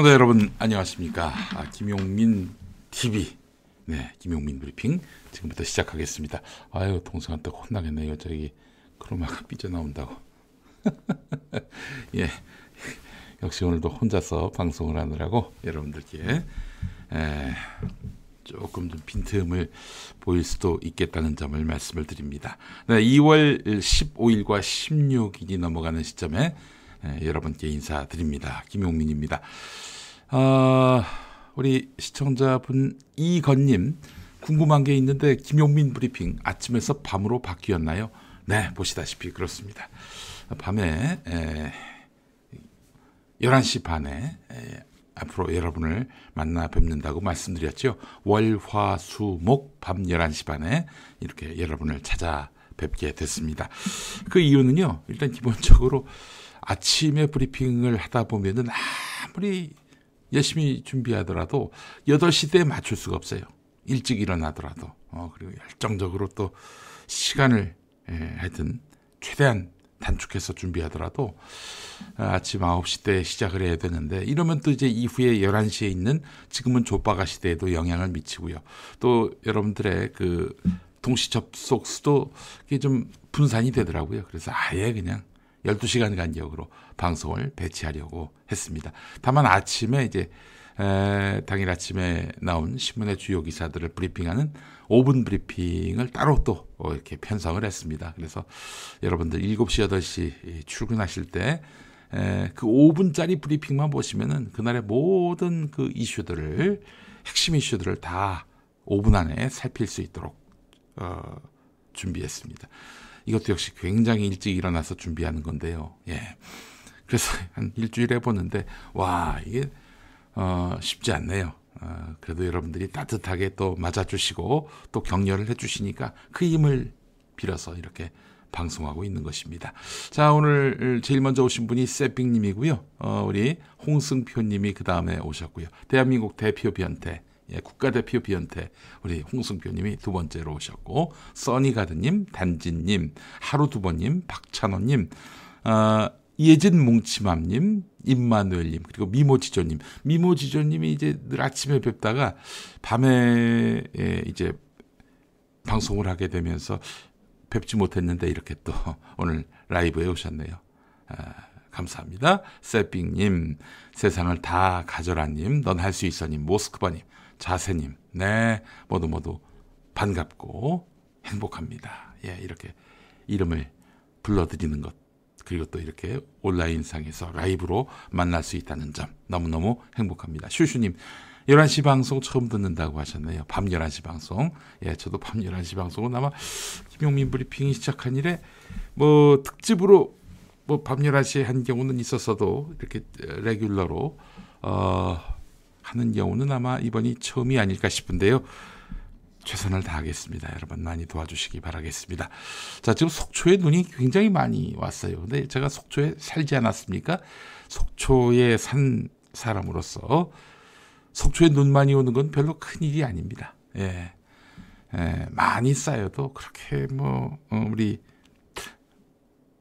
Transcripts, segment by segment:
시청자 여러분 안녕하십니까? 아, 김용민 TV. 네, 김용민 브리핑 지금부터 시작하겠습니다. 아유, 동생한테 혼나겠네요. 저기 크로마가 삐져 나온다고. 예. 역시 오늘도 혼자서 방송을 하느라고 여러분들께 에, 조금 좀 빈틈을 보일 수도 있겠다는 점을 말씀을 드립니다. 네, 2월 15일과 16일이 넘어가는 시점에 에, 여러분께 인사드립니다. 김용민입니다. 어, 우리 시청자분 이건님 궁금한 게 있는데 김용민 브리핑 아침에서 밤으로 바뀌었나요? 네, 보시다시피 그렇습니다. 밤에 에, 11시 반에 에, 앞으로 여러분을 만나 뵙는다고 말씀드렸죠. 월, 화, 수, 목, 밤 11시 반에 이렇게 여러분을 찾아 뵙게 됐습니다. 그 이유는요, 일단 기본적으로 아침에 브리핑을 하다 보면은 아무리 열심히 준비하더라도 8시 때에 맞출 수가 없어요. 일찍 일어나더라도. 어, 그리고 열정적으로 또 시간을 예, 하여튼 최대한 단축해서 준비하더라도 아침 9시 때 시작을 해야 되는데 이러면 또 이제 이후에 11시에 있는 지금은 족바가 시대에도 영향을 미치고요. 또 여러분들의 그 동시 접속 수도 이게 좀 분산이 되더라고요. 그래서 아예 그냥 12시간 간격으로 방송을 배치하려고 했습니다. 다만 아침에 이제 에, 당일 아침에 나온 신문의 주요 기사들을 브리핑하는 5분 브리핑을 따로 또 어, 이렇게 편성을 했습니다. 그래서 여러분들 7시, 8시 출근하실 때 그 5분짜리 브리핑만 보시면은 그날의 모든 그 이슈들을 핵심 이슈들을 다 5분 안에 살필 수 있도록 어, 준비했습니다. 이것도 역시 굉장히 일찍 일어나서 준비하는 건데요. 예. 그래서 한 일주일 해보는데 와 이게 어, 쉽지 않네요. 어, 그래도 여러분들이 따뜻하게 또 맞아주시고 또 격려를 해주시니까 그 힘을 빌어서 이렇게 방송하고 있는 것입니다. 자, 오늘 제일 먼저 오신 분이 세핑님이고요. 어, 우리 홍승표님이 그 다음에 오셨고요. 대한민국 대표 변태, 예, 국가대표 비연태 우리 홍승표님이 두 번째로 오셨고 써니가드님, 단진님, 하루두번님, 박찬호님, 어, 예진 뭉치맘님, 임마누엘님, 그리고 미모지조님. 미모지조님이 이제 늘 아침에 뵙다가 밤에 예, 이제 방송을 하게 되면서 뵙지 못했는데 이렇게 또 오늘 라이브에 오셨네요. 아, 감사합니다. 세핑님, 세상을 다 가져라님, 넌 할 수 있어님, 모스크바님, 자세님, 네, 모두 모두 반갑고 행복합니다. 예, 이렇게 이름을 불러드리는 것. 그리고 또 이렇게 온라인상에서 라이브로 만날 수 있다는 점 너무너무 행복합니다. 슈슈님, 11시 방송 처음 듣는다고 하셨네요. 밤 11시 방송. 예, 저도 밤 11시 방송은 아마 김용민 브리핑이 시작한 이래 뭐 특집으로 뭐 밤 11시에 한 경우는 있었어도 이렇게 레귤러로 어, 하는 경우는 아마 이번이 처음이 아닐까 싶은데요. 최선을 다하겠습니다. 여러분 많이 도와주시기 바라겠습니다. 자, 지금 속초에 눈이 굉장히 많이 왔어요. 근데 제가 속초에 살지 않았습니까? 속초에 산 사람으로서 속초에 눈 많이 오는 건 별로 큰 일이 아닙니다. 예. 예, 많이 쌓여도 그렇게 뭐 어, 우리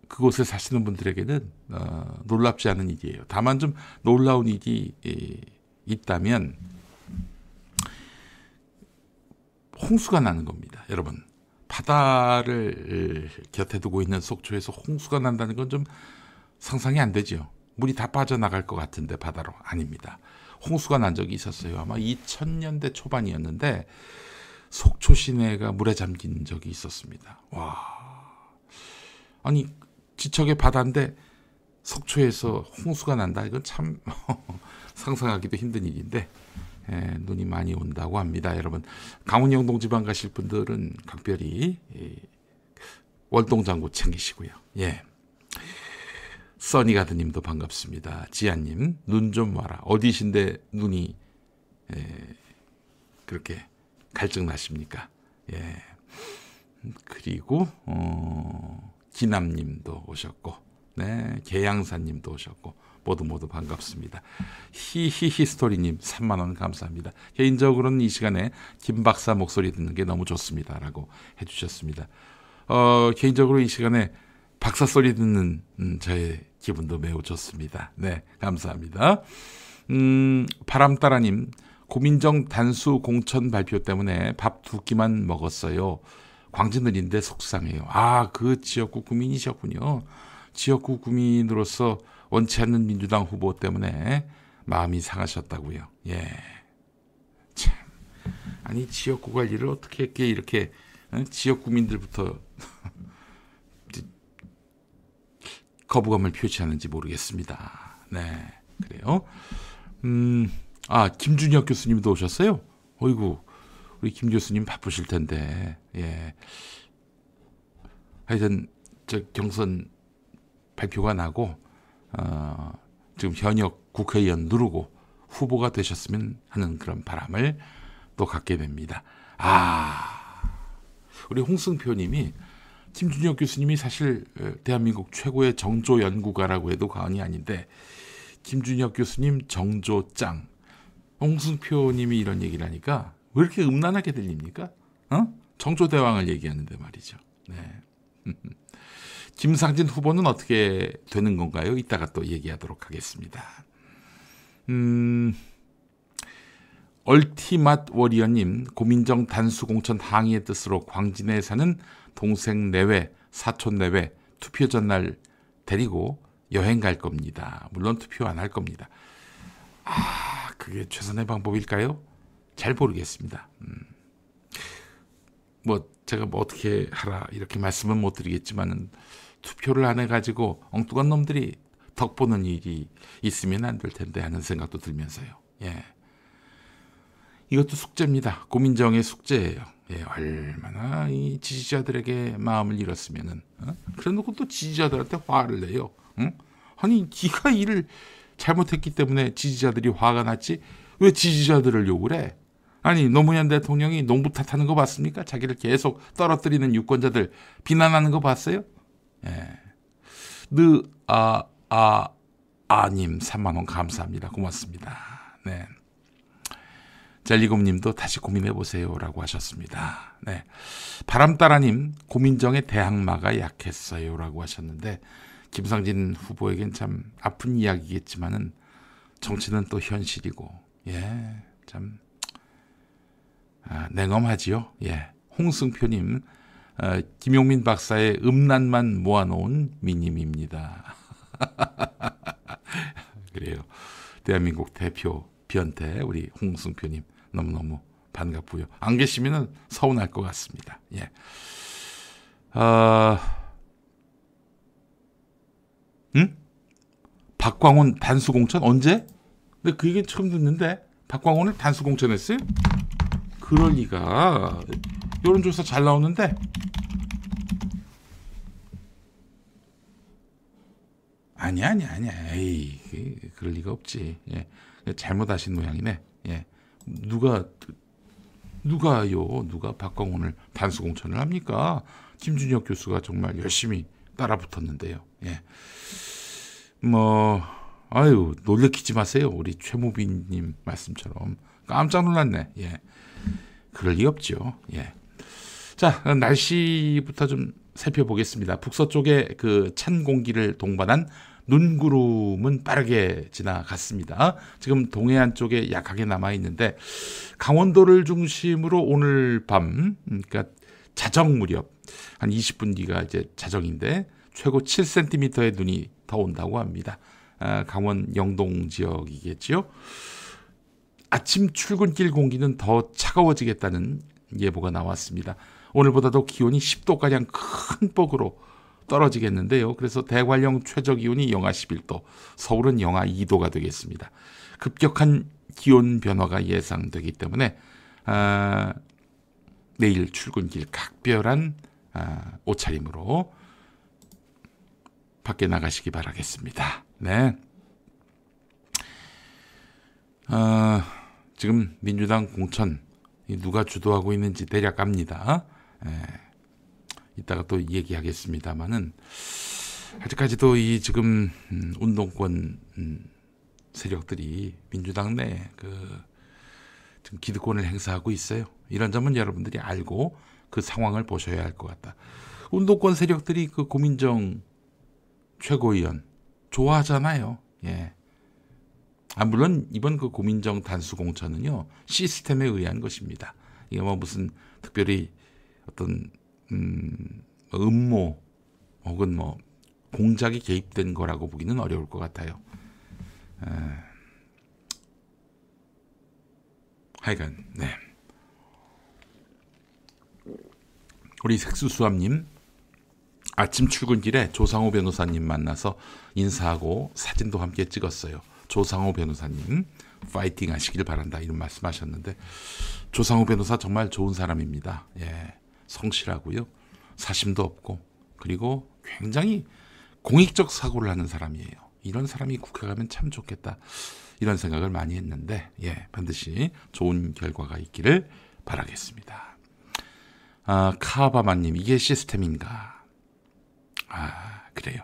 그곳에 사시는 분들에게는 어, 놀랍지 않은 일이에요. 다만 좀 놀라운 일이 이, 있다면 홍수가 나는 겁니다. 여러분 바다를 곁에 두고 있는 속초에서 홍수가 난다는 건 좀 상상이 안 되죠. 물이 다 빠져나갈 것 같은데 바다로 아닙니다. 홍수가 난 적이 있었어요. 아마 2000년대 초반이었는데 속초 시내가 물에 잠긴 적이 있었습니다. 와. 아니 지척의 바다인데 속초에서 홍수가 난다. 이건 참 상상하기도 힘든 일인데 예, 눈이 많이 온다고 합니다. 여러분 강원 영동 지방 가실 분들은 각별히 예, 월동장구 챙기시고요. 예. 써니가드님도 반갑습니다. 지아님 눈 좀 와라. 어디신데 눈이 예, 그렇게 갈증 나십니까? 예. 그리고 어, 기남님도 오셨고, 네 계양사님도 오셨고 모두 모두 반갑습니다. 히히히 스토리님 3만 원 감사합니다. 개인적으로는 이 시간에 김 박사 목소리 듣는 게 너무 좋습니다라고 해주셨습니다. 어, 개인적으로 이 시간에 박사 소리 듣는 음, 저의 기분도 매우 좋습니다. 네, 감사합니다. 음, 바람따라님, 고민정 단수 공천 발표 때문에 밥 두 끼만 먹었어요. 광진을인데 속상해요. 아, 그 지역구 구민이셨군요. 지역구 구민으로서 원치 않는 민주당 후보 때문에 마음이 상하셨다고요. 예. 참. 아니, 지역구 관리를 어떻게 했게 이렇게 어? 지역 구민들부터 거부감을 표시하는지 모르겠습니다. 네, 그래요. 음, 아, 김준혁 교수님도 오셨어요? 어이구, 우리 김 교수님 바쁘실 텐데, 예. 하여튼, 저 경선 발표가 나고, 어, 지금 현역 국회의원 누르고 후보가 되셨으면 하는 그런 바람을 또 갖게 됩니다. 아, 우리 홍승표 님이 김준혁 교수님이 사실 어, 대한민국 최고의 정조 연구가라고 해도 과언이 아닌데 김준혁 교수님 정조 짱 홍승표 님이 이런 얘기를 하니까 왜 이렇게 음란하게 들립니까? 어? 정조대왕을 얘기하는데 말이죠. 네. 김상진 후보는 어떻게 되는 건가요? 이따가 또 얘기하도록 하겠습니다. 음, 얼티맛 워리어님, 고민정 단수 공천 항의의 뜻으로 광진에 사는 동생 내외, 사촌 내외 투표 전날 데리고 여행 갈 겁니다. 물론 투표 안 할 겁니다. 아, 그게 최선의 방법일까요? 잘 모르겠습니다. 음. 뭐 제가 뭐 어떻게 하라 이렇게 말씀은 못 드리겠지만은 투표를 안 해가지고 엉뚱한 놈들이 덕 보는 일이 있으면 안 될 텐데 하는 생각도 들면서요. 예. 이것도 숙제입니다. 고민정의 숙제예요. 예, 얼마나 이 지지자들에게 마음을 잃었으면은 어? 그래놓고 또 지지자들한테 화를 내요. 응? 아니 네가 일을 잘못했기 때문에 지지자들이 화가 났지 왜 지지자들을 욕을 해? 아니 노무현 대통령이 농부 탓하는 거 봤습니까? 자기를 계속 떨어뜨리는 유권자들 비난하는 거 봤어요? 예. 느 아 아 아님 3만 원 감사합니다. 고맙습니다. 네. 젤리곰님도 다시 고민해 보세요라고 하셨습니다. 네, 바람따라님 고민정의 대항마가 약했어요라고 하셨는데 김상진 후보에겐 참 아픈 이야기겠지만은 정치는 또 현실이고 예 참 아, 냉엄하지요. 예, 홍승표님 어, 김용민 박사의 음란만 모아놓은 미님입니다. 그래요. 대한민국 대표 변태 우리 홍승표님 너무너무 반갑고요. 안 계시면은 서운할 것 같습니다. 예. 아, 응? 박광훈 단수공천 언제? 근데 그 얘기 처음 듣는데 박광훈을 단수공천했어요? 그럴 리가. 여론조사 잘 나오는데 아니야 아니야 아니야. 에이 그- 그럴 리가 없지. 예. 잘못하신 모양이네. 예. 누가 누가요? 누가 박광훈을 단수 공천을 합니까? 김준혁 교수가 정말 열심히 따라 붙었는데요. 예. 뭐 아유 놀래키지 마세요. 우리 최무빈님 말씀처럼 깜짝 놀랐네. 예. 그럴 리 없죠. 예. 자 날씨부터 좀 살펴보겠습니다. 북서쪽에 그 찬 공기를 동반한 눈구름은 빠르게 지나갔습니다. 지금 동해안 쪽에 약하게 남아 있는데 강원도를 중심으로 오늘 밤 그러니까 자정 무렵 한 20분 뒤가 이제 자정인데 최고 7cm의 눈이 더 온다고 합니다. 아, 강원 영동 지역이겠지요. 아침 출근길 공기는 더 차가워지겠다는 예보가 나왔습니다. 오늘보다도 기온이 10도가량 큰 폭으로 떨어지겠는데요. 그래서 대관령 최저 기온이 영하 11도, 서울은 영하 2도가 되겠습니다. 급격한 기온 변화가 예상되기 때문에 아, 내일 출근길 각별한 아, 옷차림으로 밖에 나가시기 바라겠습니다. 네. 아, 지금 민주당 공천 누가 주도하고 있는지 대략 압니다. 예. 이따가 또 얘기하겠습니다만은 아직까지도 이 지금 음, 운동권 음, 세력들이 민주당 내 그 지금 기득권을 행사하고 있어요. 이런 점은 여러분들이 알고 그 상황을 보셔야 할 것 같다. 운동권 세력들이 그 고민정 최고위원 좋아하잖아요. 예. 아, 물론 이번 그 고민정 단수 공천은요 시스템에 의한 것입니다. 이게 뭐 무슨 특별히 어떤 음, 음모 혹은 뭐 공작이 개입된 거라고 보기는 어려울 것 같아요. 에, 하여간 네. 우리 색수수함님 아침 출근길에 조상호 변호사님 만나서 인사하고 사진도 함께 찍었어요. 조상호 변호사님 파이팅 하시길 바란다 이런 말씀하셨는데 조상호 변호사 정말 좋은 사람입니다. 예, 성실하고요, 사심도 없고 그리고 굉장히 공익적 사고를 하는 사람이에요. 이런 사람이 국회 가면 참 좋겠다 이런 생각을 많이 했는데 예, 반드시 좋은 결과가 있기를 바라겠습니다. 아, 카바마님 이게 시스템인가? 아 그래요.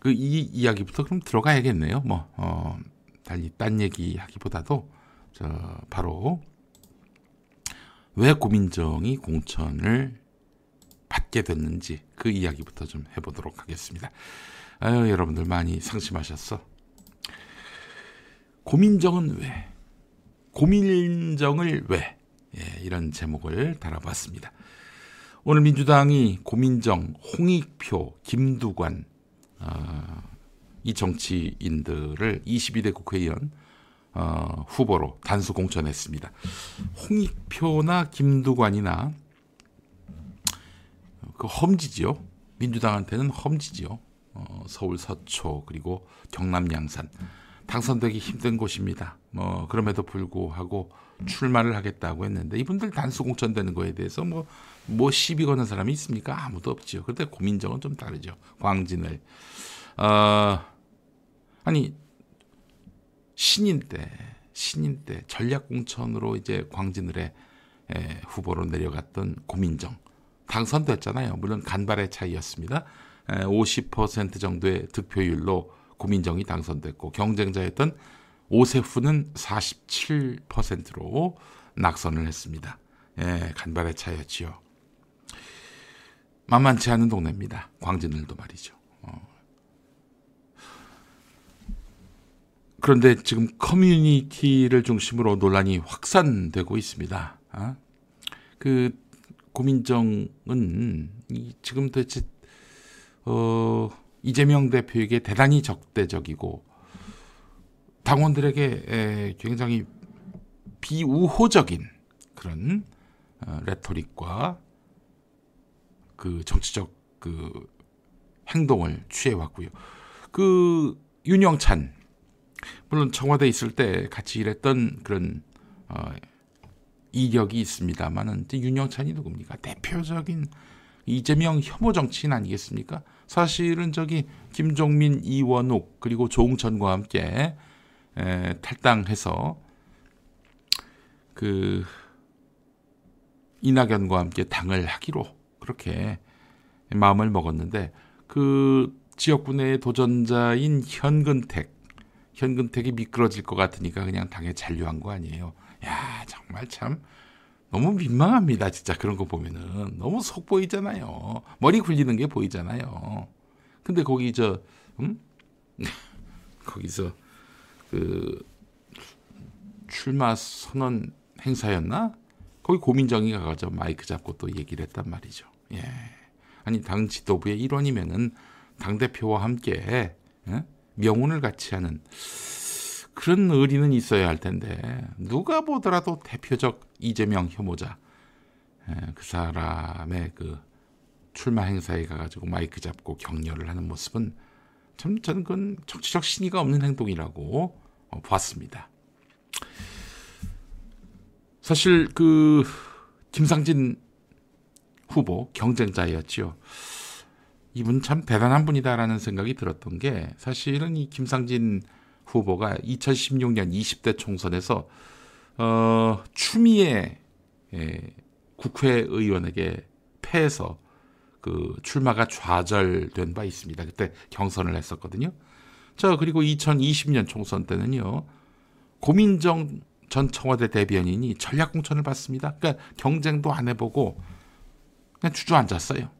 그 이 이야기부터 그럼 들어가야겠네요. 뭐 어, 달리 딴 얘기 하기보다도 저 바로 왜 고민정이 공천을 받게 됐는지 그 이야기부터 좀 해보도록 하겠습니다. 아유 여러분들 많이 상심하셨어. 고민정은 왜? 고민정을 왜? 예, 이런 제목을 달아봤습니다. 오늘 민주당이 고민정, 홍익표, 김두관 어, 이 정치인들을 22대 국회의원 어, 후보로 단수 공천했습니다. 홍익표나 김두관이나 그 험지지요. 민주당한테는 험지지요. 어, 서울 서초 그리고 경남 양산 당선되기 힘든 곳입니다. 뭐 그럼에도 불구하고 출마를 하겠다고 했는데 이분들 단수 공천되는 거에 대해서 뭐뭐 뭐 시비 거는 사람이 있습니까? 아무도 없지요. 그런데 고민정은 좀 다르죠. 광진을 어, 아니 신인 때 신인 때 전략 공천으로 이제 광진을에 에, 후보로 내려갔던 고민정 당선됐잖아요. 물론 간발의 차이였습니다. 에, 50% 정도의 득표율로 고민정이 당선됐고 경쟁자였던 오세훈은 47%로 낙선을 했습니다. 예, 간발의 차이였지요. 만만치 않은 동네입니다. 광진을도 말이죠. 어. 그런데 지금 커뮤니티를 중심으로 논란이 확산되고 있습니다. 아? 그 고민정은 이 지금 도대체 어, 이재명 대표에게 대단히 적대적이고 당원들에게 에, 굉장히 비우호적인 그런 어, 레토릭과 그 정치적 그 행동을 취해 왔고요. 그 윤영찬 물론 청와대 있을 때 같이 일했던 그런 어, 이력이 있습니다만은 윤영찬이 누굽니까? 대표적인 이재명 혐오 정치인 아니겠습니까? 사실은 저기 김종민, 이원욱 그리고 조웅천과 함께 에, 탈당해서 그 이낙연과 함께 당을 하기로 그렇게 마음을 먹었는데 그 지역군의 도전자인 현근택 현근택이 미끄러질 것 같으니까 그냥 당에 잔류한 거 아니에요. 야 정말 참 너무 민망합니다. 진짜 그런 거 보면은 너무 속 보이잖아요. 머리 굴리는 게 보이잖아요. 근데 거기 저 음? 거기서 그 출마 선언 행사였나? 거기 고민정이 가가지고 마이크 잡고 또 얘기를 했단 말이죠. 예. 아니 당 지도부의 일원이면은 당 대표와 함께 예? 명운을 같이 하는 그런 의리는 있어야 할 텐데 누가 보더라도 대표적 이재명 혐오자 예, 그 사람의 그 출마 행사에 가가지고 마이크 잡고 격려를 하는 모습은 참 저는 그건 정치적 신의가 없는 행동이라고 어, 봤습니다. 사실 그 김상진 후보 경쟁자였지요. 이분 참 대단한 분이다라는 생각이 들었던 게 사실은 이 김상진 후보가 2016년 20대 총선에서 어, 추미애 예, 국회의원에게 패해서 그 출마가 좌절된 바 있습니다. 그때 경선을 했었거든요. 자 그리고 2020년 총선 때는요 고민정 전 청와대 대변인이 전략 공천을 받습니다. 그러니까 경쟁도 안 해보고 그냥 주저앉았어요.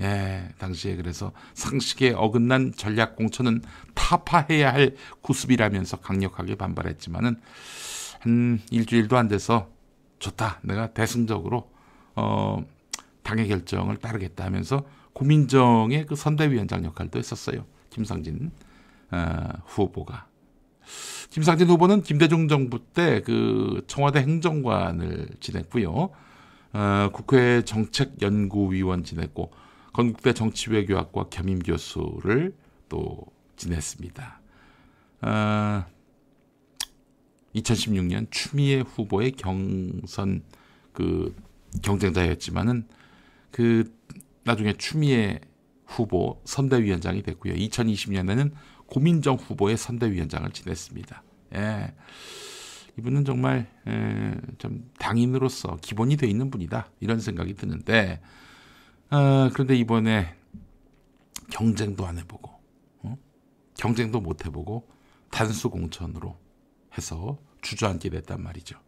예, 당시에 그래서 상식에 어긋난 전략 공천은 타파해야 할 구습이라면서 강력하게 반발했지만은 한 일주일도 안 돼서 좋다. 내가 대승적으로 어 당의 결정을 따르겠다 하면서 고민정의 그 선대위원장 역할도 했었어요. 김상진 어, 후보가. 김상진 후보는 김대중 정부 때 그 청와대 행정관을 지냈고요. 어, 국회 정책연구위원 지냈고 건국대 정치외교학과 겸임 교수를 또 지냈습니다. 어, 2016년 추미애 후보의 경선 그 경쟁자였지만은 그 나중에 추미애 후보 선대위원장이 됐고요. 2020년에는 고민정 후보의 선대위원장을 지냈습니다. 예. 이분은 정말 에, 좀 당인으로서 기본이 돼 있는 분이다 이런 생각이 드는데 어, 그런데 이번에 경쟁도 안 해보고 어? 경쟁도 못 해보고 단수 공천으로 해서 주저앉게 됐단 말이죠.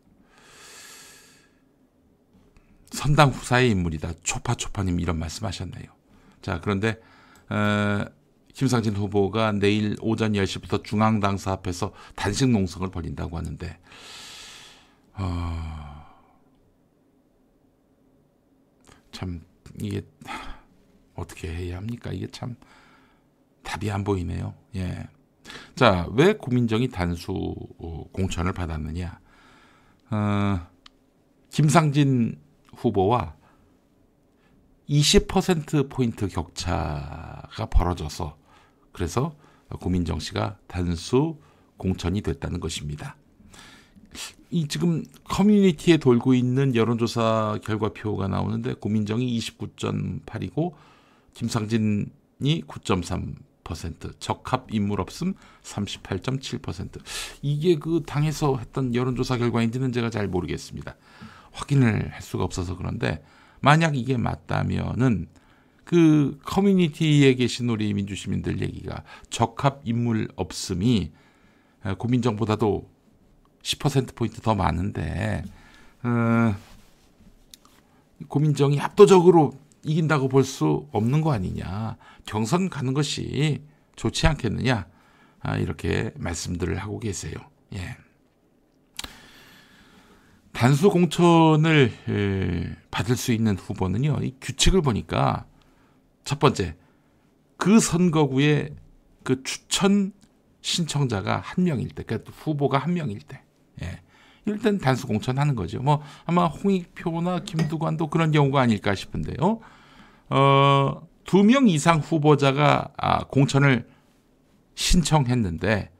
선당 후사의 인물이다. 초파초파님 이런 말씀하셨네요. 자 그런데 어, 김상진 후보가 내일 오전 10시부터 중앙당사 앞에서 단식 농성을 벌인다고 하는데 어, 참 이게 어떻게 해야 합니까? 이게 참 답이 안 보이네요. 예. 자, 왜 고민정이 단수 공천을 받았느냐? 어, 김상진 후보와 20% 포인트 격차가 벌어져서 그래서 고민정 씨가 단수 공천이 됐다는 것입니다. 이 지금 커뮤니티에 돌고 있는 여론조사 결과표가 나오는데 고민정이 29.8이고 김상진이 9.3%, 적합 인물 없음 38.7%. 이게 그 당에서 했던 여론조사 결과인지는 제가 잘 모르겠습니다. 확인을 할 수가 없어서 그런데 만약 이게 맞다면은 그 커뮤니티에 계신 우리 민주시민들 얘기가 적합 인물 없음이 고민정보다도 10%포인트 더 많은데, 어, 고민정이 압도적으로 이긴다고 볼 수 없는 거 아니냐. 경선 가는 것이 좋지 않겠느냐. 아, 이렇게 말씀들을 하고 계세요. 예. 단수 공천을 에, 받을 수 있는 후보는요, 이 규칙을 보니까 첫 번째, 그 선거구에 그 추천 신청자가 한 명일 때, 그러니까 후보가 한 명일 때, 예. 땐 단수 공천하는 거죠. 뭐 아마 홍익표나 김두관도 그런 경우가 아닐까 싶은데요. 어, 두 명 이상 후보자가 아, 공천을 신청했는데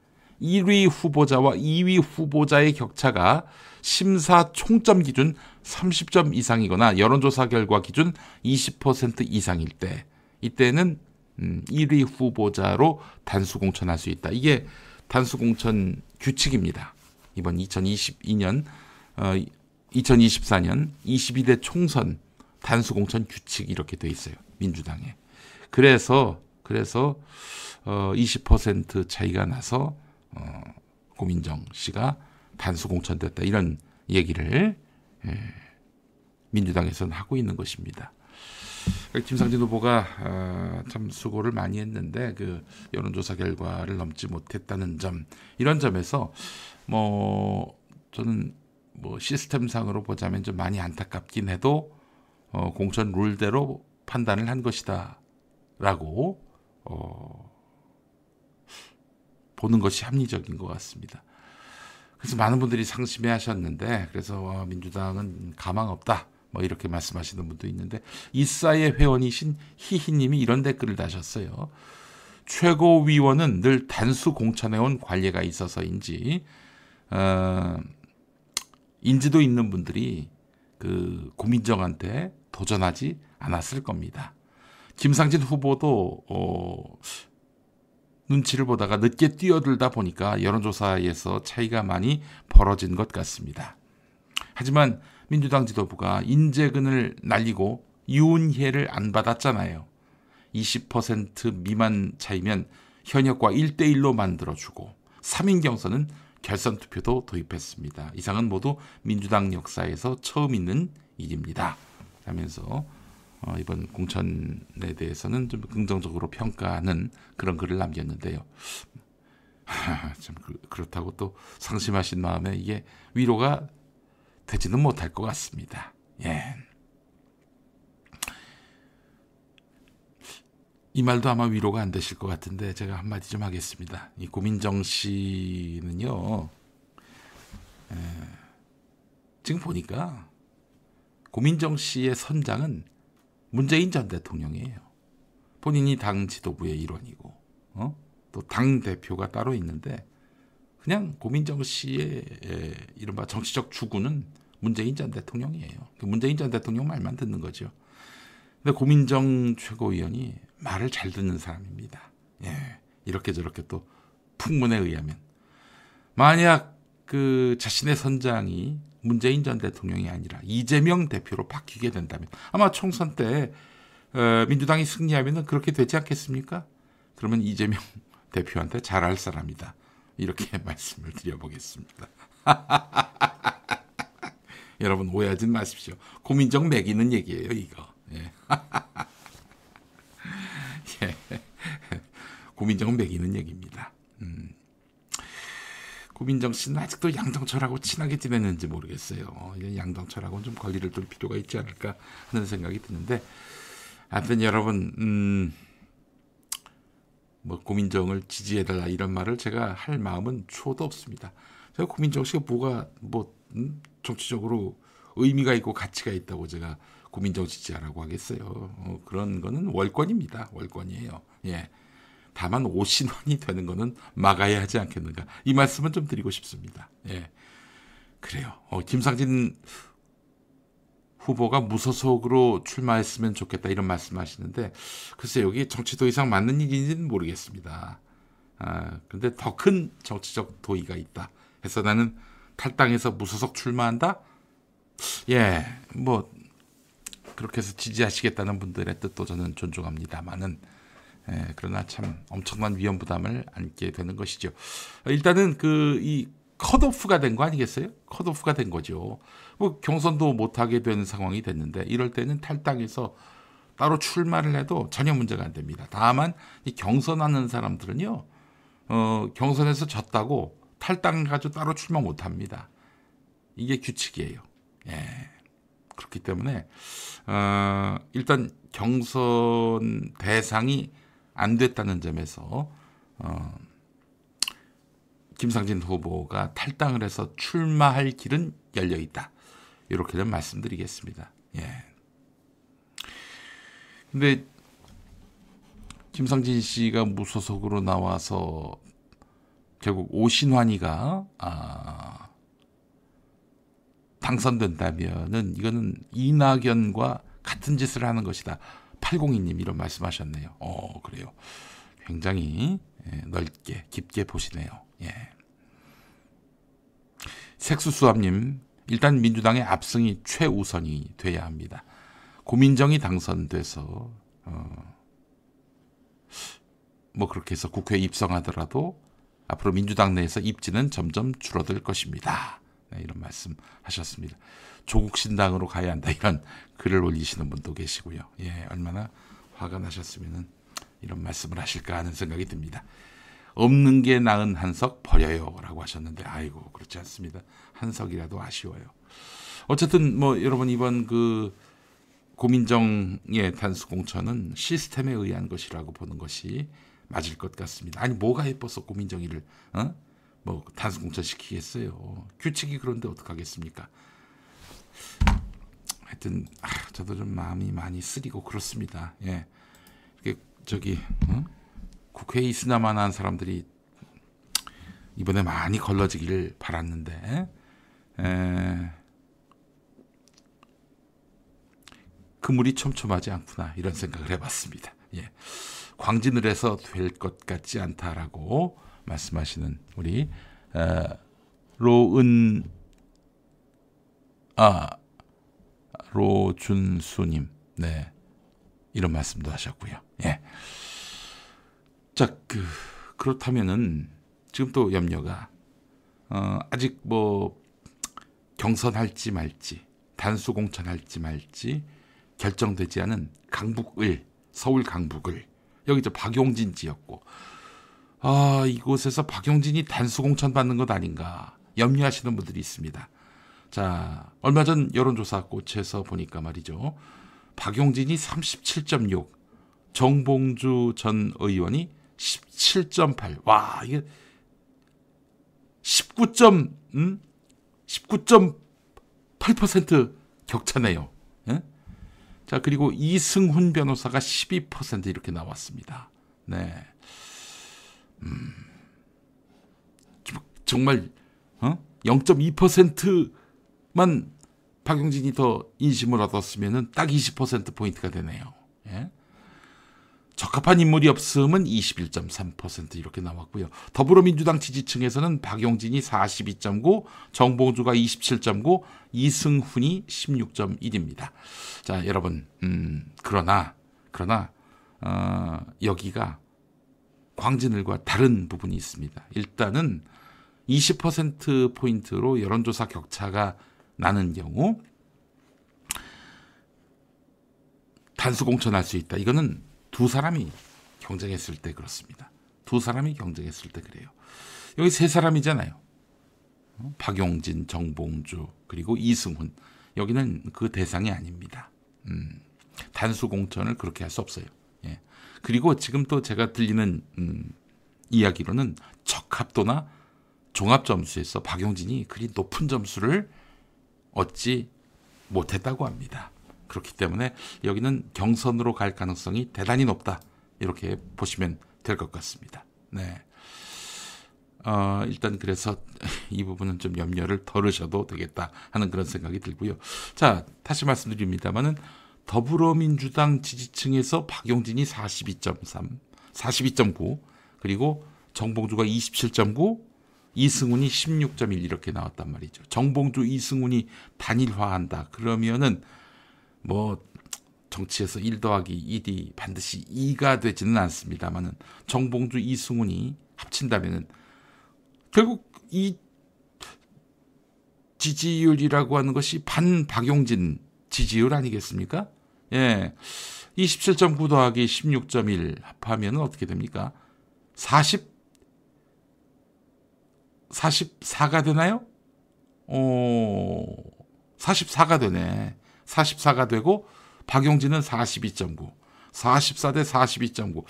1위 후보자와 2위 후보자의 격차가 심사 총점 기준 30점 이상이거나 여론조사 결과 기준 20% 이상일 때 이때는 음, 1위 후보자로 단수 공천할 수 있다. 이게 단수 공천 규칙입니다. 이번 2022년 어, 2024년 22대 총선 단수 공천 규칙 이렇게 돼 있어요. 민주당에. 그래서 그래서 어, 20% 차이가 나서 어, 고민정 씨가 단수 공천 됐다 이런 얘기를 예, 민주당에서는 하고 있는 것입니다. 김상진 후보가 어, 참 수고를 많이 했는데 그 여론조사 결과를 넘지 못했다는 점 이런 점에서 뭐 저는 뭐 시스템상으로 보자면 좀 많이 안타깝긴 해도 어, 공천 룰대로 판단을 한 것이다라고 어, 보는 것이 합리적인 것 같습니다. 그래서 많은 분들이 상심해 하셨는데 그래서 어, 민주당은 가망 없다. 뭐 이렇게 말씀하시는 분도 있는데 이사의 회원이신 희희님이 이런 댓글을 다셨어요. 최고위원은 늘 단수 공천해온 관례가 있어서인지 어, 인지도 있는 분들이 그 고민정한테 도전하지 않았을 겁니다. 김상진 후보도 어, 눈치를 보다가 늦게 뛰어들다 보니까 여론조사에서 차이가 많이 벌어진 것 같습니다. 하지만 민주당 지도부가 인재근을 날리고 유은혜를 안 받았잖아요. 20% 미만 차이면 현역과 1대1로 만들어주고 3인 경선은 결선 투표도 도입했습니다. 이상은 모두 민주당 역사에서 처음 있는 일입니다. 하면서 어, 이번 공천에 대해서는 좀 긍정적으로 평가하는 그런 글을 남겼는데요. 하, 참 그, 그렇다고 또 상심하신 마음에 이게 위로가 되지는 못할 것 같습니다. 예. 이 말도 아마 위로가 안 되실 것 같은데 제가 한마디 좀 하겠습니다. 이 고민정 씨는요, 에, 지금 보니까 고민정 씨의 선장은 문재인 전 대통령이에요. 본인이 당 지도부의 일원이고, 어? 또 당 대표가 따로 있는데, 그냥 고민정 씨의 에, 이른바 정치적 주구는 문재인 전 대통령이에요. 그 문재인 전 대통령 말만 듣는 거죠. 근데 고민정 최고위원이 말을 잘 듣는 사람입니다. 예. 이렇게 저렇게 또 풍문에 의하면 만약 그 자신의 선장이 문재인 전 대통령이 아니라 이재명 대표로 바뀌게 된다면 아마 총선 때 어, 민주당이 승리하면 그렇게 되지 않겠습니까? 그러면 이재명 대표한테 잘할 사람이다. 이렇게 말씀을 드려보겠습니다. 여러분 오해하지 마십시오. 고민정 매기는 얘기예요, 이거. 예. 예. 고민정 매기는 얘기입니다. 음. 고민정 씨는 아직도 양정철하고 친하게 지내는지 모르겠어요. 양정철하고는 좀 거리를 둘 필요가 있지 않을까 하는 생각이 드는데, 하여튼 여러분, 음, 뭐 고민정을 지지해달라 이런 말을 제가 할 마음은 초도 없습니다. 제가 고민정 씨가 뭐가 뭐 음? 정치적으로 의미가 있고 가치가 있다고 제가 고민정 지지하라고 하겠어요. 어, 그런 거는 월권입니다. 월권이에요. 예. 다만 5신원이 되는 거는 막아야 하지 않겠는가. 이 말씀은 좀 드리고 싶습니다. 예. 그래요. 어, 김상진 후보가 무소속으로 출마했으면 좋겠다 이런 말씀하시는데 글쎄 여기 정치도 이상 맞는 일인지는 모르겠습니다. 아, 근데 더 큰 정치적 도의가 있다. 해서 나는 탈당해서 무소속 출마한다? 예, 뭐 그렇게 해서 지지하시겠다는 분들의 뜻도 저는 존중합니다만은 예, 그러나 참 엄청난 위험 부담을 안게 되는 것이죠. 일단은 그 이 컷오프가 된 거 아니겠어요? 컷오프가 된 거죠. 뭐 경선도 못 하게 되는 상황이 됐는데 이럴 때는 탈당해서 따로 출마를 해도 전혀 문제가 안 됩니다. 다만 이 경선하는 사람들은요. 어, 경선에서 졌다고 탈당 가지고 따로 출마 못 합니다. 이게 규칙이에요. 예. 그렇기 때문에 어, 일단 경선 대상이 안 됐다는 점에서 어, 김상진 후보가 탈당을 해서 출마할 길은 열려 있다. 이렇게는 말씀드리겠습니다. 예. 근데 김상진 씨가 무소속으로 나와서 결국 오신환이가 아, 당선된다면은 이거는 이낙연과 같은 짓을 하는 것이다. 802님 이런 말씀하셨네요. 어 그래요. 굉장히 예, 넓게 깊게 보시네요. 예. 색수수합님 일단 민주당의 압승이 최우선이 돼야 합니다. 고민정이 당선돼서 어, 뭐 그렇게 해서 국회에 입성하더라도 앞으로 민주당 내에서 입지는 점점 줄어들 것입니다. 네, 이런 말씀 하셨습니다. 조국 신당으로 가야 한다 이런 글을 올리시는 분도 계시고요. 예, 얼마나 화가 나셨으면 이런 말씀을 하실까 하는 생각이 듭니다. 없는 게 나은 한석 버려요라고 하셨는데 아이고 그렇지 않습니다. 한석이라도 아쉬워요. 어쨌든 뭐 여러분 이번 그 고민정의 단수 공천은 시스템에 의한 것이라고 보는 것이 맞을 것 같습니다. 아니 뭐가 예뻐서 고민정의를 어? 뭐 단수 공천 시키겠어요. 규칙이 그런데 어떡하겠습니까? 하여튼 아, 저도 좀 마음이 많이 쓰리고 그렇습니다. 예. 이게 저기 어? 국회에 있으나마나 사람들이 이번에 많이 걸러지기를 바랐는데 에, 그물이 촘촘하지 않구나 이런 생각을 해봤습니다. 예. 광진을 해서 될 것 같지 않다라고 말씀하시는 우리 에, 로은 아 로준수님 네 이런 말씀도 하셨고요. 예. 자, 그 그렇다면은 지금 또 염려가 어, 아직 뭐 경선할지 말지 단수 공천할지 말지 결정되지 않은 강북을 서울 강북을 여기 저 박용진 지역고 아 이곳에서 박용진이 단수 공천 받는 것 아닌가 염려하시는 분들이 있습니다. 자 얼마 전 여론조사 꽃에서 보니까 말이죠 박용진이 37.6 정봉주 전 의원이 17.8. 와, 이게 19점, 음? 19.8% 격차네요. 예? 자, 그리고 이승훈 변호사가 12% 이렇게 나왔습니다. 네. 음, 정말, 어? 0.2%만 박용진이 더 인심을 얻었으면 딱 20%포인트가 되네요. 예? 적합한 인물이 없음은 21.3% 이렇게 나왔고요. 더불어민주당 지지층에서는 박용진이 42.9, 정봉주가 27.9, 이승훈이 16.1입니다. 자, 여러분, 음, 그러나, 그러나, 어, 여기가 광진을과 다른 부분이 있습니다. 일단은 20%포인트로 여론조사 격차가 나는 경우, 단수 공천할 수 있다. 이거는 두 사람이 경쟁했을 때 그렇습니다. 두 사람이 경쟁했을 때 그래요. 여기 세 사람이잖아요. 어? 박용진, 정봉주, 그리고 이승훈. 여기는 그 대상이 아닙니다. 음, 단수 공천을 그렇게 할 수 없어요. 예. 그리고 지금 또 제가 들리는 음, 이야기로는 적합도나 종합 점수에서 박용진이 그리 높은 점수를 얻지 못했다고 합니다. 그렇기 때문에 여기는 경선으로 갈 가능성이 대단히 높다. 이렇게 보시면 될 것 같습니다. 네. 어, 일단 그래서 이 부분은 좀 염려를 덜으셔도 되겠다 하는 그런 생각이 들고요. 자, 다시 말씀드립니다만은 더불어민주당 지지층에서 박용진이 42.3, 42.9, 그리고 정봉주가 27.9, 이승훈이 16.1 이렇게 나왔단 말이죠. 정봉주, 이승훈이 단일화한다. 그러면은 뭐 정치에서 1 더하기 1이 반드시 2가 되지는 않습니다만은 정봉주 이승훈이 합친다면은 결국 이 지지율이라고 하는 것이 반 박용진 지지율 아니겠습니까? 예. 27.9 더하기 16.1 합하면 어떻게 됩니까? 40 44가 되나요? 어 44가 되네. 44가 되고 박용진은 42.9. 44 대 42.9.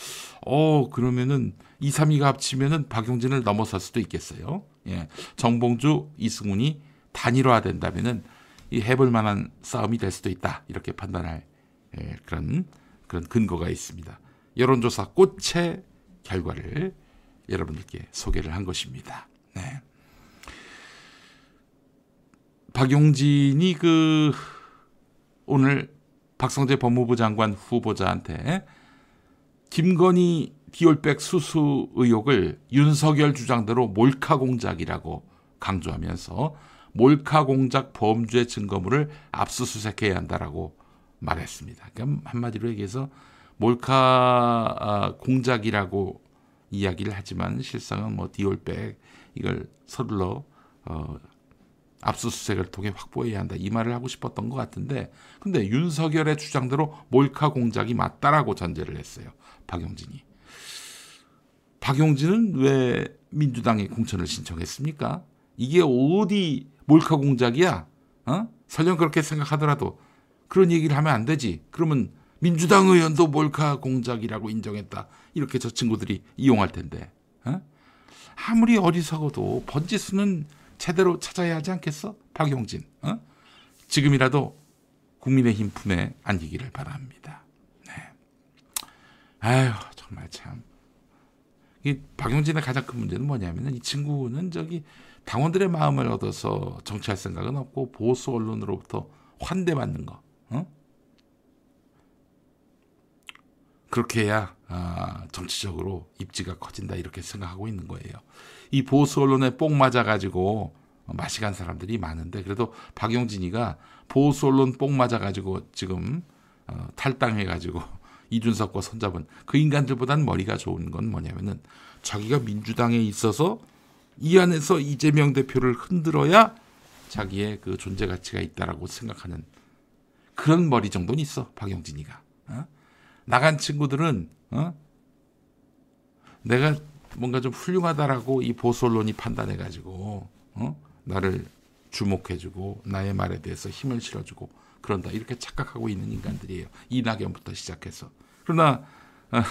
어, 그러면은 2, 3위가 합치면은 박용진을 넘어설 수도 있겠어요. 예. 정봉주, 이승훈이 단일화 된다면은 이 해볼 만한 싸움이 될 수도 있다. 이렇게 판단할 예, 그런 그런 근거가 있습니다. 여론조사 꽃의 결과를 여러분들께 소개를 한 것입니다. 네. 박용진이 그 오늘 박성재 법무부 장관 후보자한테 김건희 디올백 수수 의혹을 윤석열 주장대로 몰카 공작이라고 강조하면서 몰카 공작 범죄 증거물을 압수수색해야 한다라고 말했습니다. 그러니까 한마디로 얘기해서 몰카 아, 공작이라고 이야기를 하지만 실상은 뭐 디올백 이걸 서둘러 어, 압수수색을 통해 확보해야 한다 이 말을 하고 싶었던 것 같은데 근데 윤석열의 주장대로 몰카 공작이 맞다라고 전제를 했어요 박용진이 박용진은 왜 민주당에 공천을 신청했습니까? 이게 어디 몰카 공작이야? 어? 설령 그렇게 생각하더라도 그런 얘기를 하면 안 되지. 그러면 민주당 의원도 몰카 공작이라고 인정했다. 이렇게 저 친구들이 이용할 텐데. 어? 아무리 어리석어도 번지수는 제대로 찾아야 하지 않겠어? 박용진. 어? 지금이라도 국민의힘 품에 안기기를 바랍니다. 네. 아유 정말 참. 이 박용진의 가장 큰 문제는 뭐냐면은 이 친구는 저기 당원들의 마음을 얻어서 정치할 생각은 없고 보수 언론으로부터 환대받는 거. 어? 그렇게 해야 아, 정치적으로 입지가 커진다 이렇게 생각하고 있는 거예요. 이 보수 언론에 뽕 맞아 가지고 맛이 간 사람들이 많은데 그래도 박용진이가 보수 언론 뽕 맞아 가지고 지금 어, 탈당해 가지고 이준석과 손잡은 그 인간들보다는 머리가 좋은 건 뭐냐면은 자기가 민주당에 있어서 이 안에서 이재명 대표를 흔들어야 자기의 그 존재 가치가 있다라고 생각하는 그런 머리 정도는 있어 박영진이가 어? 나간 친구들은 어? 내가 뭔가 좀 훌륭하다라고 이 보수 언론이 판단해 가지고 어? 나를 주목해주고 나의 말에 대해서 힘을 실어주고 그런다. 이렇게 착각하고 있는 인간들이에요. 이낙연부터 시작해서. 그러나 어,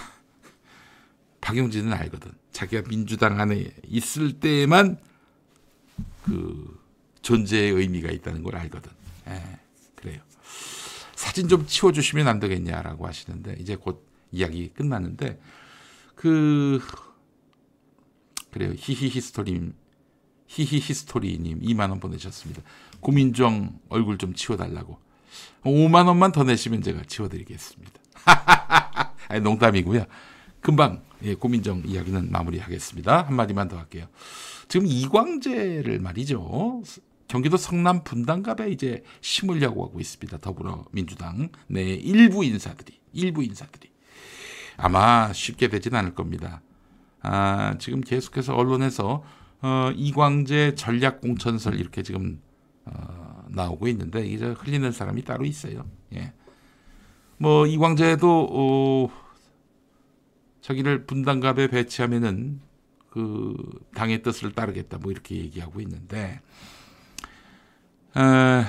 박용진은 알거든. 자기가 민주당 안에 있을 때만 그 존재의 의미가 있다는 걸 알거든. 예, 그래요 사진 좀 치워주시면 안 되겠냐라고 하시는데 이제 곧 이야기 끝나는데 그 그래요 히히히스토리 히히히스토리님 2만 원 보내셨습니다. 고민정 얼굴 좀 치워달라고 5만 원만 더 내시면 제가 치워드리겠습니다. 아니 농담이고요. 금방 예, 고민정 이야기는 마무리하겠습니다. 한 마디만 더 할게요. 지금 이광재를 말이죠. 경기도 성남 분당갑에 이제 심으려고 하고 있습니다. 더불어민주당 내 일부 인사들이 일부 인사들이 아마 쉽게 되진 않을 겁니다. 아, 지금 계속해서 언론에서 어, 이광재 전략 공천설 이렇게 지금 어, 나오고 있는데 이제 흘리는 사람이 따로 있어요. 예. 뭐 이광재도 어, 자기를 분당갑에 배치하면은 그 당의 뜻을 따르겠다 뭐 이렇게 얘기하고 있는데 에,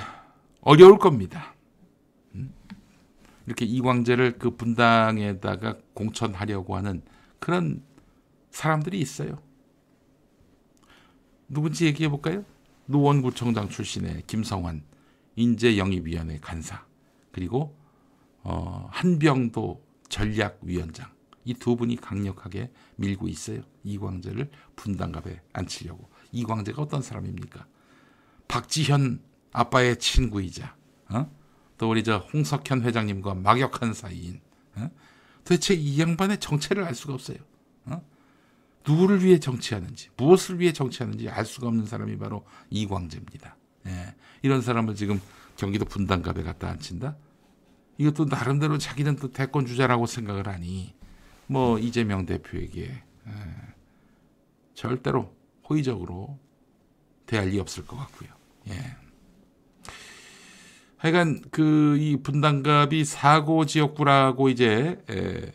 어려울 겁니다. 음? 이렇게 이광재를 그 분당에다가 공천하려고 하는 그런 사람들이 있어요. 누군지 얘기해 볼까요? 노원구청장 출신의 김성환 인재영입위원회 간사 그리고 어, 한병도 전략위원장 이 두 분이 강력하게 밀고 있어요. 이광재를 분당갑에 앉히려고. 이광재가 어떤 사람입니까? 박지현 아빠의 친구이자 어? 또 우리 저 홍석현 회장님과 막역한 사이인 어? 도대체 이 양반의 정체를 알 수가 없어요. 어? 누구를 위해 정치하는지 무엇을 위해 정치하는지 알 수가 없는 사람이 바로 이광재입니다. 예. 이런 사람을 지금 경기도 분당갑에 갖다 앉힌다? 이것도 나름대로 자기는 또 대권 주자라고 생각을 하니 뭐 이재명 대표에게 예. 절대로 호의적으로 대할 리 없을 것 같고요. 예. 하여간 그 이 분당갑이 사고 지역구라고 이제 에,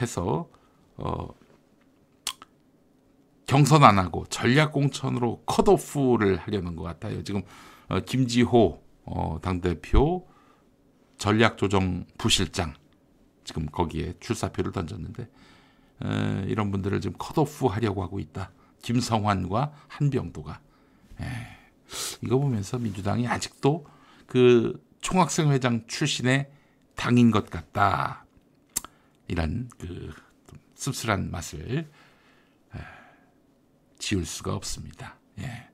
해서 어 경선 안 하고 전략 공천으로 컷오프를 하려는 것 같아요. 지금 어, 김지호 어, 당 대표 전략 조정 부실장 지금 거기에 출사표를 던졌는데 에, 이런 분들을 지금 컷오프 하려고 하고 있다. 김성환과 한병도가 에, 이거 보면서 민주당이 아직도 그 총학생 회장 출신의 당인 것 같다. 이런 그 씁쓸한 맛을 에, 지울 수가 없습니다. 예.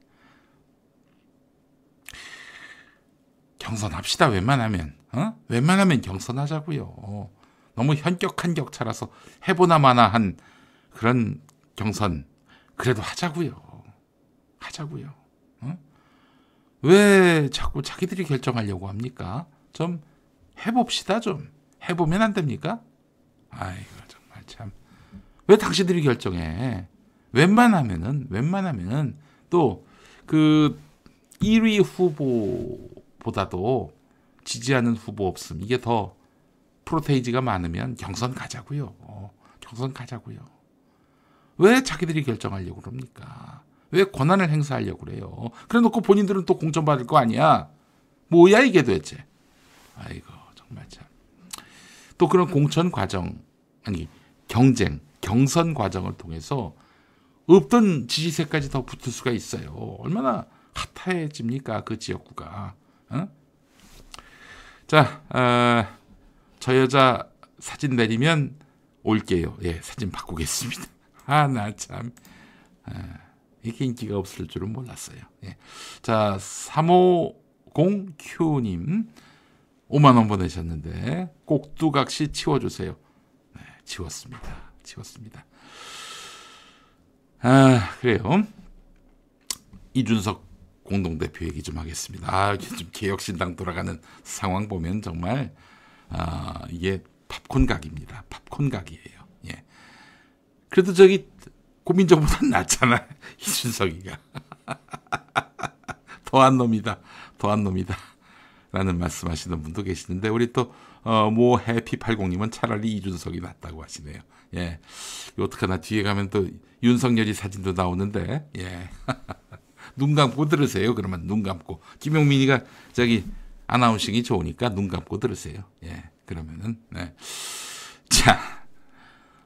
경선합시다. 웬만하면 어? 웬만하면 경선하자고요. 너무 현격한 격차라서 해보나 마나 한 그런 경선 그래도 하자고요. 하자고요. 어? 왜 자꾸 자기들이 결정하려고 합니까? 좀 해봅시다 좀 해보면 안 됩니까? 아이고 정말 참 왜 당신들이 결정해? 웬만하면은 웬만하면은 또 그 1위 후보보다도 지지하는 후보 없음 이게 더 프로테이지가 많으면 경선 가자고요. 어, 경선 가자고요. 왜 자기들이 결정하려고 그럽니까? 왜 권한을 행사하려고 그래요? 그래 놓고 본인들은 또 공천 받을 거 아니야? 뭐야 이게 도대체? 아이고 정말 참. 또 그런 공천 과정 아니 경쟁 경선 과정을 통해서 없던 지지세까지 더 붙을 수가 있어요. 얼마나 핫해집니까 그 지역구가? 어? 자, 아, 저 여자 사진 내리면 올게요. 예, 사진 바꾸겠습니다. 아, 나 참. 아, 이렇게 인기가 없을 줄은 몰랐어요. 예. 자, 350Q님. 5만 원 보내셨는데, 꼭두각시 치워주세요. 네, 치웠습니다. 치웠습니다. 아, 그래요. 이준석 공동대표 얘기 좀 하겠습니다. 아, 좀 개혁신당 돌아가는 상황 보면 정말, 아, 이게 팝콘 각입니다. 팝콘 각이에요. 예. 그래도 저기 고민정보단 낫잖아. 이준석이가. 더한 놈이다. 더한 놈이다. 라는 말씀 하시는 분도 계시는데, 우리 또, 어, 모 해피80님은 차라리 이준석이 낫다고 하시네요. 예. 어떡하나 뒤에 가면 또 윤석열이 사진도 나오는데, 예. 눈 감고 들으세요. 그러면 눈 감고. 김용민이가 저기 announcing이 좋으니까 눈 감고 들으세요. 예. 그러면은, 네. 자.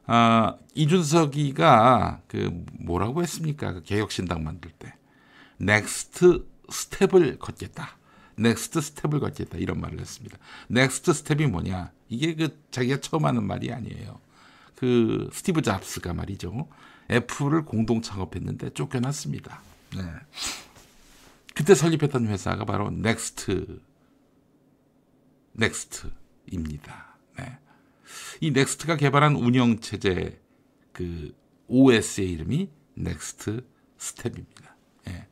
아, 이준석이가 그 뭐라고 했습니까? 그 개혁신당 만들 때. next step을 걷겠다. next step을 걷겠다. 이런 말을 했습니다. next step이 뭐냐? 이게 그 자기가 처음 하는 말이 아니에요. 그 스티브 잡스가 말이죠. 애플을 공동 창업했는데 쫓겨났습니다. 네. 그때 설립했던 회사가 바로 넥스트 넥스트입니다. 네. 이 넥스트가 개발한 운영 체제 그 OS의 이름이 넥스트 스텝입니다. 예.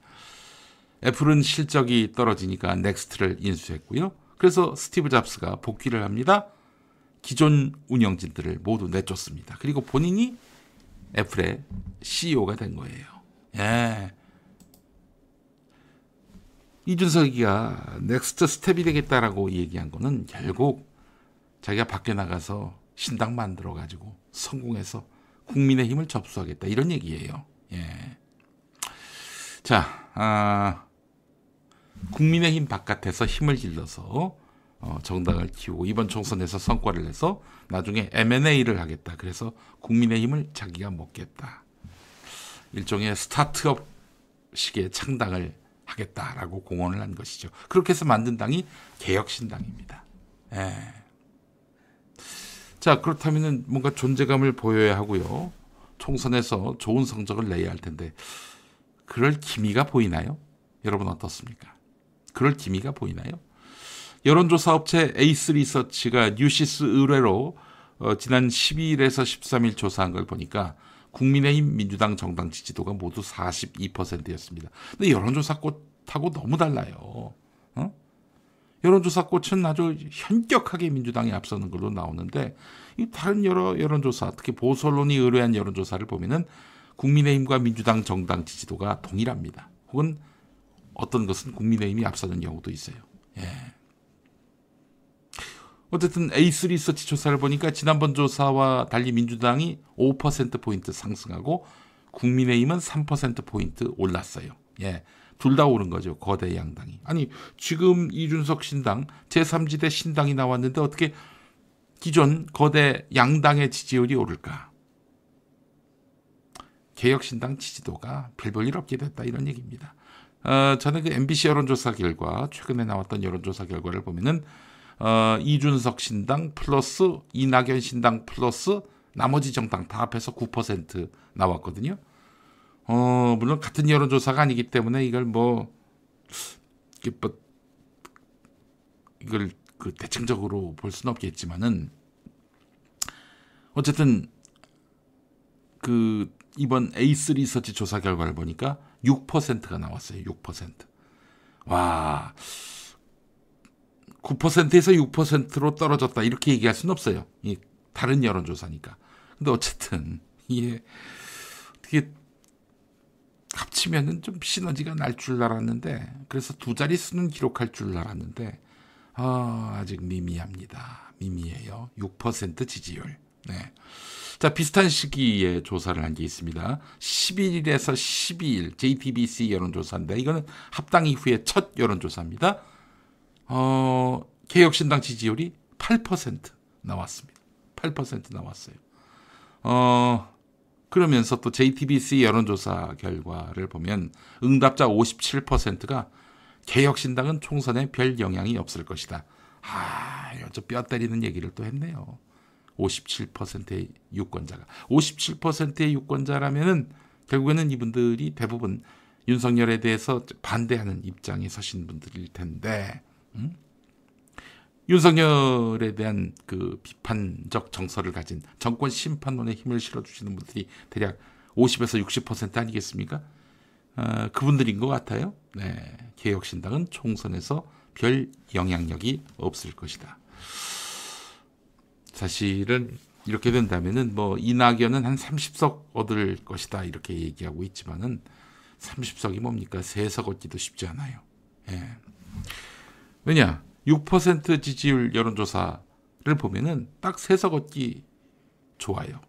애플은 실적이 떨어지니까 넥스트를 인수했고요. 그래서 스티브 잡스가 복귀를 합니다. 기존 운영진들을 모두 내쫓습니다. 그리고 본인이 애플의 CEO가 된 거예요. 예. 이준석이가 Next Step이 되겠다라고 얘기한 거는 결국 자기가 밖에 나가서 신당 만들어 가지고 성공해서 국민의 힘을 접수하겠다 이런 얘기예요. 예. 자, 아, 국민의 힘 바깥에서 힘을 길러서 어, 정당을 키우고 이번 총선에서 성과를 내서 나중에 M&A를 하겠다. 그래서 국민의 힘을 자기가 먹겠다. 일종의 스타트업 식의 창당을 하겠다라고 공언을 한 것이죠. 그렇게 해서 만든 당이 개혁신당입니다. 예. 자, 그렇다면 뭔가 존재감을 보여야 하고요. 총선에서 좋은 성적을 내야 할 텐데, 그럴 기미가 보이나요? 여러분 어떻습니까? 그럴 기미가 보이나요? 여론조사 업체 에이스 리서치가 뉴시스 의뢰로 어, 지난 12일에서 13일 조사한 걸 보니까 국민의힘 민주당 정당 지지도가 모두 42%였습니다. 근데 여론조사 꽃하고 너무 달라요. 어? 여론조사 꽃은 아주 현격하게 민주당이 앞서는 걸로 나오는데 이 다른 여러 여론조사, 특히 보수 언론이 의뢰한 여론조사를 보면은 국민의힘과 민주당 정당 지지도가 동일합니다. 혹은 어떤 것은 국민의힘이 앞서는 경우도 있어요. 예. 어쨌든 에이스 리서치 조사를 보니까 지난번 조사와 달리 민주당이 5%포인트 상승하고 국민의힘은 3%포인트 올랐어요. 예. 둘 다 오른 거죠. 거대 양당이. 아니, 지금 이준석 신당, 제3지대 신당이 나왔는데 어떻게 기존 거대 양당의 지지율이 오를까? 개혁신당 지지도가 별볼일 없게 됐다 이런 얘기입니다. 어, 저는 그 MBC 여론조사 결과 최근에 나왔던 여론조사 결과를 보면은 어, 이준석 신당 플러스 이낙연 신당 플러스 나머지 정당 다 합해서 9% 나왔거든요. 어, 물론 같은 여론조사가 아니기 때문에 이걸 뭐, 뭐 이걸 그 대칭적으로 볼 수는 없겠지만은 어쨌든 그 이번 A3 리서치 조사 결과를 보니까 6%가 나왔어요. 6%. 와. 9%에서 6%로 떨어졌다. 이렇게 얘기할 수는 없어요. 이 다른 여론조사니까. 근데 어쨌든 이게 어떻게 합치면은 좀 시너지가 날 줄 알았는데 그래서 두 자릿수는 기록할 줄 알았는데 아, 아직 미미합니다. 미미해요. 6% 지지율. 네. 자, 비슷한 시기에 조사를 한 게 있습니다. 11일에서 12일 JTBC 여론조사인데 이거는 합당 이후에 첫 여론조사입니다. 어, 개혁신당 지지율이 8% 나왔습니다. 8% 나왔어요. 어, 그러면서 또 JTBC 여론조사 결과를 보면 응답자 57%가 개혁신당은 총선에 별 영향이 없을 것이다. 아, 저뼈 때리는 얘기를 또 했네요. 57%의 유권자가 57%의 유권자라면은 결국에는 이분들이 대부분 윤석열에 대해서 반대하는 입장에 서신 분들일 텐데 음? 윤석열에 대한 그 비판적 정서를 가진 정권 심판론에 힘을 실어주시는 분들이 대략 50에서 60% 아니겠습니까? 어, 그분들인 것 같아요. 네, 개혁신당은 총선에서 별 영향력이 없을 것이다. 사실은 이렇게 된다면은 뭐 이낙연은 한 30석 얻을 것이다 이렇게 얘기하고 있지만은 30석이 뭡니까? 세석 얻기도 쉽지 않아요. 예. 왜냐? 6% 지지율 여론조사를 보면은 딱 세석 얻기 좋아요.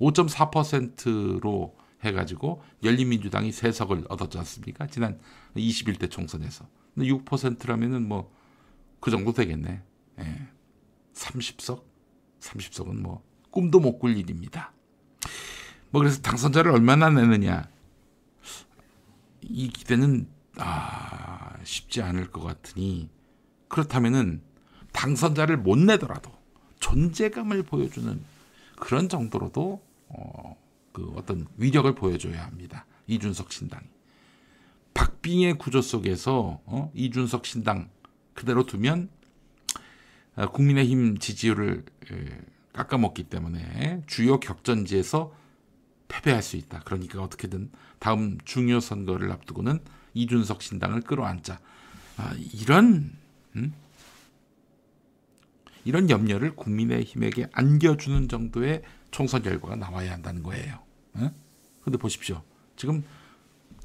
5.4%로 해가지고 열린민주당이 세석을 얻었지 않습니까? 지난 21대 총선에서. 근데 6%라면은 뭐 그 정도 되겠네. 예. 30석? 30석은 뭐 꿈도 못 꿀 일입니다. 뭐 그래서 당선자를 얼마나 내느냐. 이 기대는 아, 쉽지 않을 것 같으니 그렇다면은 당선자를 못 내더라도 존재감을 보여주는 그런 정도로도 어, 그 어떤 위력을 보여줘야 합니다. 이준석 신당이. 박빙의 구조 속에서 어? 이준석 신당 그대로 두면 아, 국민의힘 지지율을 깎아먹기 때문에 주요 격전지에서 패배할 수 있다. 그러니까 어떻게든 다음 중요 선거를 앞두고는 이준석 신당을 끌어안자. 아, 이런 음? 이런 염려를 국민의힘에게 안겨주는 정도의 총선 결과가 나와야 한다는 거예요. 그런데 어? 보십시오. 지금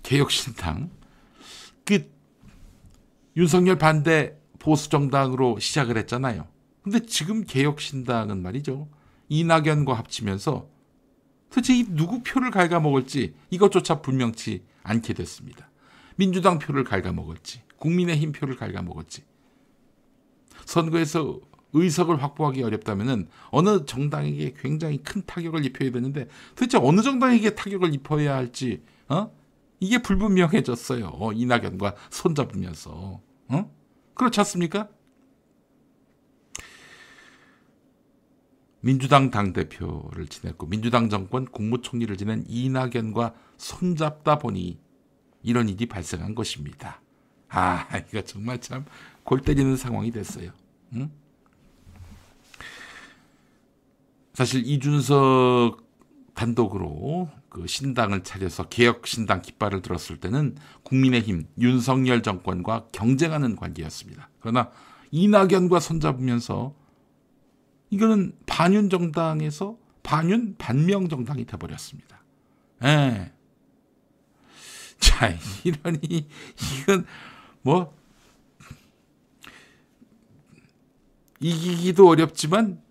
개혁신당 그 윤석열 반대 보수 정당으로 시작을 했잖아요. 근데 지금 개혁신당은 말이죠. 이낙연과 합치면서 도대체 이 누구 표를 갉아먹을지 이것조차 분명치 않게 됐습니다. 민주당 표를 갉아먹을지 국민의힘 표를 갉아먹을지 선거에서 의석을 확보하기 어렵다면 어느 정당에게 굉장히 큰 타격을 입혀야 되는데 도대체 어느 정당에게 타격을 입혀야 할지 어? 이게 불분명해졌어요. 어, 이낙연과 손잡으면서 어? 그렇지 않습니까? 민주당 당대표를 지냈고 민주당 정권 국무총리를 지낸 이낙연과 손잡다 보니 이런 일이 발생한 것입니다. 아, 이거 정말 참 골 때리는 상황이 됐어요. 응? 사실 이준석 단독으로 그 신당을 차려서 개혁 신당 깃발을 들었을 때는 국민의힘 윤석열 정권과 경쟁하는 관계였습니다. 그러나 이낙연과 손잡으면서 이거는 반윤 정당에서 반윤 반명 정당이 돼버렸습니다. 예. 자, 이러니 이건 뭐 이기기도 어렵지만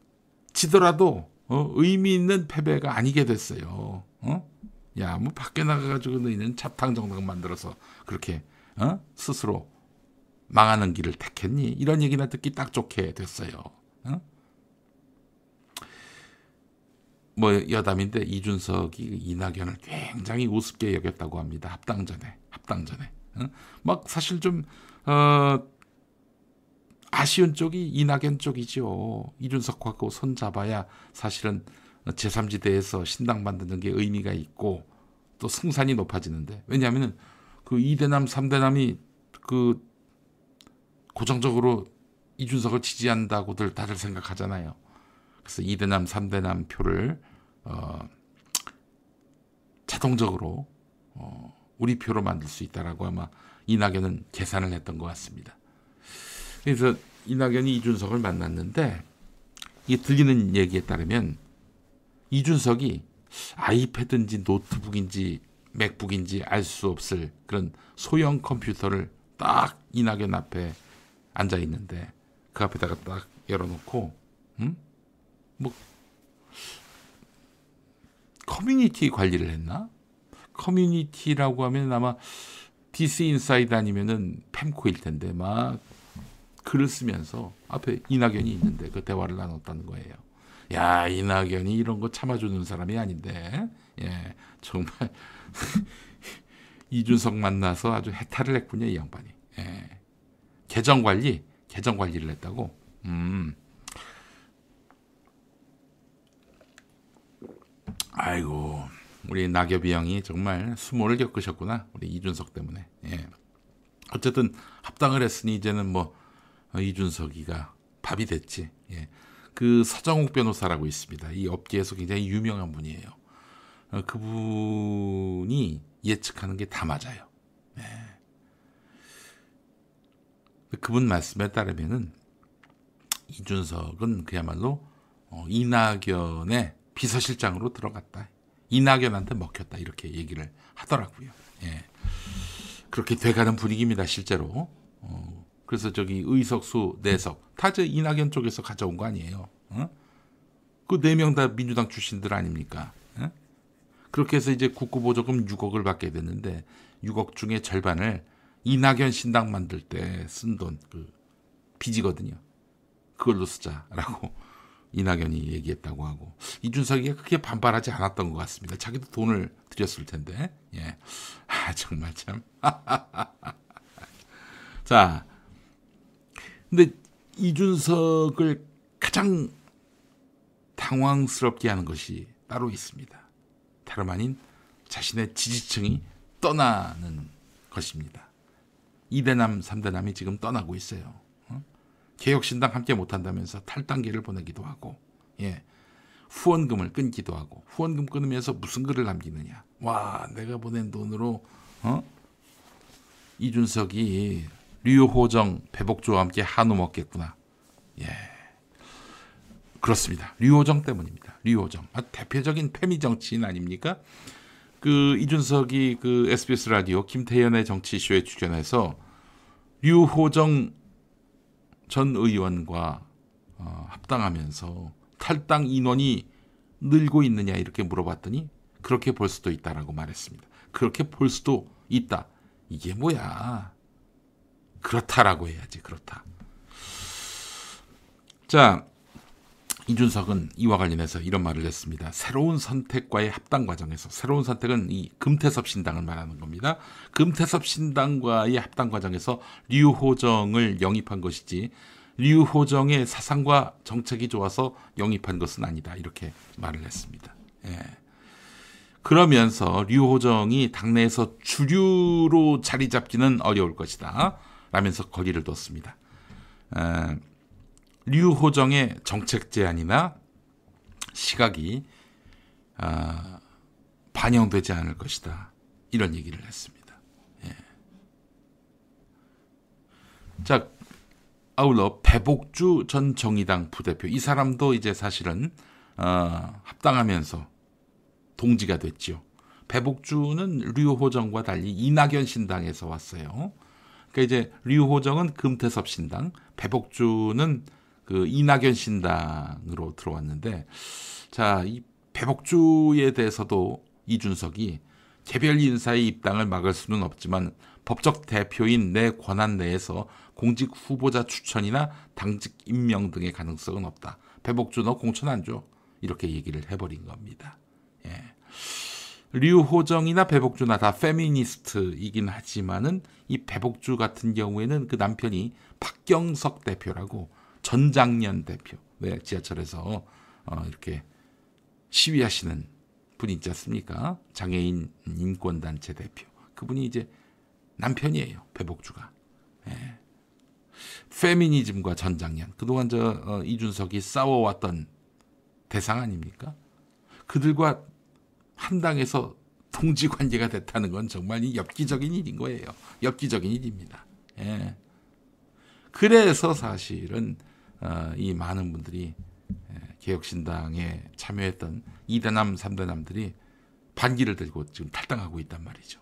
지더라도 어, 의미 있는 패배가 아니게 됐어요. 어? 야, 뭐 밖에 나가가지고 너희는 차탕 정당 만들어서 그렇게 어? 스스로 망하는 길을 택했니? 이런 얘기나 듣기 딱 좋게 됐어요. 어? 뭐 여담인데 이준석이 이낙연을 굉장히 우습게 여겼다고 합니다. 합당 전에 합당 전에 어? 막 사실 좀 어, 아쉬운 쪽이 이낙연 쪽이죠. 이준석하고 손 잡아야 사실은 제3지대에서 신당 만드는 게 의미가 있고 또 승산이 높아지는데 왜냐하면 그 2대남 3대남이 그 고정적으로 이준석을 지지한다고들 다들 생각하잖아요. 그래서 2대남 3대남 표를 어, 자동적으로 어, 우리 표로 만들 수 있다라고 아마 이낙연은 계산을 했던 것 같습니다. 그래서 이낙연이 이준석을 만났는데 이 들리는 얘기에 따르면 이준석이 아이패드인지 노트북인지 맥북인지 알 수 없을 그런 소형 컴퓨터를 딱 이낙연 앞에 앉아 있는데 그 앞에다가 딱 열어놓고 음? 뭐 커뮤니티 관리를 했나? 커뮤니티라고 하면 아마 디시인사이드 아니면은 펨코일 텐데 막 글을 쓰면서 앞에 이낙연이 있는데 그 대화를 나눴다는 거예요. 야 이낙연이 이런 거 참아주는 사람이 아닌데 예 정말 이준석 만나서 아주 해탈을 했군요 이 양반이 예. 계정 관리 계정 관리를 했다고 음 아이고 우리 나ገብ이 형이 정말 수모를 겪으셨구나 우리 이준석 때문에 예. 어쨌든 합당을 했으니 이제는 뭐 이준석이가 밥이 됐지 예. 그 서정욱 변호사라고 있습니다. 이 업계에서 굉장히 유명한 분이에요. 어, 그분이 예측하는 게 다 맞아요. 네. 그분 말씀에 따르면은 이준석은 그야말로 어, 이낙연의 비서실장으로 들어갔다. 이낙연한테 먹혔다 이렇게 얘기를 하더라고요. 예. 그렇게 돼가는 분위기입니다 실제로. 어, 그래서 저기 의석수 내석 다저 이낙연 쪽에서 가져온 거 아니에요. 어? 그네 명 다 민주당 출신들 아닙니까? 어? 그렇게 해서 이제 국고보조금 6억을 받게 됐는데 6억 중에 절반을 이낙연 신당 만들 때 쓴 돈, 그 빚이거든요. 그걸로 쓰자라고 이낙연이 얘기했다고 하고 이준석이가 크게 반발하지 않았던 것 같습니다. 자기도 돈을 들였을 텐데, 예, 아 정말 참. 자, 근데 이준석을 가장 당황스럽게 하는 것이 따로 있습니다. 다름 아닌 자신의 지지층이 떠나는 것입니다. 2대남, 3대남이 지금 떠나고 있어요. 어? 개혁신당 함께 못한다면서 탈당계를 보내기도 하고, 예. 후원금을 끊기도 하고, 후원금 끊으면서 무슨 글을 남기느냐. 와, 내가 보낸 돈으로, 어? 이준석이 류호정, 배복조와 함께 한우 먹겠구나. 예. 그렇습니다. 류호정 때문입니다. 류호정. 아, 대표적인 패미 정치인 아닙니까? 그 이준석이 그 SBS 라디오 김태현의 정치쇼에 출연해서 류호정 전 의원과 어, 합당하면서 탈당 인원이 늘고 있느냐 이렇게 물어봤더니 그렇게 볼 수도 있다라고 말했습니다. 그렇게 볼 수도 있다. 이게 뭐야? 그렇다라고 해야지. 그렇다. 자, 이준석은 이와 관련해서 이런 말을 했습니다. 새로운 선택과의 합당 과정에서 새로운 선택은 이 금태섭 신당을 말하는 겁니다. 금태섭 신당과의 합당 과정에서 류호정을 영입한 것이지 류호정의 사상과 정책이 좋아서 영입한 것은 아니다. 이렇게 말을 했습니다. 예. 그러면서 류호정이 당내에서 주류로 자리 잡기는 어려울 것이다. 라면서 거리를 뒀습니다. 에, 류호정의 정책 제안이나 시각이 아, 반영되지 않을 것이다. 이런 얘기를 했습니다. 예. 자, 아울러 배복주 전 정의당 부대표 이 사람도 이제 사실은 어, 합당하면서 동지가 됐죠. 배복주는 류호정과 달리 이낙연 신당에서 왔어요. 그러니까 이제 류호정은 금태섭 신당, 배복주는 그 이낙연 신당으로 들어왔는데 자, 이 배복주에 대해서도 이준석이 개별 인사의 입당을 막을 수는 없지만 법적 대표인 내 권한 내에서 공직 후보자 추천이나 당직 임명 등의 가능성은 없다. 배복주 너 공천 안 줘. 이렇게 얘기를 해버린 겁니다. 예. 류호정이나 배복주나 다 페미니스트이긴 하지만은 이 배복주 같은 경우에는 그 남편이 박경석 대표라고 전장년 대표 왜 지하철에서 어, 이렇게 시위하시는 분이 있지 않습니까? 장애인 인권단체 대표 그분이 이제 남편이에요 배복주가 예. 페미니즘과 전장년 그동안 저 어, 이준석이 싸워왔던 대상 아닙니까? 그들과 한 당에서 동지 관계가 됐다는 건 정말 이 엽기적인 일인 거예요. 엽기적인 일입니다. 예. 그래서 사실은 어, 이 많은 분들이 예, 개혁신당에 참여했던 이대남 삼대남들이 반기를 들고 지금 탈당하고 있단 말이죠.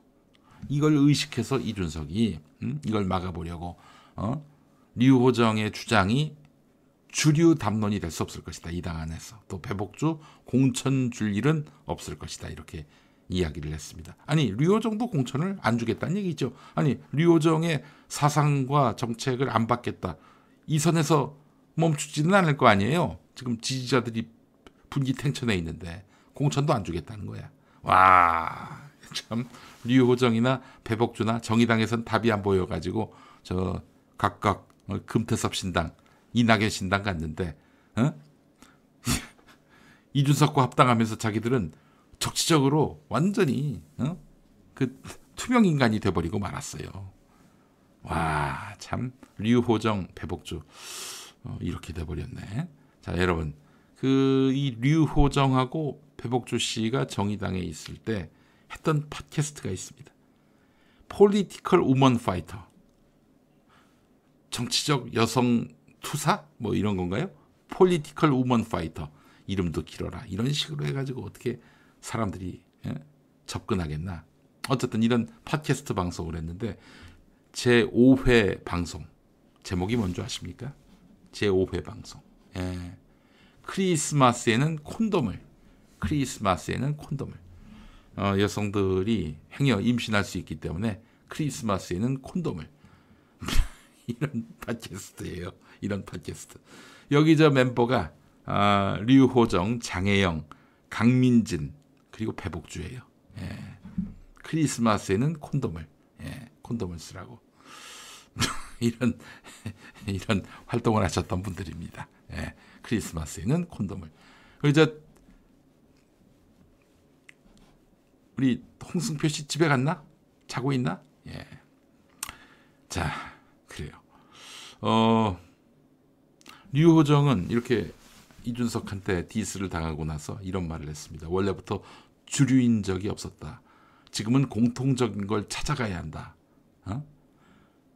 이걸 의식해서 이준석이 음? 이걸 막아보려고 어? 류호정의 주장이 주류 담론이 될 수 없을 것이다. 이 당 안에서. 또 배복주 공천 줄 일은 없을 것이다. 이렇게 이야기를 했습니다. 아니, 류호정도 공천을 안 주겠다는 얘기죠. 아니, 류호정의 사상과 정책을 안 받겠다. 이 선에서 멈추지는 않을 거 아니에요. 지금 지지자들이 분기탱천에 있는데 공천도 안 주겠다는 거야. 와, 참 류호정이나 배복주나 정의당에선 답이 안 보여가지고 저 각각 어, 금태섭 신당 이낙연 신당 갔는데 어? 이준석과 합당하면서 자기들은 정치적으로 완전히 어? 그 투명 인간이 돼버리고 말았어요. 와, 참 류호정, 배복주 어, 이렇게 돼버렸네. 자, 여러분 그 이 류호정하고 배복주 씨가 정의당에 있을 때 했던 팟캐스트가 있습니다. Political Woman Fighter. 정치적 여성 투사 뭐 이런 건가요? Political Woman Fighter 이름도 길어라 이런 식으로 해가지고 어떻게 사람들이 예? 접근하겠나? 어쨌든 이런 팟캐스트 방송을 했는데 제 5회 방송 제목이 뭔지 아십니까? 제 5회 방송. 예. 크리스마스에는 콘돔을 크리스마스에는 콘돔을 어, 여성들이 행여 임신할 수 있기 때문에 크리스마스에는 콘돔을 이런 팟캐스트예요. 이런 팟캐스트. 여기 저 멤버가 아, 류호정, 장혜영, 강민진 그리고 배복주예요. 예. 크리스마스에는 콘돔을 예, 콘돔을 쓰라고 이런 이런 활동을 하셨던 분들입니다. 예. 크리스마스에는 콘돔을. 그저 우리 홍승표 씨 집에 갔나? 자고 있나? 예. 자, 그래요. 어, 류호정은 이렇게 이준석한테 디스를 당하고 나서 이런 말을 했습니다. 원래부터 주류인 적이 없었다. 지금은 공통적인 걸 찾아가야 한다. 어?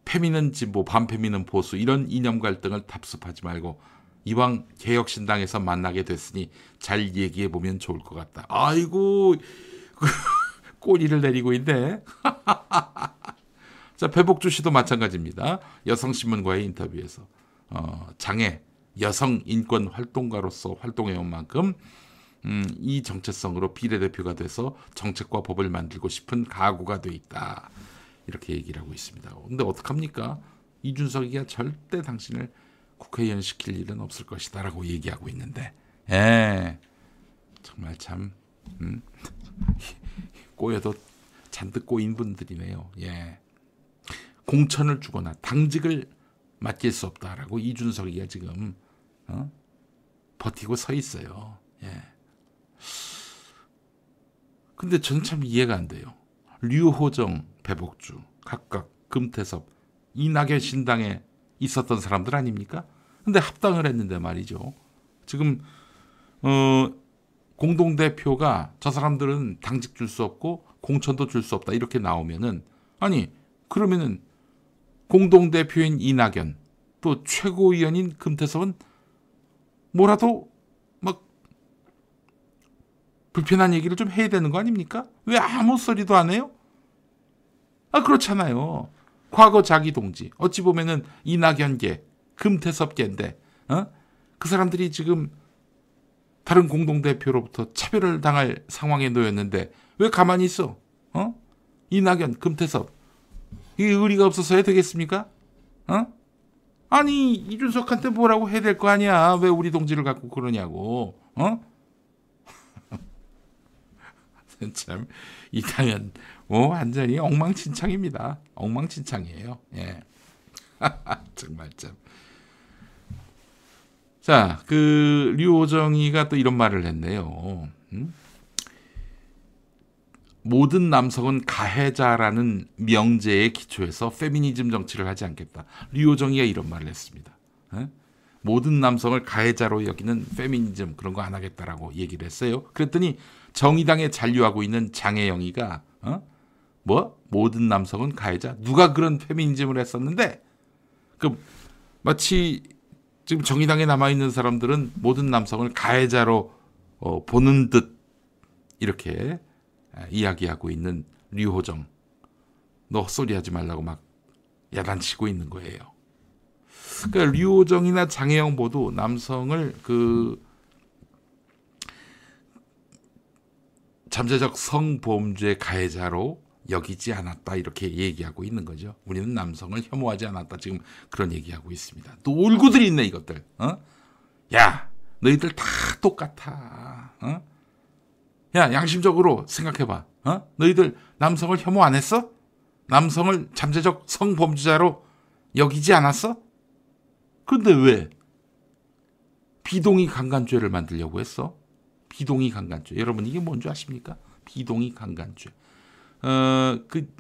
페미는 진보, 반페미는 보수 이런 이념 갈등을 답습하지 말고 이왕 개혁신당에서 만나게 됐으니 잘 얘기해 보면 좋을 것 같다. 아이고 꼬리를 내리고 있네. 자 배복주 씨도 마찬가지입니다. 여성신문과의 인터뷰에서 어, 장애 여성 인권 활동가로서 활동해온 만큼 음, 이 정체성으로 비례대표가 돼서 정책과 법을 만들고 싶은 각오가 돼 있다. 이렇게 얘기를 하고 있습니다. 근데 어떡합니까? 이준석이가 절대 당신을 국회의원 시킬 일은 없을 것이다라고 얘기하고 있는데, 예, 정말 참 음, 꼬여도 잔뜩 꼬인 분들이네요. 예, 공천을 주거나 당직을 맡길 수 없다라고 이준석이가 지금 어? 버티고 서 있어요. 예. 근데 전 참 이해가 안 돼요. 류호정, 배복주, 각각 금태섭, 이낙연 신당에 있었던 사람들 아닙니까? 근데 합당을 했는데 말이죠. 지금 어 공동 대표가 저 사람들은 당직 줄 수 없고 공천도 줄 수 없다 이렇게 나오면은 아니 그러면은 공동 대표인 이낙연 또 최고위원인 금태섭은 뭐라도 막 불편한 얘기를 좀 해야 되는 거 아닙니까? 왜 아무 소리도 안 해요? 아 그렇잖아요. 과거 자기 동지 어찌 보면은 이낙연계 금태섭계인데 어? 그 사람들이 지금 다른 공동 대표로부터 차별을 당할 상황에 놓였는데 왜 가만히 있어? 어? 이낙연 금태섭 이게 의리가 없어서 야 되겠습니까? 어? 아니 이준석한테 뭐라고 해야 될 거 아니야. 왜 우리 동지를 갖고 그러냐고. 어? 참 이당은 뭐 어, 완전히 엉망진창입니다. 엉망진창이에요. 예. 정말 참. 자, 그 류호정이가 또 이런 말을 했네요. 음? 모든 남성은 가해자라는 명제에 기초해서 페미니즘 정치를 하지 않겠다. 류호정이가 이런 말을 했습니다. 예? 모든 남성을 가해자로 여기는 페미니즘 그런 거 안 하겠다라고 얘기를 했어요. 그랬더니 정의당에 잔류하고 있는 장혜영이가 어? 뭐 모든 남성은 가해자 누가 그런 페미니즘을 했었는데 그 마치 지금 정의당에 남아 있는 사람들은 모든 남성을 가해자로 어, 보는 듯 이렇게 이야기하고 있는 류호정 너 헛소리하지 말라고 막 야단치고 있는 거예요. 그러니까 류호정이나 장혜영 모두 남성을 그 잠재적 성범죄 가해자로 여기지 않았다 이렇게 얘기하고 있는 거죠. 우리는 남성을 혐오하지 않았다 지금 그런 얘기하고 있습니다. 또 울고들 있네 이것들. 어? 야 너희들 다 똑같아. 어? 야 양심적으로 생각해봐. 어? 너희들 남성을 혐오 안 했어? 남성을 잠재적 성범죄자로 여기지 않았어? 그런데 왜 비동의 강간죄를 만들려고 했어? 비동의 강간죄. 여러분 이게 뭔지 아십니까? 비동의 강간죄. 어, 그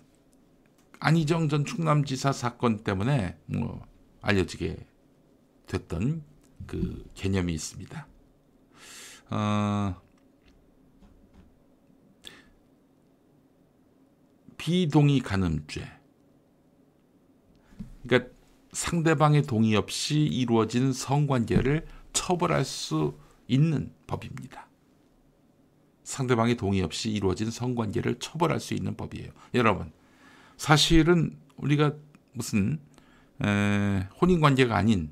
안희정 전 충남지사 사건 때문에 뭐 알려지게 됐던 그 개념이 있습니다. 어, 비동의 간음죄. 그러니까 상대방의 동의 없이 이루어진 성관계를 처벌할 수 있는 법입니다. 상대방의 동의 없이 이루어진 성관계를 처벌할 수 있는 법이에요. 여러분, 사실은 우리가 무슨 에, 혼인 관계가 아닌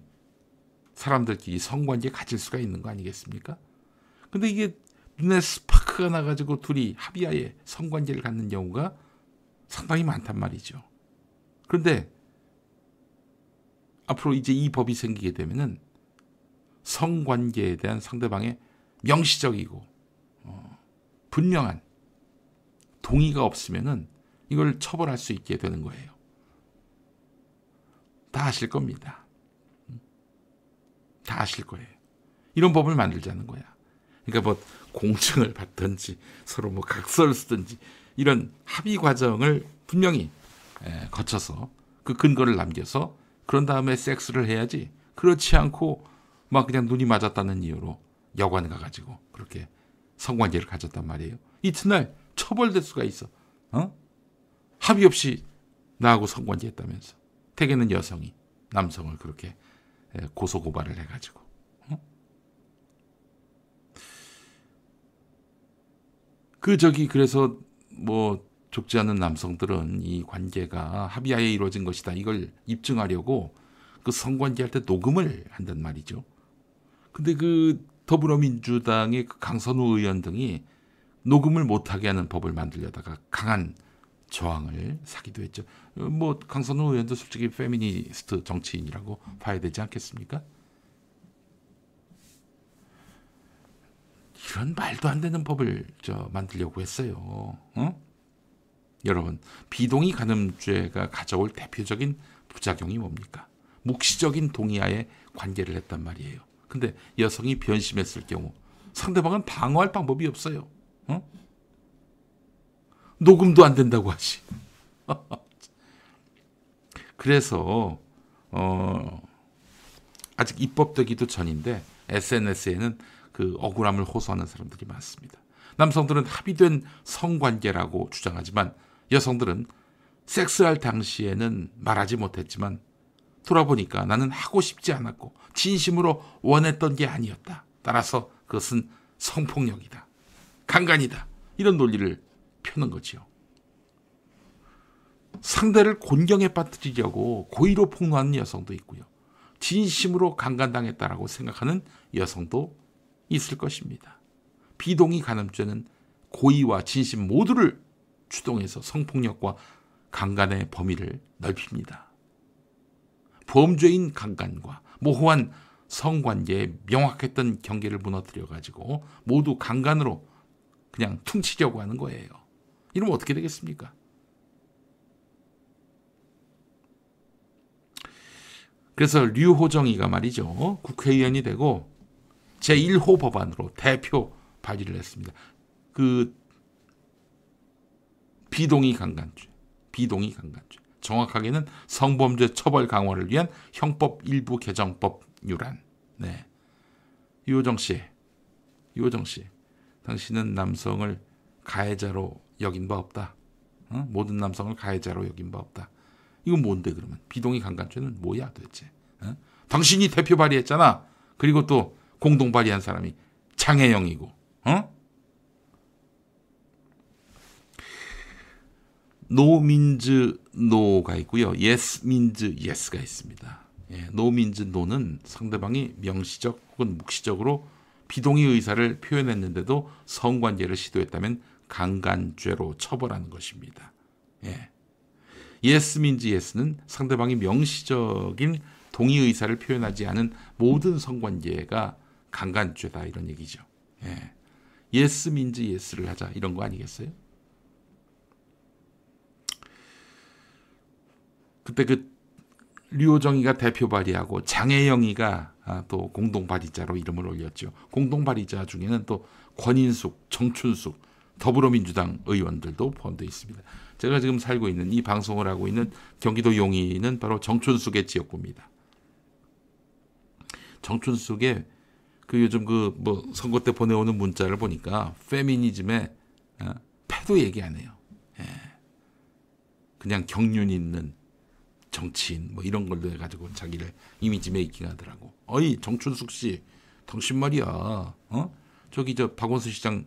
사람들끼리 성관계 가질 수가 있는 거 아니겠습니까? 근데 이게 눈에 스파크가 나가지고 둘이 합의하에 성관계를 갖는 경우가 상당히 많단 말이죠. 그런데 앞으로 이제 이 법이 생기게 되면은 성관계에 대한 상대방의 명시적이고 어, 분명한 동의가 없으면은 이걸 처벌할 수 있게 되는 거예요. 다 아실 겁니다. 다 아실 거예요. 이런 법을 만들자는 거야. 그러니까 뭐 공증을 받든지 서로 뭐 각서를 쓰든지 이런 합의 과정을 분명히 거쳐서 그 근거를 남겨서 그런 다음에 섹스를 해야지. 그렇지 않고 막 그냥 눈이 맞았다는 이유로 여관 가가지고 그렇게 성관계를 가졌단 말이에요. 이튿날 처벌될 수가 있어. 어? 합의 없이 나하고 성관계 했다면서. 대개는 여성이 남성을 그렇게 고소 고발을 해가지고. 어? 그 저기 그래서 뭐 좋지 않은 남성들은 이 관계가 합의하에 이루어진 것이다. 이걸 입증하려고 그 성관계할 때 녹음을 한단 말이죠. 근데 그 더불어민주당의 그 강선우 의원 등이 녹음을 못하게 하는 법을 만들려다가 강한 저항을 사기도 했죠. 뭐 강선우 의원도 솔직히 페미니스트 정치인이라고 봐야 되지 않겠습니까? 이런 말도 안 되는 법을 저 만들려고 했어요. 어? 여러분, 비동의 간음죄가 가져올 대표적인 부작용이 뭡니까? 묵시적인 동의하에 관계를 했단 말이에요. 근데 여성이 변심했을 경우 상대방은 방어할 방법이 없어요. 어? 녹음도 안 된다고 하지. 그래서 어, 아직 입법되기도 전인데 SNS에는 그 억울함을 호소하는 사람들이 많습니다. 남성들은 합의된 성관계라고 주장하지만 여성들은 섹스할 당시에는 말하지 못했지만 돌아보니까 나는 하고 싶지 않았고 진심으로 원했던 게 아니었다. 따라서 그것은 성폭력이다. 강간이다. 이런 논리를 펴는 거지요. 상대를 곤경에 빠뜨리려고 고의로 폭로하는 여성도 있고요. 진심으로 강간당했다라고 생각하는 여성도 있을 것입니다. 비동의 간음죄는 고의와 진심 모두를 추동해서 성폭력과 강간의 범위를 넓힙니다. 범죄인 강간과 모호한 성관계에 명확했던 경계를 무너뜨려 가지고 모두 강간으로 그냥 퉁치려고 하는 거예요. 이러면 어떻게 되겠습니까? 그래서 류호정이가 말이죠. 국회의원이 되고 제1호 법안으로 대표 발의를 했습니다. 그 비동의 강간죄, 비동의 강간죄. 정확하게는 성범죄 처벌 강화를 위한 형법 일부 개정법 유란. 네. 유호정 씨, 유호정 씨, 당신은 남성을 가해자로 여긴 바 없다. 어? 모든 남성을 가해자로 여긴 바 없다. 이건 뭔데 그러면 비동의 강간죄는 뭐야 도대체? 어? 당신이 대표 발의했잖아. 그리고 또 공동 발의한 사람이 장혜영이고, 어? No means no가 있고요. Yes means yes가 있습니다. 예, No means no는 상대방이 명시적 혹은 묵시적으로 비동의 의사를 표현했는데도 성관계를 시도했다면 강간죄로 처벌하는 것입니다. 예. Yes means yes는 상대방이 명시적인 동의 의사를 표현하지 않은 모든 성관계가 강간죄다 이런 얘기죠. 예. Yes means yes를 하자 이런 거 아니겠어요? 그때 그 류호정이가 대표 발의하고 장혜영이가 아, 또 공동 발의자로 이름을 올렸죠. 공동 발의자 중에는 또 권인숙, 정춘숙, 더불어민주당 의원들도 포함되어 있습니다. 제가 지금 살고 있는 이 방송을 하고 있는 경기도 용인은 바로 정춘숙의 지역구입니다. 정춘숙의 그 요즘 그 뭐 선거 때 보내오는 문자를 보니까 페미니즘의 어, 패도 얘기 안 해요. 예. 그냥 경륜 있는 정치인 뭐 이런 걸로 해가지고 자기를 이미지 메이킹 하더라고. 어이 정춘숙 씨, 당신 말이야. 어? 저기 저 박원순 시장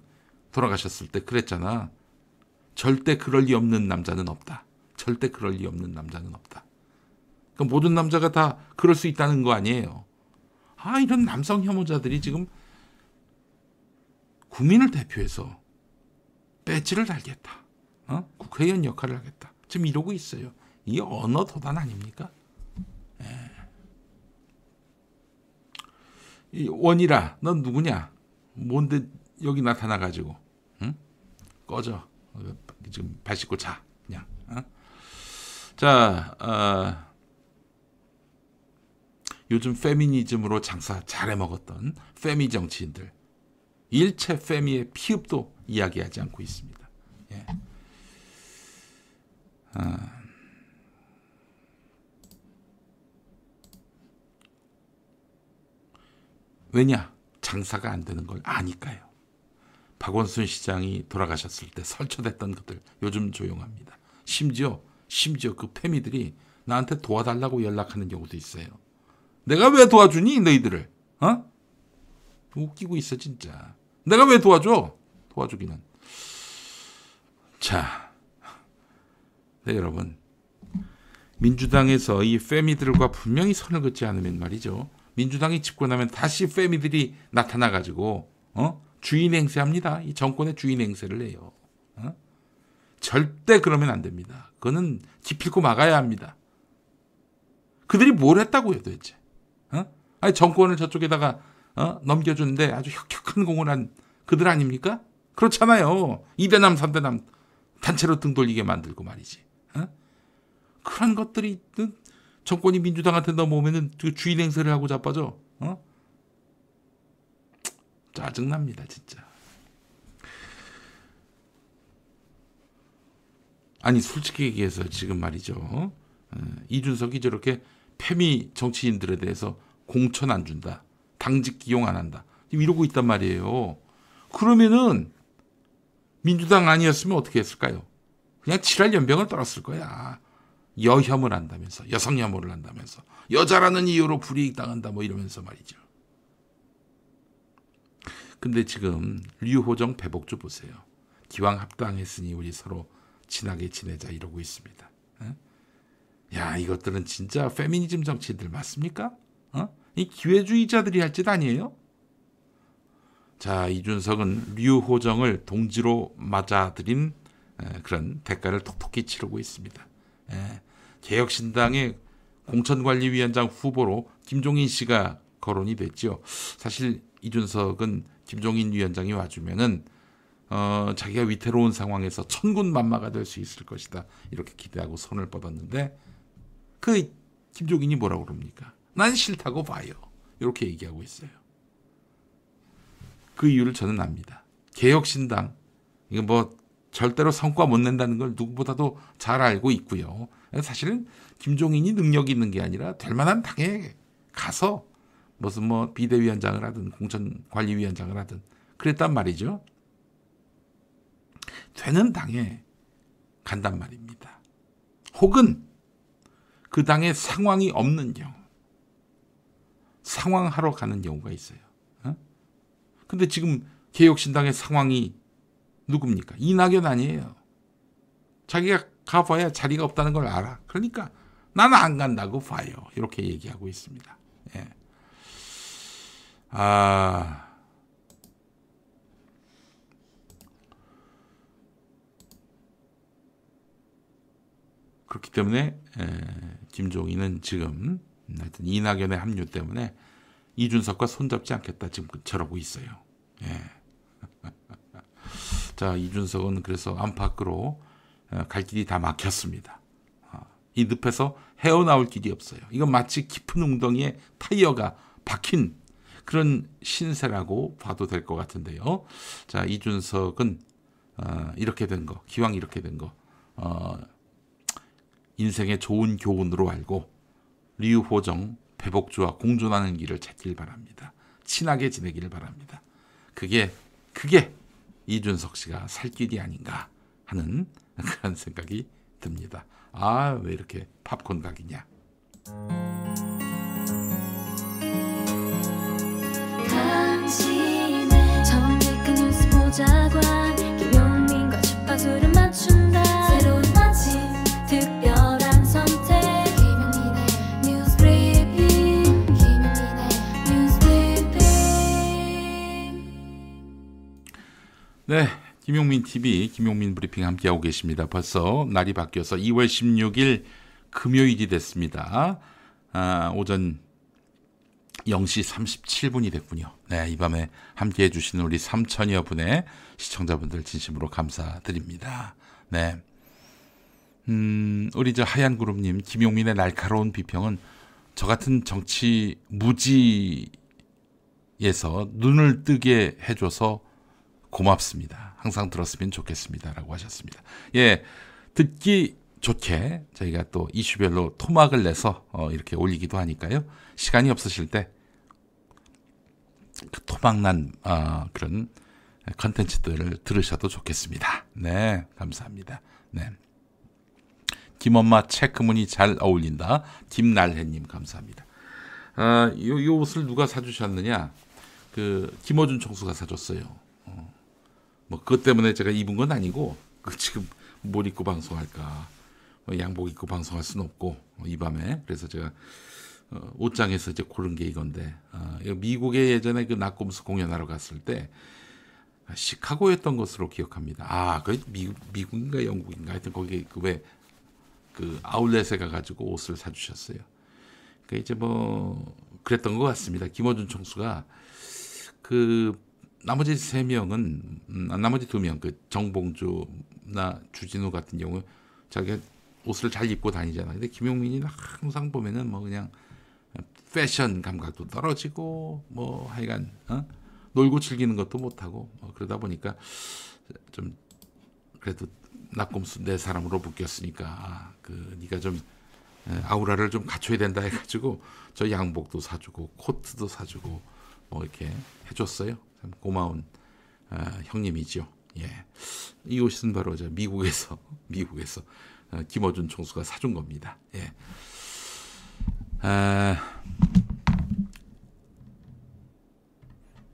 돌아가셨을 때 그랬잖아. 절대 그럴 리 없는 남자는 없다. 절대 그럴 리 없는 남자는 없다. 그러니까 모든 남자가 다 그럴 수 있다는 거 아니에요. 아 이런 남성 혐오자들이 지금 국민을 대표해서 배지를 달겠다. 어? 국회의원 역할을 하겠다. 지금 이러고 있어요. 이게 언어 도단 아닙니까? 예. 이 원이라, 넌 누구냐? 뭔데 여기 나타나가지고, 응? 꺼져. 지금 발 씻고 자, 그냥. 어? 자, 어, 요즘 페미니즘으로 장사 잘해 먹었던 페미 정치인들 일체 페미의 피읍도 이야기하지 않고 있습니다. 예. 아. 왜냐? 장사가 안 되는 걸 아니까요. 박원순 시장이 돌아가셨을 때 설쳐댔던 것들 요즘 조용합니다. 심지어 심지어 그 패미들이 나한테 도와달라고 연락하는 경우도 있어요. 내가 왜 도와주니 너희들을? 어? 웃기고 있어 진짜. 내가 왜 도와줘? 도와주기는. 자, 네 여러분 민주당에서 이 패미들과 분명히 선을 긋지 않으면 말이죠. 민주당이 집권하면 다시 페미들이 나타나 가지고 어? 주인 행세합니다. 이 정권의 주인 행세를 해요. 어? 절대 그러면 안 됩니다. 그거는 기필코 막아야 합니다. 그들이 뭘 했다고요, 도대체? 어? 아니 정권을 저쪽에다가 어? 넘겨주는데 아주 혁혁한 공을 한 그들 아닙니까? 그렇잖아요. 이대남 삼대남 단체로 등 돌리게 만들고 말이지. 어? 그런 것들이 정권이 민주당한테 넘어오면은 그 주인 행세를 하고 자빠져. 어? 짜증납니다, 진짜. 아니 솔직히 얘기해서 지금 말이죠. 어? 이준석이 저렇게 패미 정치인들에 대해서 공천 안 준다. 당직 기용 안 한다. 이러고 있단 말이에요. 그러면은 민주당 아니었으면 어떻게 했을까요? 그냥 칠할 연병을 떨었을 거야. 여혐을 한다면서 여성 혐오를 한다면서 여자라는 이유로 불이익 당한다 뭐 이러면서 말이죠. 근데 지금 류호정 배복주 보세요. 기왕 합당했으니 우리 서로 친하게 지내자 이러고 있습니다. 야 이것들은 진짜 페미니즘 정치인들 맞습니까? 어? 이 기회주의자들이 할 짓 아니에요? 자 이준석은 류호정을 동지로 맞아들인 그런 대가를 톡톡히 치르고 있습니다. 개혁신당의 공천관리위원장 후보로 김종인 씨가 거론이 됐죠. 사실 이준석은 김종인 위원장이 와주면은 어, 자기가 위태로운 상황에서 천군만마가 될 수 있을 것이다. 이렇게 기대하고 손을 뻗었는데 그 김종인이 뭐라고 그럽니까? 난 싫다고 봐요. 이렇게 얘기하고 있어요. 그 이유를 저는 압니다. 개혁신당 이거 뭐 절대로 성과 못 낸다는 걸 누구보다도 잘 알고 있고요. 사실은 김종인이 능력이 있는 게 아니라 될 만한 당에 가서 무슨 뭐 비대위원장을 하든 공천관리위원장을 하든 그랬단 말이죠. 되는 당에 간단 말입니다. 혹은 그 당에 상황이 없는 경우, 상황하러 가는 경우가 있어요. 어? 근데 지금 개혁신당의 상황이 누굽니까? 이낙연 아니에요. 자기가 가봐야 자리가 없다는 걸 알아. 그러니까 나는 안 간다고 봐요. 이렇게 얘기하고 있습니다. 예. 아. 그렇기 때문에 에, 김종인은 지금 하여튼 이낙연의 합류 때문에 이준석과 손잡지 않겠다 지금 저러고 있어요. 예. 자 이준석은 그래서 안팎으로 갈 길이 다 막혔습니다. 아, 이 늪에서 헤어나올 길이 없어요. 이건 마치 깊은 웅덩이에 타이어가 박힌 그런 신세라고 봐도 될 것 같은데요. 자 이준석은 어, 이렇게 된 거, 기왕 이렇게 된 거, 어, 인생의 좋은 교훈으로 알고 리우호정, 배복주와 공존하는 길을 찾길 바랍니다. 친하게 지내기를 바랍니다. 그게 그게 이준석 씨가 살 길이 아닌가 하는 그런 생각이 듭니다. 아, 왜 이렇게 팝콘 각이냐? 당신의 정직한 뉴스 보자관 김용민과 주파수를 네. 김용민 TV, 김용민 브리핑 함께하고 계십니다. 벌써 날이 바뀌어서 2월 16일 금요일이 됐습니다. 아, 오전 0시 37분이 됐군요. 네, 이 밤에 함께 해주시는 우리 3천여 분의 시청자분들 진심으로 감사드립니다. 네. 음, 우리 저 하얀 그룹님, 김용민의 날카로운 비평은 저 같은 정치 무지에서 눈을 뜨게 해줘서 고맙습니다. 항상 들었으면 좋겠습니다. 라고 하셨습니다. 예, 듣기 좋게 저희가 또 이슈별로 토막을 내서 어, 이렇게 올리기도 하니까요. 시간이 없으실 때 그 토막난 어, 그런 컨텐츠들을 들으셔도 좋겠습니다. 네, 감사합니다. 네. 김엄마 체크무늬 잘 어울린다. 김날혜님 감사합니다. 아, 요, 요 옷을 누가 사주셨느냐? 그 김어준 총수가 사줬어요. 어. 뭐 그것 때문에 제가 입은 건 아니고 그 지금 뭘 입고 방송할까? 뭐 양복 입고 방송할 수는 없고 어, 이 밤에 그래서 제가 어, 옷장에서 이제 고른 게 이건데 어, 미국에 예전에 그 낙곰수 공연하러 갔을 때 시카고였던 것으로 기억합니다. 아, 그 미국 미국인가 영국인가 하여튼 거기 그 왜 그 아울렛에 가가지고 옷을 사주셨어요. 그 이제 뭐 그랬던 것 같습니다. 김어준 총수가 그 나머지 세 명은 음, 나머지 두 명 그 정봉주나 주진우 같은 경우 자기가 옷을 잘 입고 다니잖아요. 근데 김용민이는 항상 보면은 뭐 그냥 패션 감각도 떨어지고 뭐 하여간 어? 놀고 즐기는 것도 못하고 뭐 그러다 보니까 좀 그래도 낙곰수 네 사람으로 묶였으니까 아, 그 네가 좀 아우라를 좀 갖춰야 된다 해가지고 저 양복도 사주고 코트도 사주고 뭐 이렇게 해줬어요. 참 고마운 어, 형님이죠. 예, 이 옷은 바로 저 미국에서 미국에서 어, 김어준 총수가 사준 겁니다. 예. 아,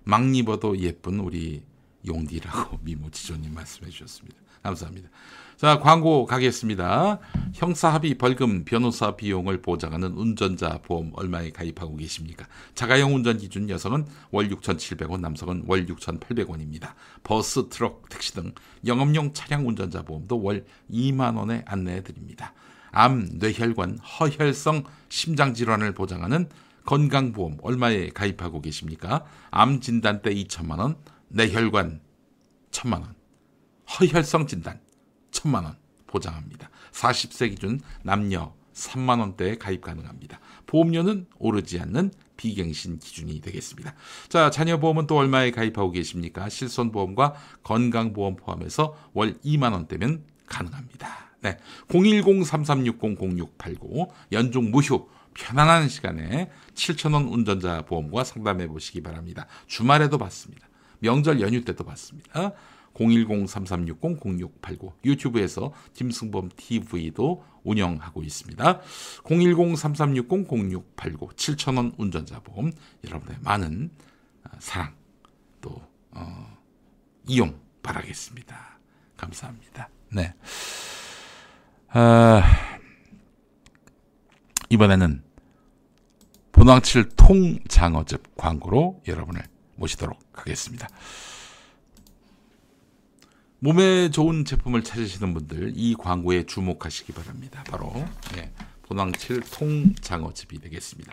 막 입어도 예쁜 우리 용디라고 미모지조님 말씀해 주셨습니다. 감사합니다. 자, 광고 가겠습니다. 형사합의 벌금 변호사 비용을 보장하는 운전자 보험 얼마에 가입하고 계십니까? 자가용 운전 기준 여성은 월 6,700원, 남성은 월 6,800원입니다. 버스, 트럭, 택시 등 영업용 차량 운전자 보험도 월 2만 원에 안내해 드립니다. 암, 뇌혈관, 허혈성 심장 질환을 보장하는 건강보험 얼마에 가입하고 계십니까? 암 진단 때 2천만 원, 뇌혈관 1천만 원. 허혈성 진단 천만 원 보장합니다. 40세 기준 남녀 3만 원대에 가입 가능합니다. 보험료는 오르지 않는 비갱신 기준이 되겠습니다. 자, 자녀 보험은 또 얼마에 가입하고 계십니까? 실손 보험과 건강 보험 포함해서 월 2만 원대면 가능합니다. 네. 010-3360-0689 연중 무휴 편안한 시간에 7천원 운전자 보험과 상담해 보시기 바랍니다. 주말에도 받습니다. 명절 연휴 때도 받습니다. 010-3360-0689 유튜브에서 김승범 TV도 운영하고 있습니다. 010-3360-0689 7천원 운전자 보험 여러분의 많은 사랑 또 어, 이용 바라겠습니다. 감사합니다. 네. 아, 이번에는 본황칠 통장어즙 광고로 여러분을 모시도록 하겠습니다. 몸에 좋은 제품을 찾으시는 분들 이 광고에 주목하시기 바랍니다. 바로 예, 본황칠 통장어즙이 되겠습니다.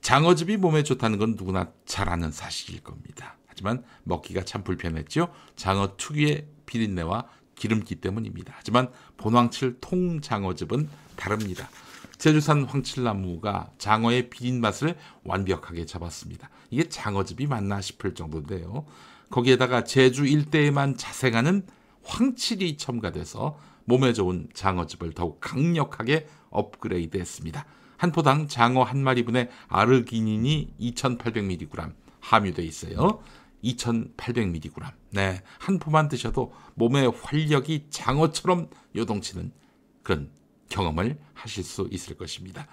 장어즙이 몸에 좋다는 건 누구나 잘 아는 사실일 겁니다. 하지만 먹기가 참 불편했죠. 장어 특유의 비린내와 기름기 때문입니다. 하지만 본황칠 통장어즙은 다릅니다. 제주산 황칠나무가 장어의 비린 맛을 완벽하게 잡았습니다. 이게 장어즙이 맞나 싶을 정도인데요. 거기에다가 제주 일대에만 자생하는 황칠이 첨가돼서 몸에 좋은 장어즙을 더욱 강력하게 업그레이드했습니다. 한 포당 장어 한 마리분의 아르기닌이 2,800mg 함유돼 있어요. 2,800mg. 네, 한 포만 드셔도 몸의 활력이 장어처럼 요동치는 그런 경험을 하실 수 있을 것입니다.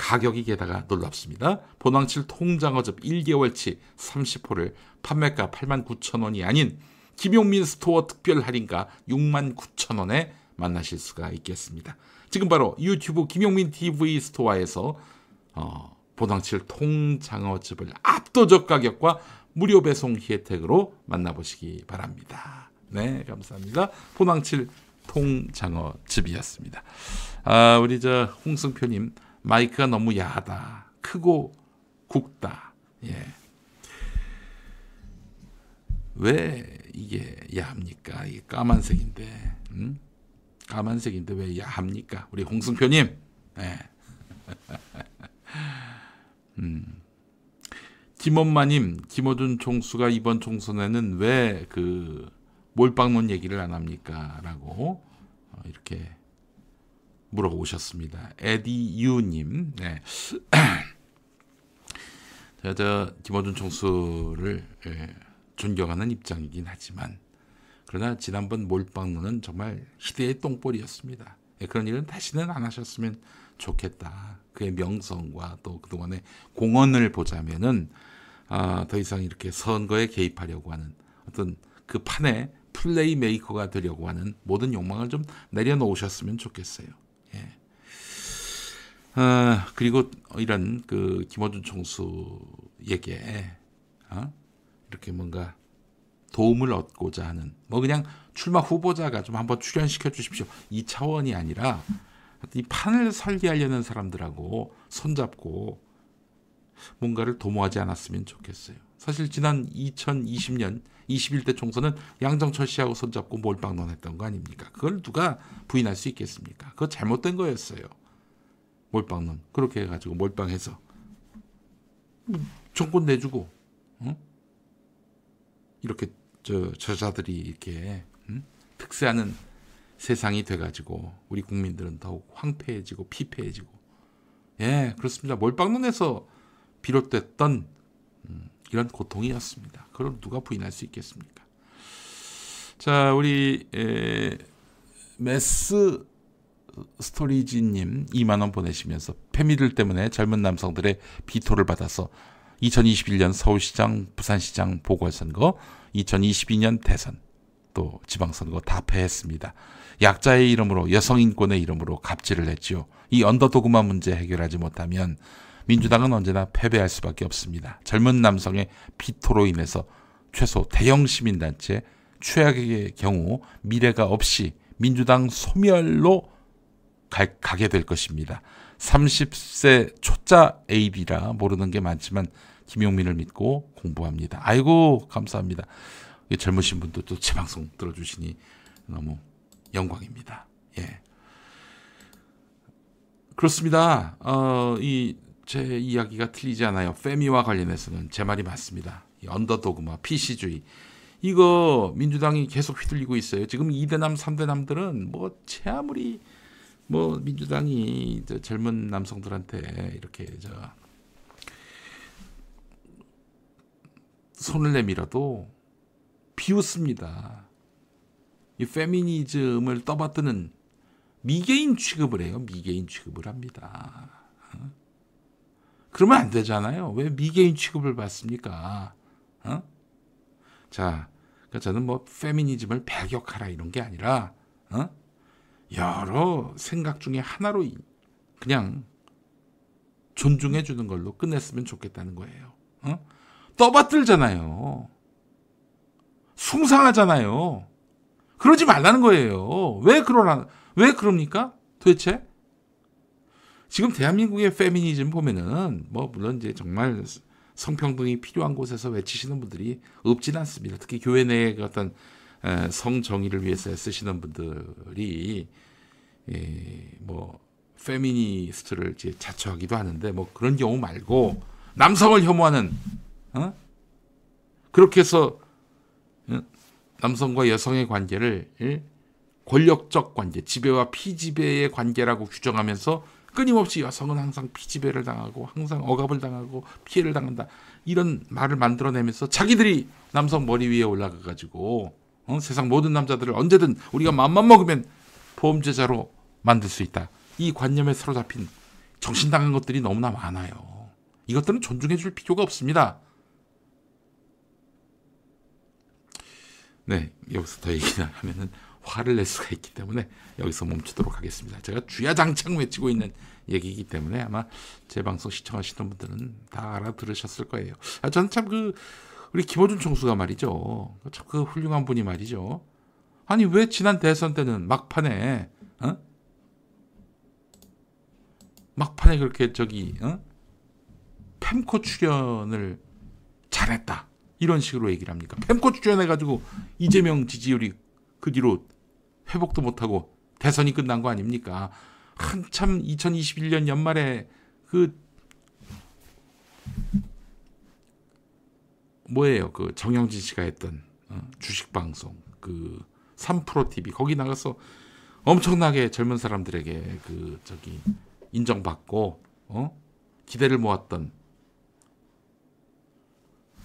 가격이 게다가 놀랍습니다. 본황칠 통장어즙 1개월치 30포를 판매가 8만 9천 원이 아닌 김용민 스토어 특별 할인가 6만 9천 원에 만나실 수가 있겠습니다. 지금 바로 유튜브 김용민 TV 스토어에서 어, 본황칠 통장어즙을 압도적 가격과 무료 배송 혜택으로 만나보시기 바랍니다. 네, 감사합니다. 본황칠 통장어즙이었습니다. 아, 우리 저 홍승표님 마이크가 너무 야하다. 크고 굵다. 예. 왜 이게 야합니까? 이게 까만색인데, 음? 까만색인데 왜 야합니까? 우리 홍승표님, 예. 음. 김엄마님, 김어준 총수가 이번 총선에는 왜 그 몰빵론 얘기를 안 합니까? 라고 어, 이렇게 물어보셨습니다. 에디 유님, 네. 제가 저 김어준 총수를 예, 존경하는 입장이긴 하지만 그러나 지난번 몰빵론은 정말 시대의 똥볼이었습니다. 예, 그런 일은 다시는 안 하셨으면 좋겠다. 그의 명성과 또 그동안의 공헌을 보자면은 아, 더 이상 이렇게 선거에 개입하려고 하는 어떤 그 판에 플레이 메이커가 되려고 하는 모든 욕망을 좀 내려놓으셨으면 좋겠어요. 예. 아, 그리고 이런 그 김어준 총수에게 어? 이렇게 뭔가 도움을 얻고자 하는 뭐 그냥 출마 후보자가 좀 한번 출연시켜 주십시오. 이 차원이 아니라 이 판을 설계하려는 사람들하고 손잡고 뭔가를 도모하지 않았으면 좋겠어요. 사실 지난 2020년 21대 총선은 양정철 씨하고 손잡고 몰빵론했던 거 아닙니까? 그걸 누가 부인할 수 있겠습니까? 그거 잘못된 거였어요. 몰빵론 그렇게 해가지고 몰빵해서 정권 내주고 어? 이렇게 저 저자들이 이렇게 음? 특세하는 세상이 돼가지고 우리 국민들은 더욱 황폐해지고 피폐해지고 예 그렇습니다 몰빵론에서 비롯됐던 음, 이런 고통이었습니다. 그걸 누가 부인할 수 있겠습니까? 자 우리 에, 메스 스토리지님 2만 원 보내시면서 패미들 때문에 젊은 남성들의 비토를 받아서 2021년 서울시장, 부산시장 보궐선거, 2022년 대선, 또 지방선거 다 패했습니다. 약자의 이름으로 여성인권의 이름으로 갑질을 했지요. 이 언더도그마 문제 해결하지 못하면 민주당은 언제나 패배할 수밖에 없습니다. 젊은 남성의 비토로 인해서 최소 대형 시민단체 최악의 경우 미래가 없이 민주당 소멸로 가, 가게 될 것입니다. 30세 초짜 AB라 모르는 게 많지만 김용민을 믿고 공부합니다. 아이고 감사합니다. 이 젊으신 분도 또 제 방송 들어주시니 너무 영광입니다. 예. 그렇습니다. 어, 이 제 이야기가 틀리지 않아요. 페미와 관련해서는 제 말이 맞습니다. 이 언더도그마, PC주의. 이거 민주당이 계속 휘둘리고 있어요. 지금 2대남, 3대남들은 뭐 제 아무리 뭐 민주당이 저 젊은 남성들한테 이렇게 저 손을 내밀어도 비웃습니다. 이 페미니즘을 떠받드는 미개인 취급을 해요. 미개인 취급을 합니다. 어? 그러면 안 되잖아요. 왜 미개인 취급을 받습니까? 어? 자, 그러니까 저는 뭐 페미니즘을 배격하라 이런 게 아니라 어? 여러 생각 중에 하나로 그냥 존중해 주는 걸로 끝냈으면 좋겠다는 거예요. 어? 떠받들잖아요. 숭상하잖아요. 그러지 말라는 거예요. 왜 그러나 왜 그럽니까? 도대체 지금 대한민국의 페미니즘 보면은 뭐 물론 이제 정말 성평등이 필요한 곳에서 외치시는 분들이 없진 않습니다. 특히 교회 그 어떤 성 정의를 위해서 쓰시는 분들이 뭐 페미니스트를 이제 자처하기도 하는데 뭐 그런 경우 말고 남성을 혐오하는 어? 그렇게 해서 어? 남성과 여성의 관계를 권력적 관계, 지배와 피지배의 관계라고 규정하면서 끊임없이 여성은 항상 피지배를 당하고 항상 억압을 당하고 피해를 당한다. 이런 말을 만들어내면서 자기들이 남성 머리 위에 올라가 가지고 어? 세상 모든 남자들을 언제든 우리가 마음만 먹으면 보험제자로 만들 수 있다. 이 관념에 사로잡힌 정신당한 것들이 너무나 많아요. 이것들은 존중해 줄 필요가 없습니다. 네, 여기서 더 얘기를 하면은 화를 낼 수가 있기 때문에 여기서 멈추도록 하겠습니다. 제가 주야장창 외치고 있는 얘기이기 때문에 아마 제 방송 시청하시는 분들은 다 알아들으셨을 거예요. 아, 저는 참 그 우리 김호준 총수가 말이죠. 참 그 훌륭한 분이 말이죠. 아니 왜 지난 대선 때는 막판에 어? 막판에 그렇게 저기 어? 펜코 출연을 잘했다 이런 식으로 얘기를 합니까? 펜코 출연해가지고 이재명 지지율이 그 뒤로 회복도 못하고 대선이 끝난 거 아닙니까? 한참 2021년 연말에 그 뭐예요? 그 정영진 씨가 했던 어, 주식 방송 그 3프로 TV 거기 나가서 엄청나게 젊은 사람들에게 그 저기 인정받고 어? 기대를 모았던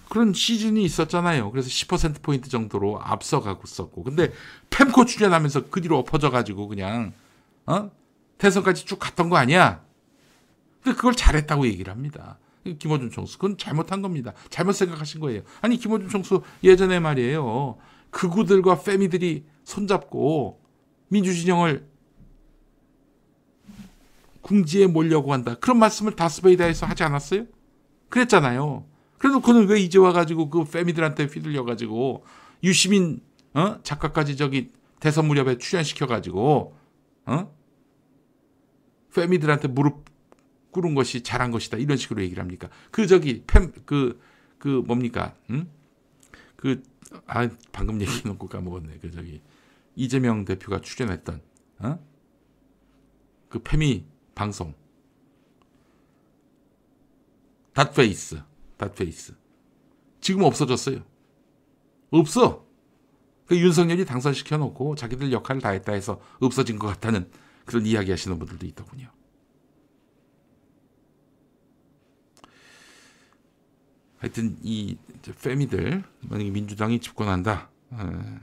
그런 시즌이 있었잖아요. 그래서 10% 포인트 정도로 앞서가고 있었고, 근데 펜코 출연하면서 그 뒤로 엎어져 가지고 그냥 어 대선까지 쭉 갔던 거 아니야? 근데 그걸 잘했다고 얘기를 합니다. 김호준 총수 그건 잘못한 겁니다. 잘못 생각하신 거예요. 아니 김호준 총수 예전에 말이에요. 극우들과 페미들이 손잡고 민주진영을 궁지에 몰려고 한다. 그런 말씀을 다스베이다에서 하지 않았어요? 그랬잖아요. 그래도 그는 왜 이제 와가지고 그 페미들한테 휘둘려가지고 유시민 어? 작가까지 저기 대선 무렵에 출연시켜가지고 어? 페미들한테 무릎 꿇은 것이 잘한 것이다 이런 식으로 얘기를 합니까? 그 저기 팸그그 그 뭡니까? 응? 그아 방금 얘기해놓고 까먹었네. 그 저기 이재명 대표가 출연했던 어? 그 페미 방송 닷페이스 닷페이스 지금 없어졌어요. 없어. 그 윤석열이 당선시켜 놓고 자기들 역할을 다 했다 해서 없어진 것 같다는 그런 이야기 하시는 분들도 있더군요. 하여튼 이 페미들 만약에 민주당이 집권한다. 어,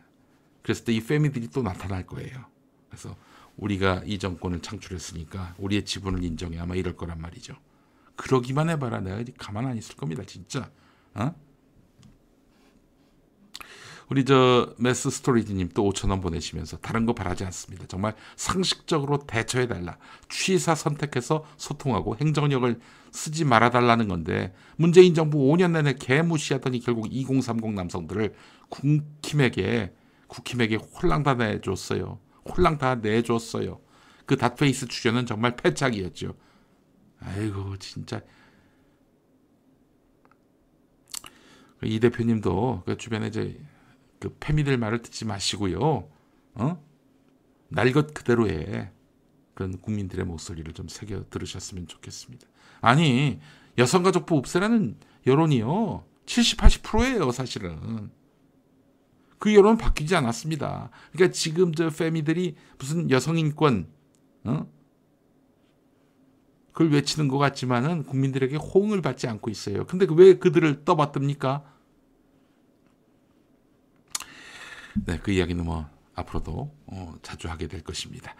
그랬을 때 이 페미들이 또 나타날 거예요. 그래서 우리가 이 정권을 창출했으니까 우리의 지분을 인정해 아마 이럴 거란 말이죠. 그러기만 해봐라 내가 가만 안 있을 겁니다 진짜. 어? 우리 저 Mass Storage님 또 5천 원 보내시면서 다른 거 바라지 않습니다. 정말 상식적으로 대처해 달라. 취사 선택해서 소통하고 행정력을 쓰지 말아 달라는 건데 문재인 정부 5년 내내 개무시하더니 결국 2030 남성들을 국힘에게 국힘에게 홀랑 다 내줬어요. 홀랑 다 내줬어요. 그 닷페이스 출연은 정말 패착이었죠. 아이고 진짜 이 대표님도 그 주변에 이제 그 패미들 말을 듣지 마시고요. 어? 날 것 그대로의 그런 국민들의 목소리를 좀 새겨 들으셨으면 좋겠습니다. 아니 여성가족부 없애라는 여론이요 70, 80%예요 사실은. 그 여론은 바뀌지 않았습니다. 그러니까 지금 저 패미들이 무슨 여성인권 어? 그걸 외치는 것 같지만은 국민들에게 호응을 받지 않고 있어요. 근데 왜 그들을 떠받듭니까? 네, 그 이야기는 뭐 앞으로도 어, 자주 하게 될 것입니다.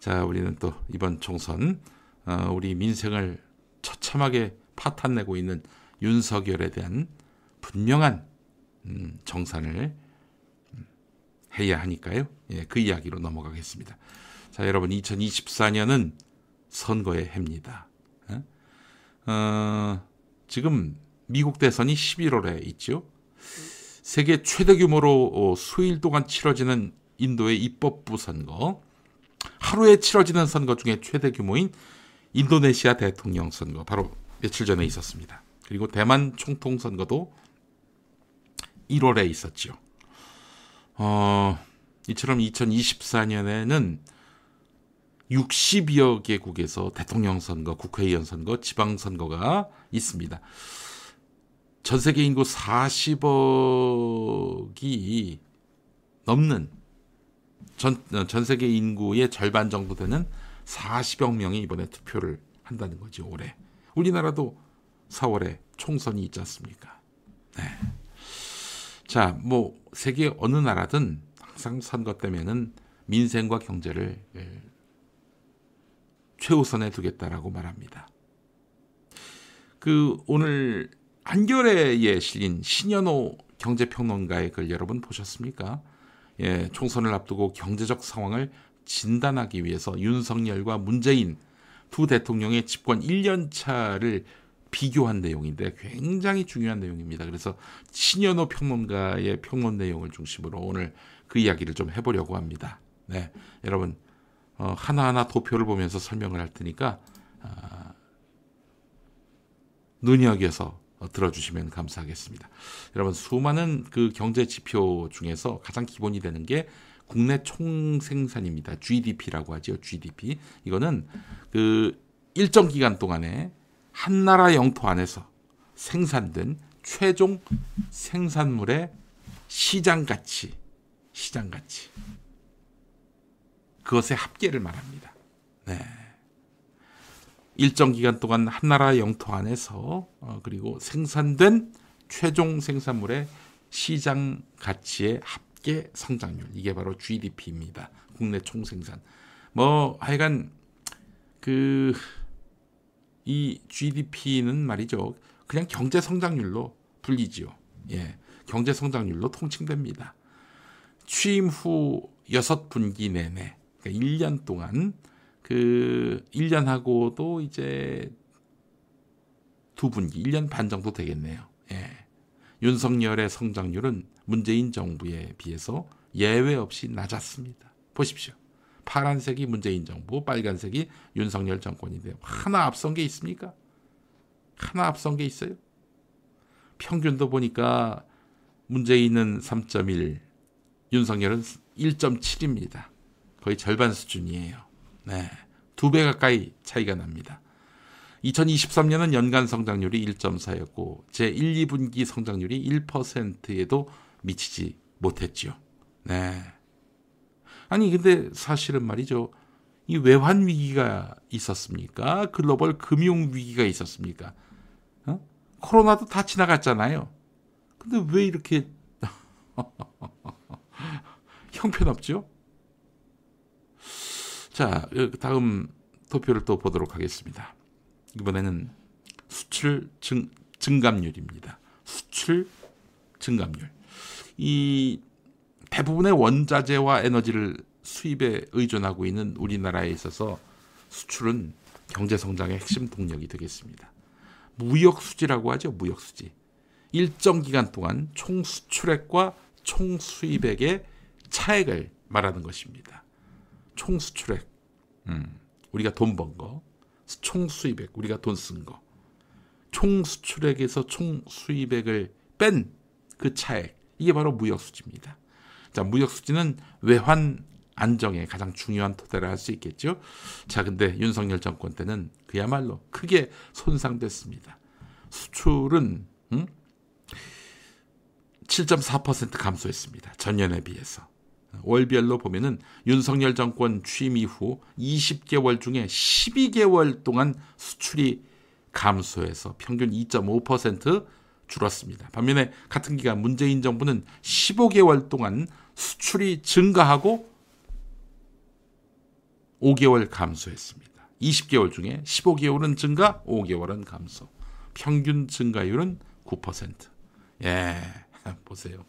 자, 우리는 또 이번 총선 어, 우리 민생을 처참하게 파탄내고 있는 윤석열에 대한 분명한 음, 정산을 음, 해야 하니까요. 예, 그 이야기로 넘어가겠습니다. 자, 여러분 2024년은 선거의 해입니다. 어, 지금 미국 대선이 11월에 있죠. 세계 최대 규모로 어, 수일 동안 치러지는 인도의 입법부 선거, 하루에 치러지는 선거 중에 최대 규모인 인도네시아 대통령 선거 바로 며칠 전에 있었습니다. 그리고 대만 총통 선거도 1월에 있었죠. 어, 이처럼 2024년에는 60여 개국에서 대통령 선거, 국회의원 선거, 지방 선거가 있습니다. 전 세계 인구 40억이 넘는 전, 전 세계 인구의 절반 정도 되는 40억 명이 이번에 투표를 한다는 거죠, 올해. 우리나라도 4월에 총선이 있지 않습니까? 네. 자, 뭐, 세계 어느 나라든 항상 선거 때면은 민생과 경제를 예, 최우선에 두겠다라고 말합니다. 그 오늘 한겨레에 실린 신현호 경제평론가의 글 여러분 보셨습니까? 예, 총선을 앞두고 경제적 상황을 진단하기 위해서 윤석열과 문재인 두 대통령의 집권 1년 차를 비교한 내용인데 굉장히 중요한 내용입니다. 그래서 신현호 평론가의 평론 내용을 중심으로 오늘 그 이야기를 좀 해보려고 합니다. 네, 여러분 어, 하나하나 도표를 보면서 설명을 할 테니까 아, 눈여겨서 들어주시면 감사하겠습니다. 여러분 수많은 그 경제 지표 중에서 가장 기본이 되는 게 국내 총생산입니다. GDP라고 하죠. GDP 이거는 그 일정 기간 동안에 한 나라 영토 안에서 생산된 최종 생산물의 시장 가치, 시장 가치. 그것의 합계를 말합니다. 네. 일정 기간 동안 한 나라 영토 안에서 어, 그리고 생산된 최종 생산물의 시장 가치의 합계 성장률 이게 바로 GDP입니다. 국내 총생산. 뭐 하여간 그 이 GDP는 말이죠. 그냥 경제 성장률로 불리지요. 예. 경제 성장률로 통칭됩니다. 취임 후 여섯 분기 내내 그러니까 1년 동안 그 1년 하고도 이제 두 분기, 1년 반 정도 되겠네요. 예. 윤석열의 성장률은 문재인 정부에 비해서 예외 없이 낮았습니다. 보십시오. 파란색이 문재인 정부, 빨간색이 윤석열 정권인데 하나 앞선 게 있습니까? 하나 앞선 게 있어요? 평균도 보니까 문재인은 3.1, 윤석열은 1.7입니다. 거의 절반 수준이에요. 네. 두 배 가까이 차이가 납니다. 2023년은 연간 성장률이 1.4였고 제 1, 2분기 성장률이 1%에도 미치지 못했지요. 네. 아니 근데 사실은 말이죠. 이 외환 위기가 있었습니까? 글로벌 금융 위기가 있었습니까? 어? 코로나도 다 지나갔잖아요. 근데 왜 이렇게 형편없죠? 자, 다음 도표를 또 보도록 하겠습니다. 이번에는 수출 증, 증감률입니다. 수출 증감률. 이 대부분의 원자재와 에너지를 수입에 의존하고 있는 우리나라에 있어서 수출은 경제 성장의 핵심 동력이 되겠습니다. 무역 수지라고 하죠. 무역 수지. 일정 기간 동안 총 수출액과 총 수입액의 차액을 말하는 것입니다. 총 수출액, 음, 우리가 돈 번 거, 총 수입액, 우리가 돈 쓴 거, 총 수출액에서 총 수입액을 뺀 그 차액, 이게 바로 무역 수지입니다. 자, 무역 수지는 외환 안정에 가장 중요한 토대라 할 수 있겠죠. 자, 근데 윤석열 정권 때는 그야말로 크게 손상됐습니다. 수출은 음? 7.4% 감소했습니다. 전년에 비해서. 월별로 보면은 윤석열 정권 취임 이후 20개월 중에 12개월 동안 수출이 감소해서 평균 2.5% 줄었습니다. 반면에 같은 기간 문재인 정부는 15개월 동안 수출이 증가하고 5개월 감소했습니다. 20개월 중에 15개월은 증가, 5개월은 감소. 평균 증가율은 9%. 예, 보세요.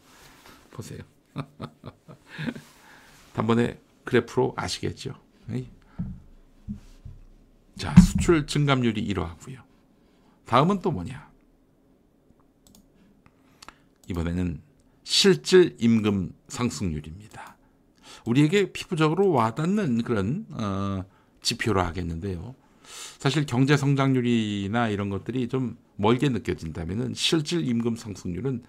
보세요. 단번에 그래프로 아시겠죠? 자, 수출 증감률이 이러하고요. 다음은 또 뭐냐? 이번에는 실질 임금 상승률입니다. 우리에게 피부적으로 와닿는 그런 어, 지표로 하겠는데요. 사실 경제 성장률이나 이런 것들이 좀 멀게 느껴진다면은 실질 임금 상승률은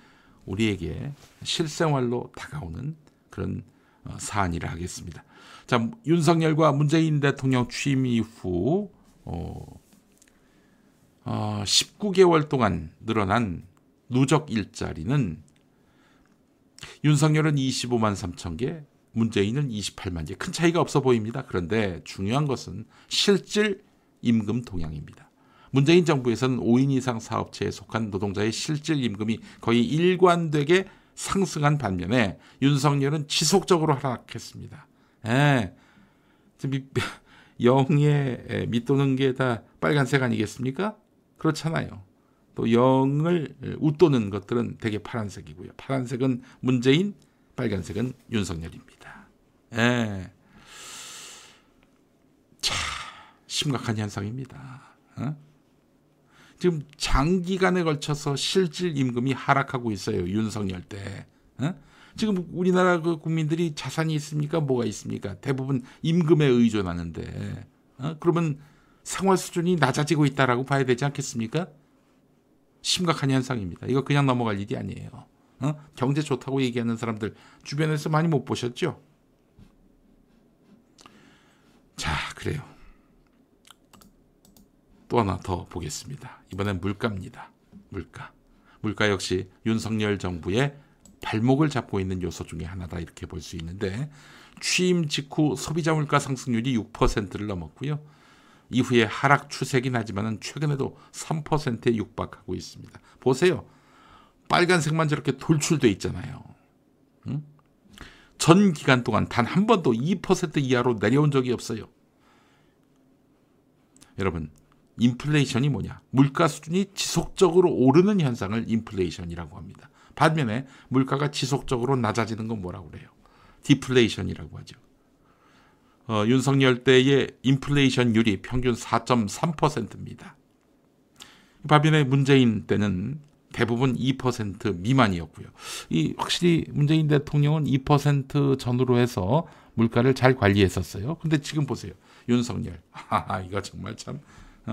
우리에게 실생활로 다가오는 그런 어, 사안이라 하겠습니다. 자, 윤석열과 문재인 대통령 취임 이후 어, 어, 19개월 동안 늘어난 누적 일자리는 윤석열은 25만 3천 개, 문재인은 28만 개. 큰 차이가 없어 보입니다. 그런데 중요한 것은 실질 임금 동향입니다. 문재인 정부에서는 5인 이상 사업체에 속한 노동자의 실질 임금이 거의 일관되게 상승한 반면에 윤석열은 지속적으로 하락했습니다. 예. 영에 밑도는 게 다 빨간색 아니겠습니까? 그렇잖아요. 또 0을 웃도는 것들은 되게 파란색이고요. 파란색은 문재인, 빨간색은 윤석열입니다. 예. 자, 심각한 현상입니다. 어? 지금 장기간에 걸쳐서 실질 임금이 하락하고 있어요. 윤석열 때. 어? 지금 우리나라 그 국민들이 자산이 있습니까? 뭐가 있습니까? 대부분 임금에 의존하는데. 어? 그러면 생활 수준이 낮아지고 있다라고 봐야 되지 않겠습니까? 심각한 현상입니다. 이거 그냥 넘어갈 일이 아니에요. 어? 경제 좋다고 얘기하는 사람들 주변에서 많이 못 보셨죠? 자, 그래요. 또 하나 더 보겠습니다. 이번엔 물가입니다. 물가. 물가 역시 윤석열 정부의 발목을 잡고 있는 요소 중에 하나다 이렇게 볼 수 있는데 취임 직후 소비자 물가 상승률이 6%를 넘었고요. 이후에 하락 추세긴 하지만은 최근에도 3%에 육박하고 있습니다. 보세요. 빨간색만 저렇게 돌출돼 있잖아요. 응? 전 기간 동안 단 한 번도 2% 이하로 내려온 적이 없어요. 여러분, 인플레이션이 뭐냐? 물가 수준이 지속적으로 오르는 현상을 인플레이션이라고 합니다. 반면에 물가가 지속적으로 낮아지는 건 뭐라고 그래요? 디플레이션이라고 하죠. 어, 윤석열 때의 인플레이션율이 평균 4.3%입니다. 반면에 문재인 때는 대부분 2% 미만이었고요. 이 확실히 문재인 대통령은 2% 전후로 해서 물가를 잘 관리했었어요. 근데 지금 보세요. 윤석열. 아, 이거 정말 참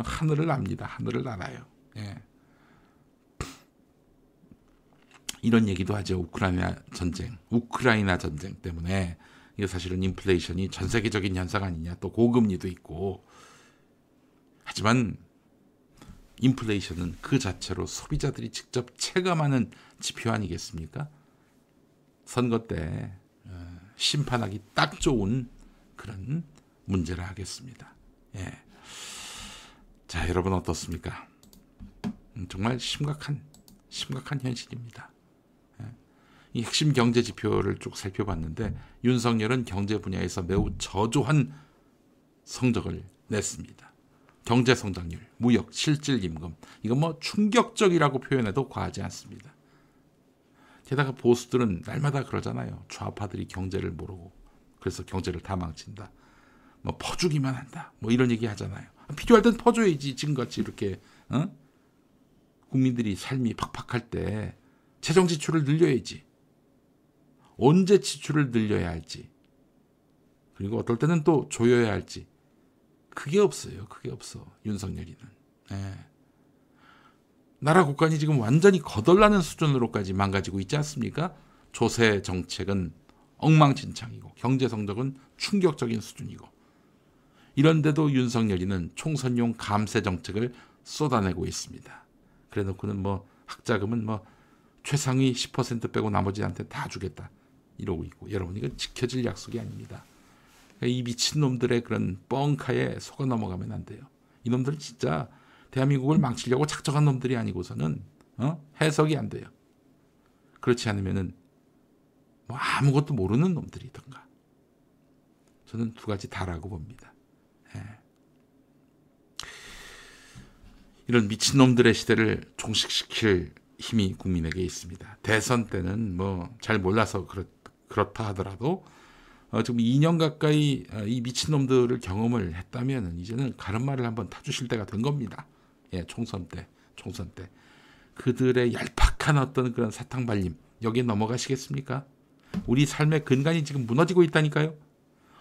하늘을 납니다. 하늘을 날아요. 예. 이런 얘기도 하죠. 우크라이나 전쟁. 우크라이나 전쟁 때문에 이게 사실은 인플레이션이 전 세계적인 현상 아니냐. 또 고금리도 있고. 하지만 인플레이션은 그 자체로 소비자들이 직접 체감하는 지표 아니겠습니까? 선거 때 어, 심판하기 딱 좋은 그런 문제라 하겠습니다. 예. 자, 여러분 어떻습니까? 음, 정말 심각한 심각한 현실입니다. 예. 이 핵심 경제 지표를 쭉 살펴봤는데 윤석열은 경제 분야에서 매우 저조한 성적을 냈습니다. 경제 성장률, 무역, 실질 임금 이건 뭐 충격적이라고 표현해도 과하지 않습니다. 게다가 보수들은 날마다 그러잖아요. 좌파들이 경제를 모르고 그래서 경제를 다 망친다. 뭐 퍼주기만 한다. 뭐 이런 얘기 하잖아요. 필요할 땐 퍼줘야지 지금같이 이렇게 어? 국민들이 삶이 팍팍할 때 재정 지출을 늘려야지. 언제 지출을 늘려야 할지. 그리고 어떨 때는 또 조여야 할지. 그게 없어요. 그게 없어. 윤석열이는. 네. 나라 국간이 지금 완전히 거덜나는 수준으로까지 망가지고 있지 않습니까? 조세 정책은 엉망진창이고 경제 성적은 충격적인 수준이고 이런데도 윤석열이는 총선용 감세 정책을 쏟아내고 있습니다. 그래놓고는 뭐 학자금은 뭐 최상위 10% 빼고 나머지한테 다 주겠다 이러고 있고 여러분 이건 지켜질 약속이 아닙니다. 이 미친 놈들의 그런 뻥카에 속아 넘어가면 안 돼요. 이놈들은 진짜 대한민국을 망치려고 작정한 놈들이 아니고서는 어? 해석이 안 돼요. 그렇지 않으면은 뭐 아무것도 모르는 놈들이던가. 저는 두 가지 다라고 봅니다. 예. 이런 미친 놈들의 시대를 종식시킬 힘이 국민에게 있습니다. 대선 때는 뭐 잘 몰라서 그렇, 그렇다 하더라도 어, 지금 2년 가까이 어, 이 미친 놈들을 경험을 했다면 이제는 가른말을 한번 타주실 때가 된 겁니다. 예, 총선 때, 총선 때 그들의 얄팍한 어떤 그런 사탕 발림 여기에 넘어가시겠습니까? 우리 삶의 근간이 지금 무너지고 있다니까요.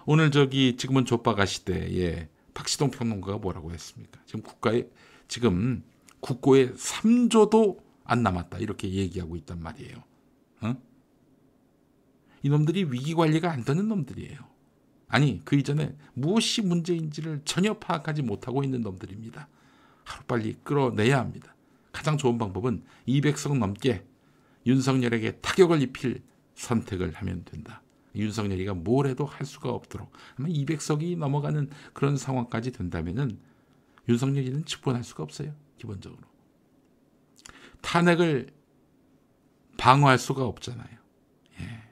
오늘 저기 지금은 좆바가 시대에 박시동 평론가가 뭐라고 했습니까? 지금 국가에 지금 국고에 3조도 안 남았다 이렇게 얘기하고 있단 말이에요. 어? 이놈들이 위기 관리가 안 되는 놈들이에요. 아니 그 이전에 무엇이 문제인지를 전혀 파악하지 못하고 있는 놈들입니다. 하루빨리 끌어내야 합니다. 가장 좋은 방법은 200석 넘게 윤석열에게 타격을 입힐 선택을 하면 된다. 윤석열이가 뭘 해도 할 수가 없도록 아마 200석이 넘어가는 그런 상황까지 된다면은 윤석열이는 직권할 수가 없어요. 기본적으로 탄핵을 방어할 수가 없잖아요. 예.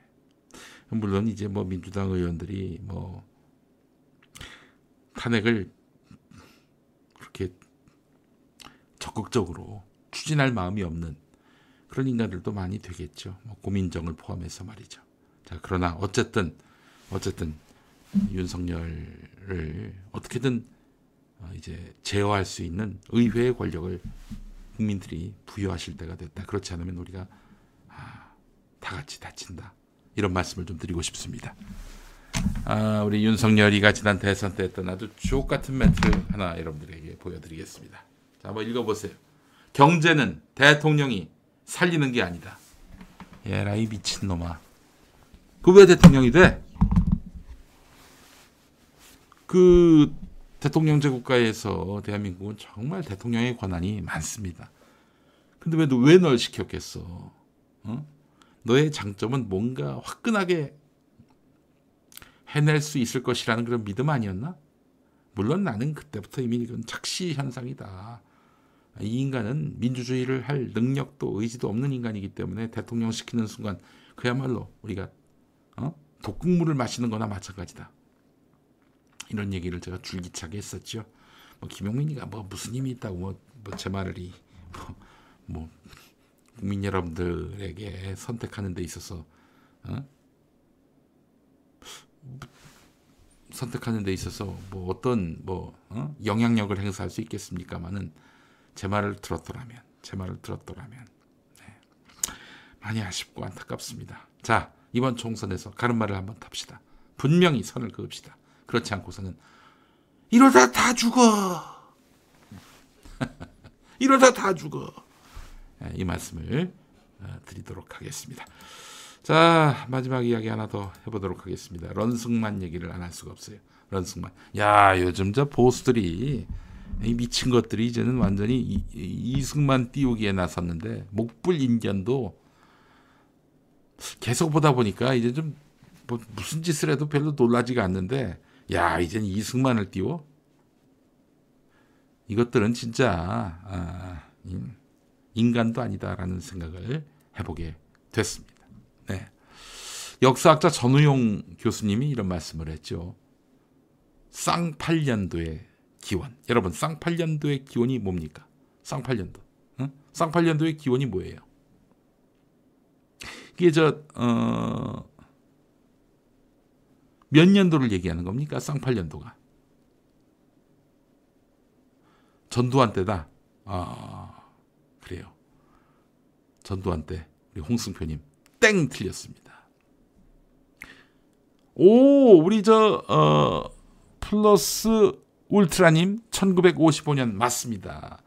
물론 이제 뭐 민주당 의원들이 뭐 탄핵을 그렇게 적극적으로 추진할 마음이 없는 그런 인간들도 많이 되겠죠. 뭐 고민정을 포함해서 말이죠. 자, 그러나 어쨌든 어쨌든 윤석열을 어떻게든 어, 이제 제어할 수 있는 의회의 권력을 국민들이 부여하실 때가 됐다. 그렇지 않으면 우리가 아, 다 같이 다친다. 이런 말씀을 좀 드리고 싶습니다. 아, 우리 윤석열이가 지난 대선 때 했던 아주 주옥 같은 멘트 하나 여러분들에게 보여드리겠습니다. 자, 한번 읽어보세요. 경제는 대통령이 살리는 게 아니다. 얘라 이 미친놈아. 그 왜 대통령이 돼? 그 대통령제 국가에서 대한민국은 정말 대통령의 권한이 많습니다. 근데 왜, 왜 널 시켰겠어? 어? 너의 장점은 뭔가 화끈하게 해낼 수 있을 것이라는 그런 믿음 아니었나? 물론 나는 그때부터 이미 이건 착시 현상이다. 이 인간은 민주주의를 할 능력도 의지도 없는 인간이기 때문에 대통령 시키는 순간 그야말로 우리가 어? 독극물을 마시는 거나 마찬가지다. 이런 얘기를 제가 줄기차게 했었죠. 뭐 김용민이가 뭐 무슨 힘이 있다고 뭐 제 말을 이, 뭐, 뭐 국민 여러분들에게 선택하는 데 있어서 어? 선택하는 데 있어서 뭐 어떤 뭐 어? 영향력을 행사할 수 있겠습니까마는 제 말을 들었더라면 제 말을 들었더라면 네. 많이 아쉽고 안타깝습니다. 자 이번 총선에서 가른 말을 한번 탑시다. 분명히 선을 그읍시다. 그렇지 않고서는 이러다 다 죽어. 이러다 다 죽어. 네, 이 말씀을 어, 드리도록 하겠습니다. 자 마지막 이야기 하나 더 해보도록 하겠습니다. 런승만 얘기를 안 할 수가 없어요. 런승만. 야 요즘 저 보수들이 이 미친 것들이 이제는 완전히 이, 이승만 띄우기에 나섰는데 목불 인견도 계속 보다 보니까 이제 좀 뭐 무슨 짓을 해도 별로 놀라지가 않는데 야 이젠 이승만을 띄워 이것들은 진짜 아, 인간도 아니다라는 생각을 해보게 됐습니다. 네. 역사학자 전우용 교수님이 이런 말씀을 했죠. 쌍팔년도에 기원. 여러분 쌍팔년도의 기원이 뭡니까? 쌍팔년도. 응? 쌍팔년도의 기원이 뭐예요? 이게 저 어, 몇 년도를 얘기하는 겁니까? 쌍팔년도가. 전두환 때다. 아, 그래요. 전두환 때 우리 홍승표님 땡 틀렸습니다. 오, 우리 저 어, 플러스 울트라님 1955년 맞습니다.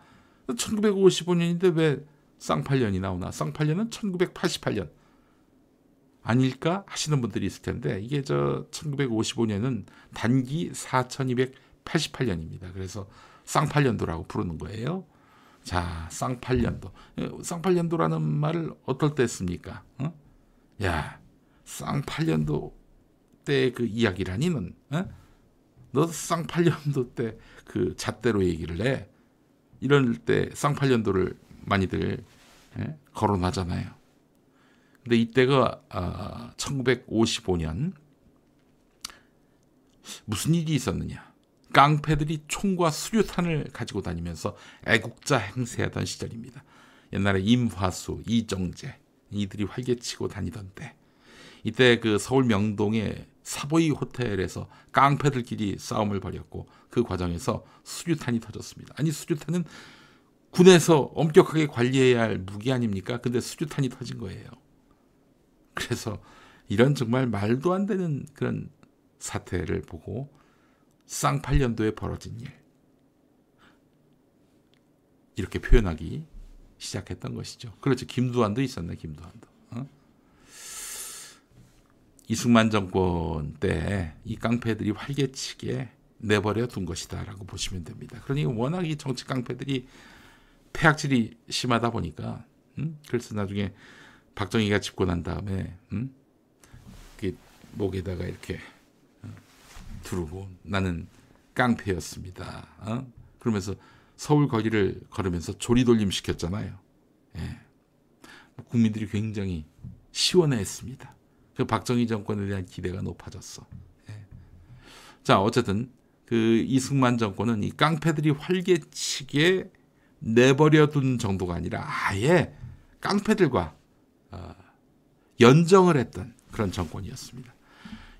1955년인데 왜 쌍팔년이 나오나? 쌍팔년은 1988년. 아닐까 하시는 분들이 있을 텐데 이게 저 1955년은 단기 4288년입니다. 그래서 쌍팔년도라고 부르는 거예요. 자, 쌍팔년도. 예, 쌍팔년도라는 말을 어떨 때 씁니까? 어? 야, 쌍팔년도 때 그 이야기라니 는 어? 너 쌍팔년도 때 그 잣대로 얘기를 해. 이럴 때 쌍팔년도를 많이들 예? 거론하잖아요. 근데 이때가 아, 1955년 무슨 일이 있었느냐? 깡패들이 총과 수류탄을 가지고 다니면서 애국자 행세하던 시절입니다. 옛날에 임화수, 이정재 이들이 활개치고 다니던 때 이때 그 서울 명동의 사보이 호텔에서 깡패들끼리 싸움을 벌였고 그 과정에서 수류탄이 터졌습니다. 아니 수류탄은 군에서 엄격하게 관리해야 할 무기 아닙니까? 근데 수류탄이 터진 거예요. 그래서 이런 정말 말도 안 되는 그런 사태를 보고 쌍팔년도에 벌어진 일. 이렇게 표현하기 시작했던 것이죠. 그렇죠. 김두한도 있었네, 김두한도. 어? 이승만 정권 때 이 깡패들이 활개치게 내버려 둔 것이다라고 보시면 됩니다. 그러니 워낙 이 정치 깡패들이 폐악질이 심하다 보니까 음? 그래서 나중에 박정희가 집고 난 다음에 음? 목에다가 이렇게 두르고 나는 깡패였습니다. 어? 그러면서 서울 거리를 걸으면서 조리돌림 시켰잖아요. 예. 국민들이 굉장히 시원해했습니다. 그 박정희 정권에 대한 기대가 높아졌어. 예. 자 어쨌든 그 이승만 정권은 이 깡패들이 활개치게 내버려둔 정도가 아니라 아예 깡패들과 어, 연정을 했던 그런 정권이었습니다.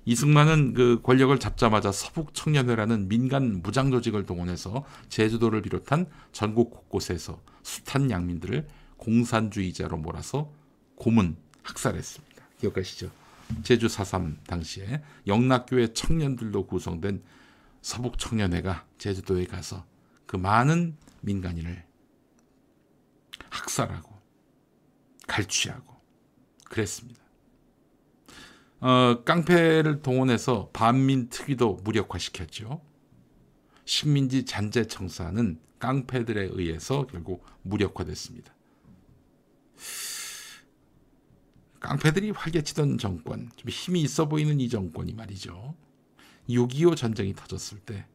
이승만은 그 권력을 잡자마자 서북 청년회라는 민간 무장 조직을 동원해서 제주도를 비롯한 전국 곳곳에서 숱한 양민들을 공산주의자로 몰아서 고문 학살했습니다. 기억하시죠? 제주 4.3 당시에 영락교회 청년들로 구성된 서북 청년회가 제주도에 가서 그 많은 민간인을 학살하고 갈취하고 그랬습니다. 어, 깡패를 동원해서 반민 특위도 무력화시켰죠. 식민지 잔재 청사는 깡패들에 의해서 결국 무력화됐습니다. 깡패들이 활개치던 정권, 좀 힘이 있어 보이는 이 정권이 말이죠. 6.25 전쟁이 터졌을 때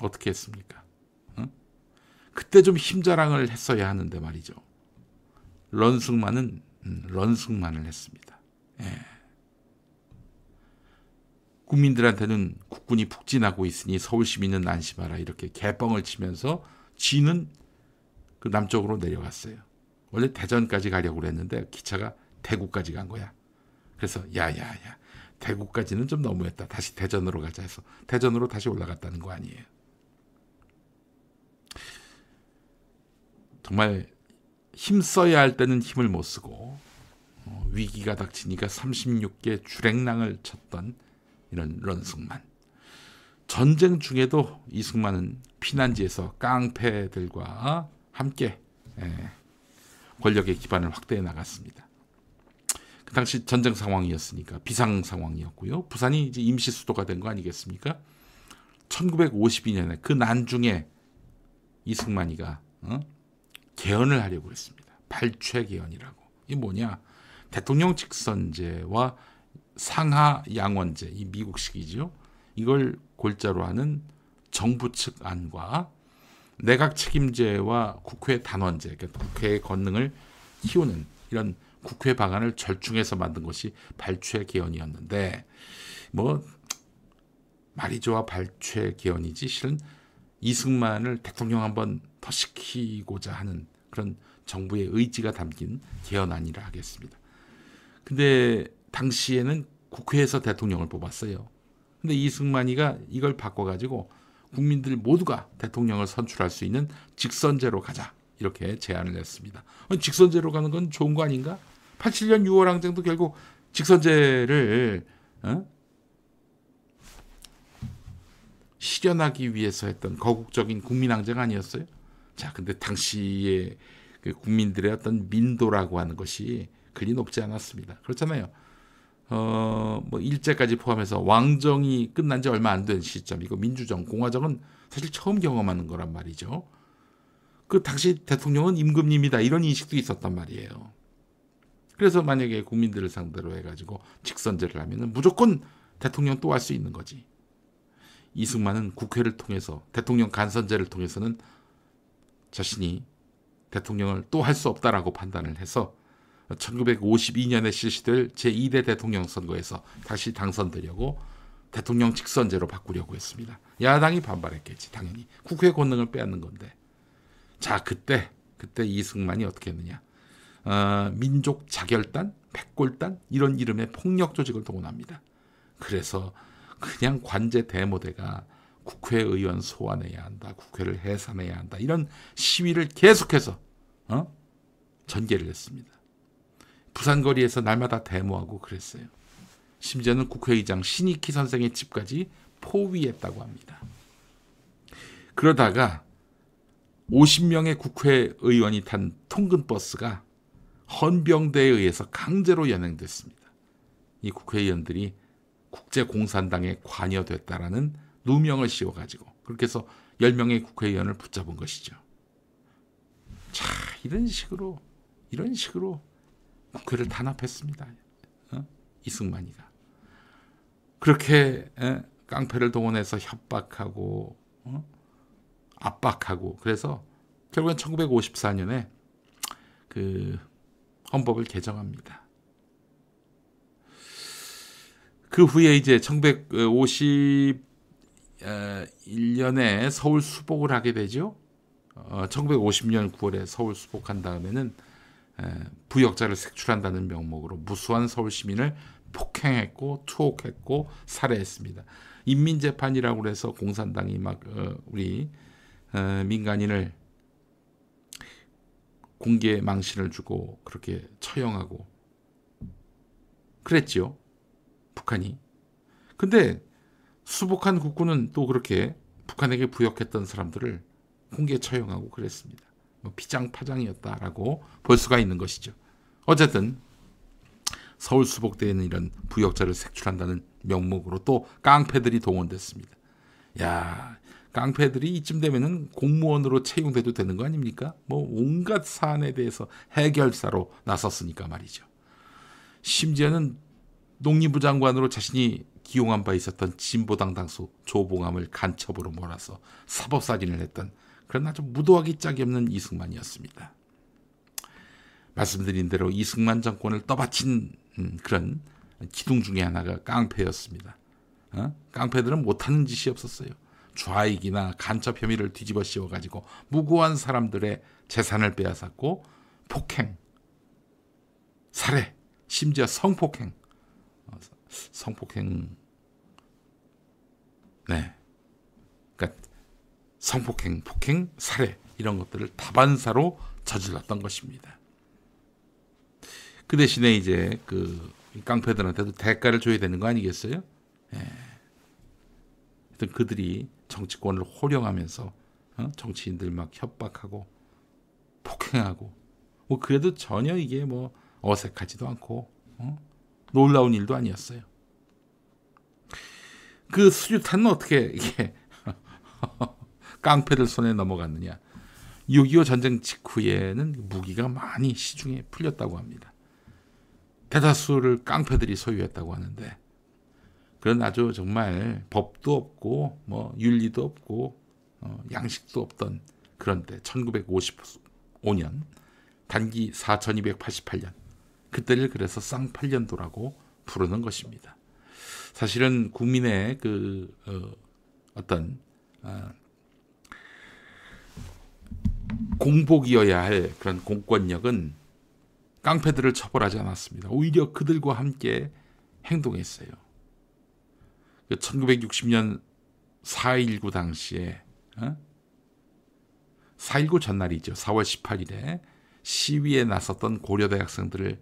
어떻게 했습니까? 어? 그때 좀 힘자랑을 했어야 하는데 말이죠. 런승만은 음, 런승만을 했습니다. 예. 국민들한테는 국군이 북진하고 있으니 서울 시민은 안심하라 이렇게 개뻥을 치면서 지는 그 남쪽으로 내려갔어요. 원래 대전까지 가려고 그랬는데 기차가 대구까지 간 거야. 그래서 야야야 대구까지는 좀 너무했다. 다시 대전으로 가자 해서 대전으로 다시 올라갔다는 거 아니에요. 정말 힘 써야 할 때는 힘을 못 쓰고 어, 위기가 닥치니까 36개 주랭랑을 쳤던 이런 런승만. 전쟁 중에도 이승만은 피난지에서 깡패들과 함께 예, 권력의 기반을 확대해 나갔습니다. 그 당시 전쟁 상황이었으니까 비상 상황이었고요. 부산이 이제 임시 수도가 된 거 아니겠습니까? 1952년에 그 난중에 이승만이가 어? 개헌을 하려고 했습니다. 발췌 개헌이라고. 이 뭐냐? 대통령 직선제와 상하 양원제, 이 미국식이죠. 이걸 골자로 하는 정부 측 안과 내각 책임제와 국회 단원제, 그러니까 국회의 권능을 키우는 이런 국회 방안을 절충해서 만든 것이 발췌 개헌이었는데 뭐 말이 좋아 발췌 개헌이지 실은 이승만을 대통령 한번 더 시키고자 하는 그런 정부의 의지가 담긴 개헌안이라 하겠습니다. 근데 당시에는 국회에서 대통령을 뽑았어요. 근데 이승만이가 이걸 바꿔가지고 국민들 모두가 대통령을 선출할 수 있는 직선제로 가자. 이렇게 제안을 했습니다. 직선제로 가는 건 좋은 거 아닌가? 87년 6월 항쟁도 결국 직선제를 어? 실현하기 위해서 했던 거국적인 국민항쟁 아니었어요? 자, 근데 당시에 그 국민들의 어떤 민도라고 하는 것이 그리 높지 않았습니다. 그렇잖아요. 어, 뭐 일제까지 포함해서 왕정이 끝난 지 얼마 안 된 시점이고 민주정, 공화정은 사실 처음 경험하는 거란 말이죠. 그 당시 대통령은 임금님이다 이런 인식도 있었단 말이에요. 그래서 만약에 국민들을 상대로 해가지고 직선제를 하면은 무조건 대통령 또 할 수 있는 거지. 이승만은 국회를 통해서 대통령 간선제를 통해서는 자신이 대통령을 또 할 수 없다라고 판단을 해서 1952년에 실시될 제2대 대통령 선거에서 다시 당선되려고 대통령 직선제로 바꾸려고 했습니다. 야당이 반발했겠지, 당연히. 국회 권능을 빼앗는 건데. 자, 그때, 그때 이승만이 어떻게 했느냐. 어, 민족 자결단, 백골단, 이런 이름의 폭력 조직을 동원합니다. 그래서 그냥 관제 대모대가 국회의원 소환해야 한다, 국회를 해산해야 한다, 이런 시위를 계속해서, 어? 전개를 했습니다. 부산 거리에서 날마다 데모하고 그랬어요. 심지어는 국회의장 신익희 선생의 집까지 포위했다고 합니다. 그러다가 50명의 국회의원이 탄 통근 버스가 헌병대에 의해서 강제로 연행됐습니다. 이 국회의원들이 국제공산당에 관여됐다라는 누명을 씌워가지고 그렇게 해서 10명의 국회의원을 붙잡은 것이죠. 자, 이런 식으로, 이런 식으로 국회를 탄압했습니다. 어? 이승만이가. 그렇게 에? 깡패를 동원해서 협박하고 어? 압박하고 그래서 결국엔 1954년에 그 헌법을 개정합니다. 그 후에 이제 1951년에 서울 수복을 하게 되죠. 어, 1950년 9월에 서울 수복한 다음에는 부역자를 색출한다는 명목으로 무수한 서울 시민을 폭행했고 투옥했고 살해했습니다. 인민재판이라고 해서 공산당이 막 어, 우리 어, 민간인을 공개 망신을 주고 그렇게 처형하고 그랬지요. 북한이. 근데 수복한 국군은 또 그렇게 북한에게 부역했던 사람들을 공개 처형하고 그랬습니다. 뭐 피장파장이었다라고 볼 수가 있는 것이죠. 어쨌든 서울 수복대에는 이런 부역자를 색출한다는 명목으로 또 깡패들이 동원됐습니다. 야, 깡패들이 이쯤 되면은 공무원으로 채용돼도 되는 거 아닙니까? 뭐 온갖 사안에 대해서 해결사로 나섰으니까 말이죠. 심지어는 농림부 장관으로 자신이 기용한 바 있었던 진보당 당수 조봉암을 간첩으로 몰아서 사법살인을 했던 그런 아주 무도하기 짝이 없는 이승만이었습니다. 말씀드린 대로 이승만 정권을 떠받친 음, 그런 기둥 중에 하나가 깡패였습니다. 어? 깡패들은 못하는 짓이 없었어요. 좌익이나 간첩 혐의를 뒤집어 씌워가지고 무고한 사람들의 재산을 빼앗았고 폭행, 살해, 심지어 성폭행, 어, 성폭행, 네, 그러니까 성폭행, 폭행, 살해 이런 것들을 다반사로 저질렀던 것입니다. 그 대신에 이제 그 깡패들한테도 대가를 줘야 되는 거 아니겠어요? 예. 하여튼 그들이 정치권을 호령하면서 어? 정치인들 막 협박하고 폭행하고 뭐 그래도 전혀 이게 뭐 어색하지도 않고 어? 놀라운 일도 아니었어요. 그 수류탄은 어떻게 이게 깡패들 손에 넘어갔느냐. 6.25 전쟁 직후에는 무기가 많이 시중에 풀렸다고 합니다. 대다수를 깡패들이 소유했다고 하는데 그런 아주 정말 법도 없고 뭐 윤리도 없고 어, 양식도 없던 그런데 1955년 단기 4288년 그때를 그래서 쌍팔년도라고 부르는 것입니다. 사실은 국민의 그 어, 어떤 어, 공복이어야 할 그런 공권력은 깡패들을 처벌하지 않았습니다. 오히려 그들과 함께 행동했어요. 1960년 4.19 당시에 어? 4.19 전날이죠. 4월 18일에 시위에 나섰던 고려대 학생들을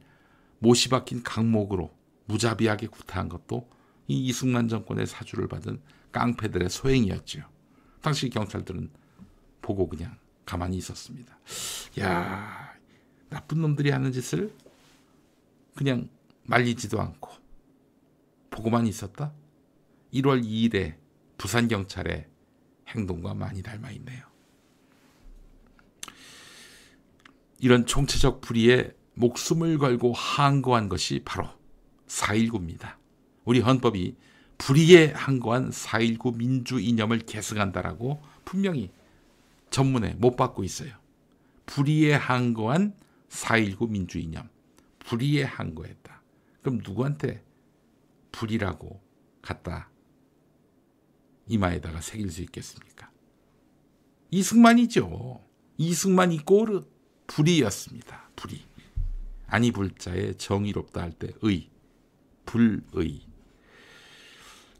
못이 박힌 강목으로 무자비하게 구타한 것도 이 이승만 정권의 사주를 받은 깡패들의 소행이었죠. 당시 경찰들은 보고 그냥 가만히 있었습니다. 야 나쁜 놈들이 하는 짓을 그냥 말리지도 않고 보고만 있었다? 1월 2일에 부산 경찰의 행동과 많이 닮아 있네요. 이런 총체적 불의에 목숨을 걸고 항거한 것이 바로 4.19입니다. 우리 헌법이 불의에 항거한 4.19 민주 이념을 계승한다라고 분명히 전문에 못 받고 있어요. 불의에 항거한 4.19 민주 이념. 불의에 항거했다. 그럼 누구한테 불이라고 갖다 이마에다가 새길 수 있겠습니까? 이승만이죠. 이승만 이 꼬르 불의였습니다. 불의. 아니 불자에 정의롭다 할 때 의, 불의.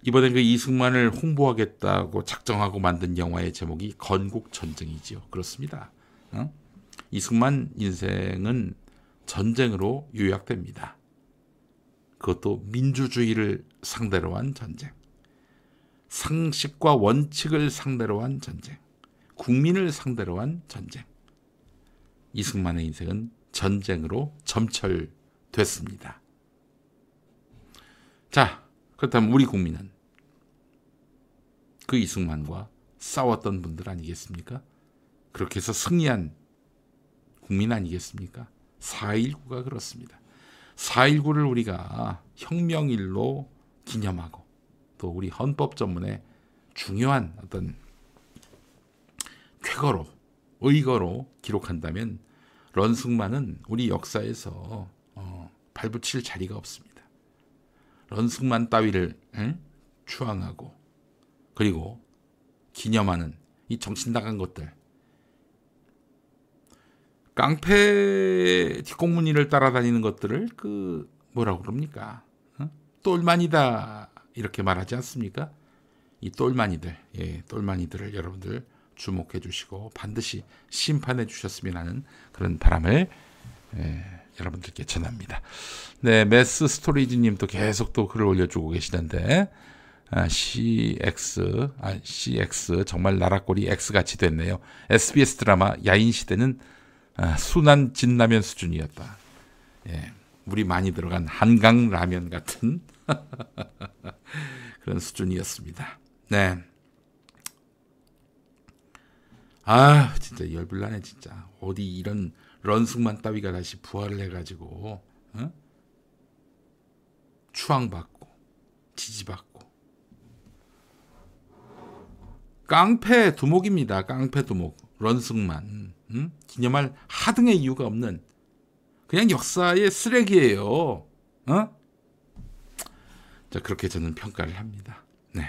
이번엔 그 이승만을 홍보하겠다고 작정하고 만든 영화의 제목이 건국 전쟁이지요. 그렇습니다. 어? 이승만 인생은 전쟁으로 요약됩니다. 그것도 민주주의를 상대로 한 전쟁. 상식과 원칙을 상대로 한 전쟁. 국민을 상대로 한 전쟁. 이승만의 인생은 전쟁으로 점철됐습니다. 자, 그렇다면 우리 국민은 그 이승만과 싸웠던 분들 아니겠습니까? 그렇게 해서 승리한 국민 아니겠습니까? 4.19가 그렇습니다. 4.19를 우리가 혁명일로 기념하고 또 우리 헌법 전문에 중요한 어떤 쾌거로 의거로 기록한다면 런승만은 우리 역사에서 어, 발붙일 자리가 없습니다. 런승만 따위를 응? 추앙하고 그리고 기념하는 이 정신 나간 것들 깡패 뒷공무니를 따라다니는 것들을 그 뭐라고 그럽니까? 어? 똘만이다 이렇게 말하지 않습니까? 이 똘만이들, 예, 똘만이들을 여러분들 주목해 주시고 반드시 심판해 주셨으면 하는 그런 바람을 예, 여러분들께 전합니다. 네, 메스 스토리지님 도 계속 또 글을 올려주고 계시는데 아, CX, 아, CX 정말 나락골이 X 같이 됐네요. SBS 드라마 야인 시대는 아, 순한 진라면 수준이었다. 예, 물이 많이 들어간 한강 라면 같은 그런 수준이었습니다. 네. 아, 진짜 열불나네, 진짜. 어디 이런 런승만 따위가 다시 부활을 해가지고, 어? 추앙받고, 지지받고. 깡패 두목입니다. 깡패 두목. 런승만. 음? 기념할 하등의 이유가 없는 그냥 역사의 쓰레기예요. 어? 자, 그렇게 저는 평가를 합니다. 네.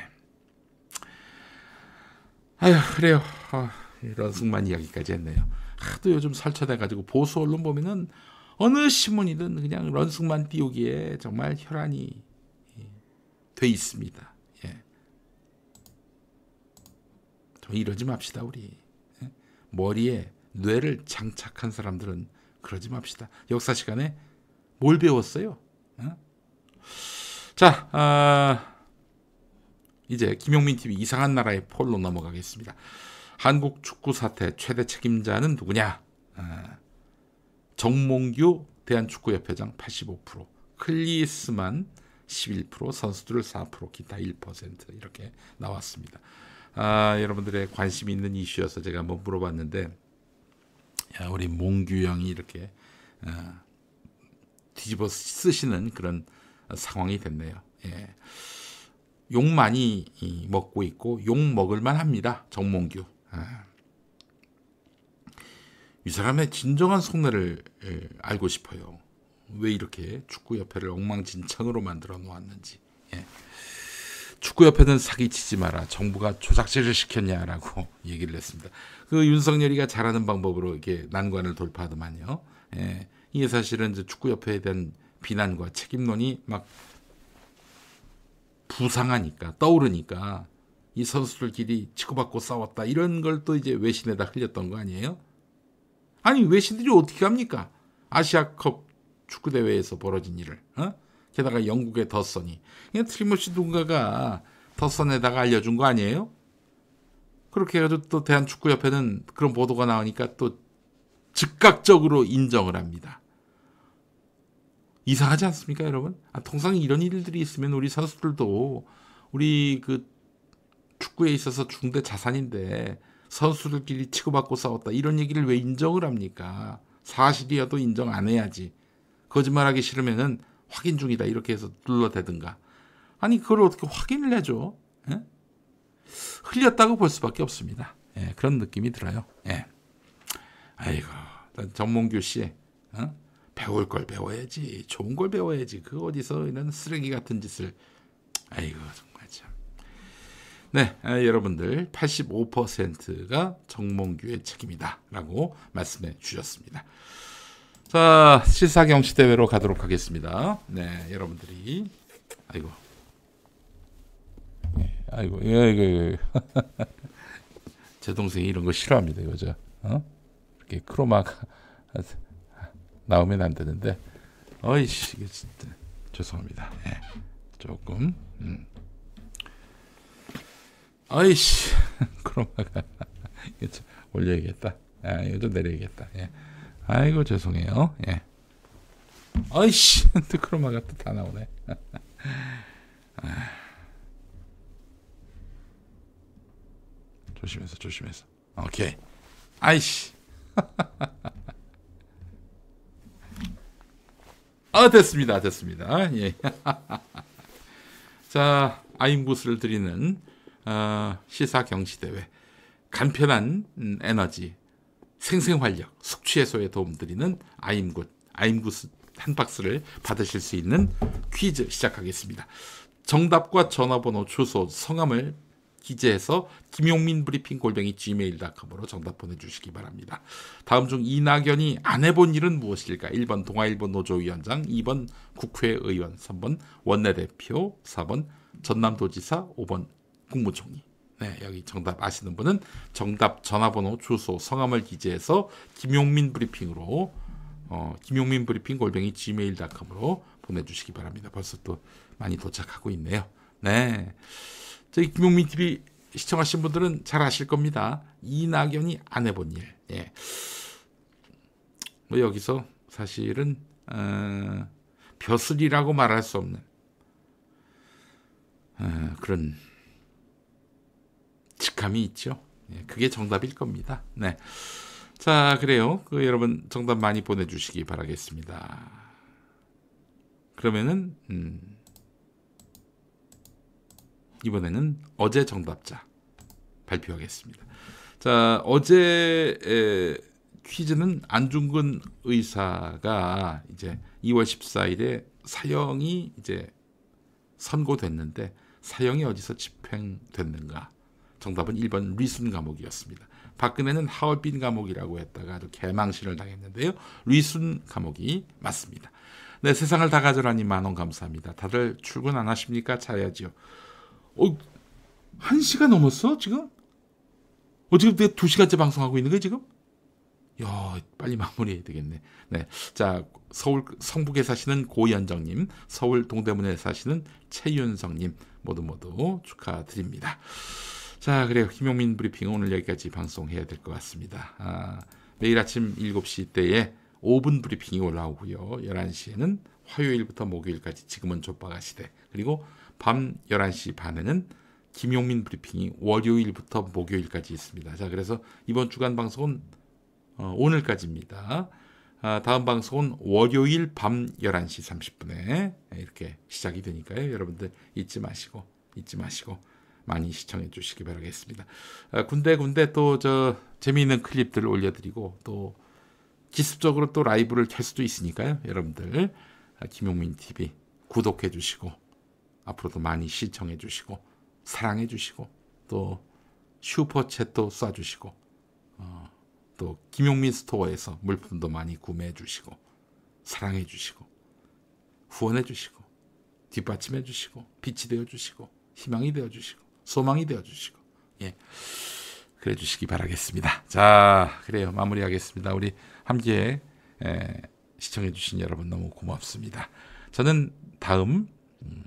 아휴, 그래요. 아, 런 승만 이야기까지 했네요. 하도 요즘 설쳐돼가지고 보수 언론 보면은 어느 신문이든 그냥 런승만 띄우기에 정말 혈안이 돼 있습니다. 예. 좀 이러지 맙시다, 우리. 예? 머리에 뇌를 장착한 사람들은 그러지 맙시다. 역사 시간에 뭘 배웠어요? 어? 자, 아, 이제 김용민 TV 이상한 나라의 폴로 넘어가겠습니다. 한국 축구 사태 최대 책임자는 누구냐? 아, 정몽규 대한축구협회장 85%, 클리스만 11%, 선수들 4%, 기타 1% 이렇게 나왔습니다. 아, 여러분들의 관심 있는 이슈여서 제가 한번 물어봤는데 야, 우리 몽규 형이 이렇게 어, 뒤집어 쓰시는 그런 상황이 됐네요. 예. 욕 많이 먹고 있고 욕 먹을 만 합니다. 정몽규. 아. 이 사람의 진정한 속내를 예, 알고 싶어요. 왜 이렇게 축구협회를 엉망진창으로 만들어 놓았는지. 예. 축구협회는 사기치지 마라. 정부가 조작질을 시켰냐라고 얘기를 했습니다. 그 윤석열이가 잘하는 방법으로 이렇게 난관을 돌파하더만요. 예. 이게 사실은 이제 축구협회에 대한 비난과 책임론이 막 부상하니까 떠오르니까 이 선수들끼리 치고받고 싸웠다 이런 걸 또 이제 외신에다 흘렸던 거 아니에요? 아니 외신들이 어떻게 합니까? 아시아컵 축구 대회에서 벌어진 일을 어? 게다가 영국의 더선이 그냥 틀림없이 누군가가 더선에다가 알려준 거 아니에요? 그렇게 해가지고 또 대한축구협회는 그런 보도가 나오니까 또 즉각적으로 인정을 합니다. 이상하지 않습니까, 여러분? 아, 통상 이런 일들이 있으면 우리 선수들도 우리 그 축구에 있어서 중대 자산인데 선수들끼리 치고받고 싸웠다 이런 얘기를 왜 인정을 합니까? 사실이어도 인정 안 해야지. 거짓말하기 싫으면은 확인 중이다 이렇게 해서 눌러대든가. 아니 그걸 어떻게 확인을 해줘? 예? 흘렸다고 볼 수밖에 없습니다. 예, 그런 느낌이 들어요. 예. 아이고 정몽규 씨 어? 배울 걸 배워야지 좋은 걸 배워야지 그 어디서 이런 쓰레기 같은 짓을 아이고. 네, 아, 여러분들 85%가 정몽규의 책임이다라고 말씀해 주셨습니다. 자, 시사경시 대회로 가도록 하겠습니다. 네, 여러분들이 아이고, 예, 아이고, 예, 이거, 이거. 제 동생이 이런 거 싫어합니다, 여자. 어? 이렇게 크로마가 나오면 안 되는데, 어이씨, 이게 진짜 죄송합니다. 예, 조금, 음. 아이씨, 크로마가 이거 좀 올려야겠다. 아, 이거 좀 내려야겠다. 예. 아이고 죄송해요. 예. 아이씨, 또 크로마가 또 다 나오네. 아. 조심해서 조심해서. 오케이. 아이씨. 아 됐습니다, 됐습니다. 예. 자, 아임부스를 드리는 어, 시사 경시 대회 간편한 음, 에너지 생생활력, 숙취 해소에 도움드리는 아임굿, 아임굿 한 박스를 받으실 수 있는 퀴즈 시작하겠습니다. 정답과 전화번호, 주소, 성함을 기재해서 김용민 브리핑 골뱅이 gmail.com으로 정답 보내주시기 바랍니다. 다음 중 이낙연이 안 해본 일은 무엇일까? 1번 동아일보 노조위원장, 2번 국회의원, 3번 원내대표, 4번 전남도지사, 5번 국무총리. 네, 여기 정답 아시는 분은 정답 전화번호, 주소, 성함을 기재해서 김용민 브리핑으로 어, 김용민 브리핑 골뱅이 gmail.com으로 보내주시기 바랍니다. 벌써 또 많이 도착하고 있네요. 네, 저희 김용민 TV 시청하신 분들은 잘 아실 겁니다. 이낙연이 안 해본 일. 예. 뭐 여기서 사실은 어, 벼슬이라고 말할 수 없는 어, 그런 직함이 있죠. 예, 그게 정답일 겁니다. 네. 자, 그래요. 그 여러분 정답 많이 보내주시기 바라겠습니다. 그러면은 음, 이번에는 어제 정답자 발표하겠습니다. 자, 어제 에, 퀴즈는 안중근 의사가 이제 2월 14일에 사형이 이제 선고됐는데 사형이 어디서 집행됐는가? 정답은 1번 리순 감옥이었습니다. 박근혜는 하얼빈 감옥이라고 했다가 아주 개망신을 당했는데요. 리순 감옥이 맞습니다. 네, 세상을 다 가져라니 만원 감사합니다. 다들 출근 안 하십니까? 자야지요. 어, 한 시간 넘었어, 지금? 어, 지금 내가 두 시간째 방송하고 있는 거야, 지금? 야, 빨리 마무리해야 되겠네. 네. 자, 서울 성북에 사시는 고현정 님, 서울 동대문에 사시는 최윤성 님, 모두 모두 축하드립니다. 자, 그래요. 김용민 브리핑 오늘 여기까지 방송해야 될 것 같습니다. 아, 매일 아침 7시 때에 5분 브리핑이 올라오고요. 11시에는 화요일부터 목요일까지 지금은 족바가 시대. 그리고 밤 11시 반에는 김용민 브리핑이 월요일부터 목요일까지 있습니다. 자, 그래서 이번 주간 방송은 어, 오늘까지입니다. 아, 다음 방송은 월요일 밤 11시 30분에 이렇게 시작이 되니까요. 여러분들 잊지 마시고, 잊지 마시고, 많이 시청해 주시기 바라겠습니다. 아, 군데군데 또 저 재미있는 클립들을 올려드리고 또 기습적으로 또 라이브를 켤 수도 있으니까요. 여러분들 아, 김용민 TV 구독해 주시고 앞으로도 많이 시청해 주시고 사랑해 주시고 또 슈퍼챗도 쏴 주시고 어, 또 김용민 스토어에서 물품도 많이 구매해 주시고 사랑해 주시고 후원해 주시고 뒷받침해 주시고 빛이 되어 주시고 희망이 되어 주시고 소망이 되어 주시고 예. 그래 주시기 바라겠습니다. 자, 그래요. 마무리하겠습니다. 우리 함께 에, 시청해 주신 여러분 너무 고맙습니다. 저는 다음 음,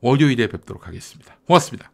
월요일에 뵙도록 하겠습니다. 고맙습니다.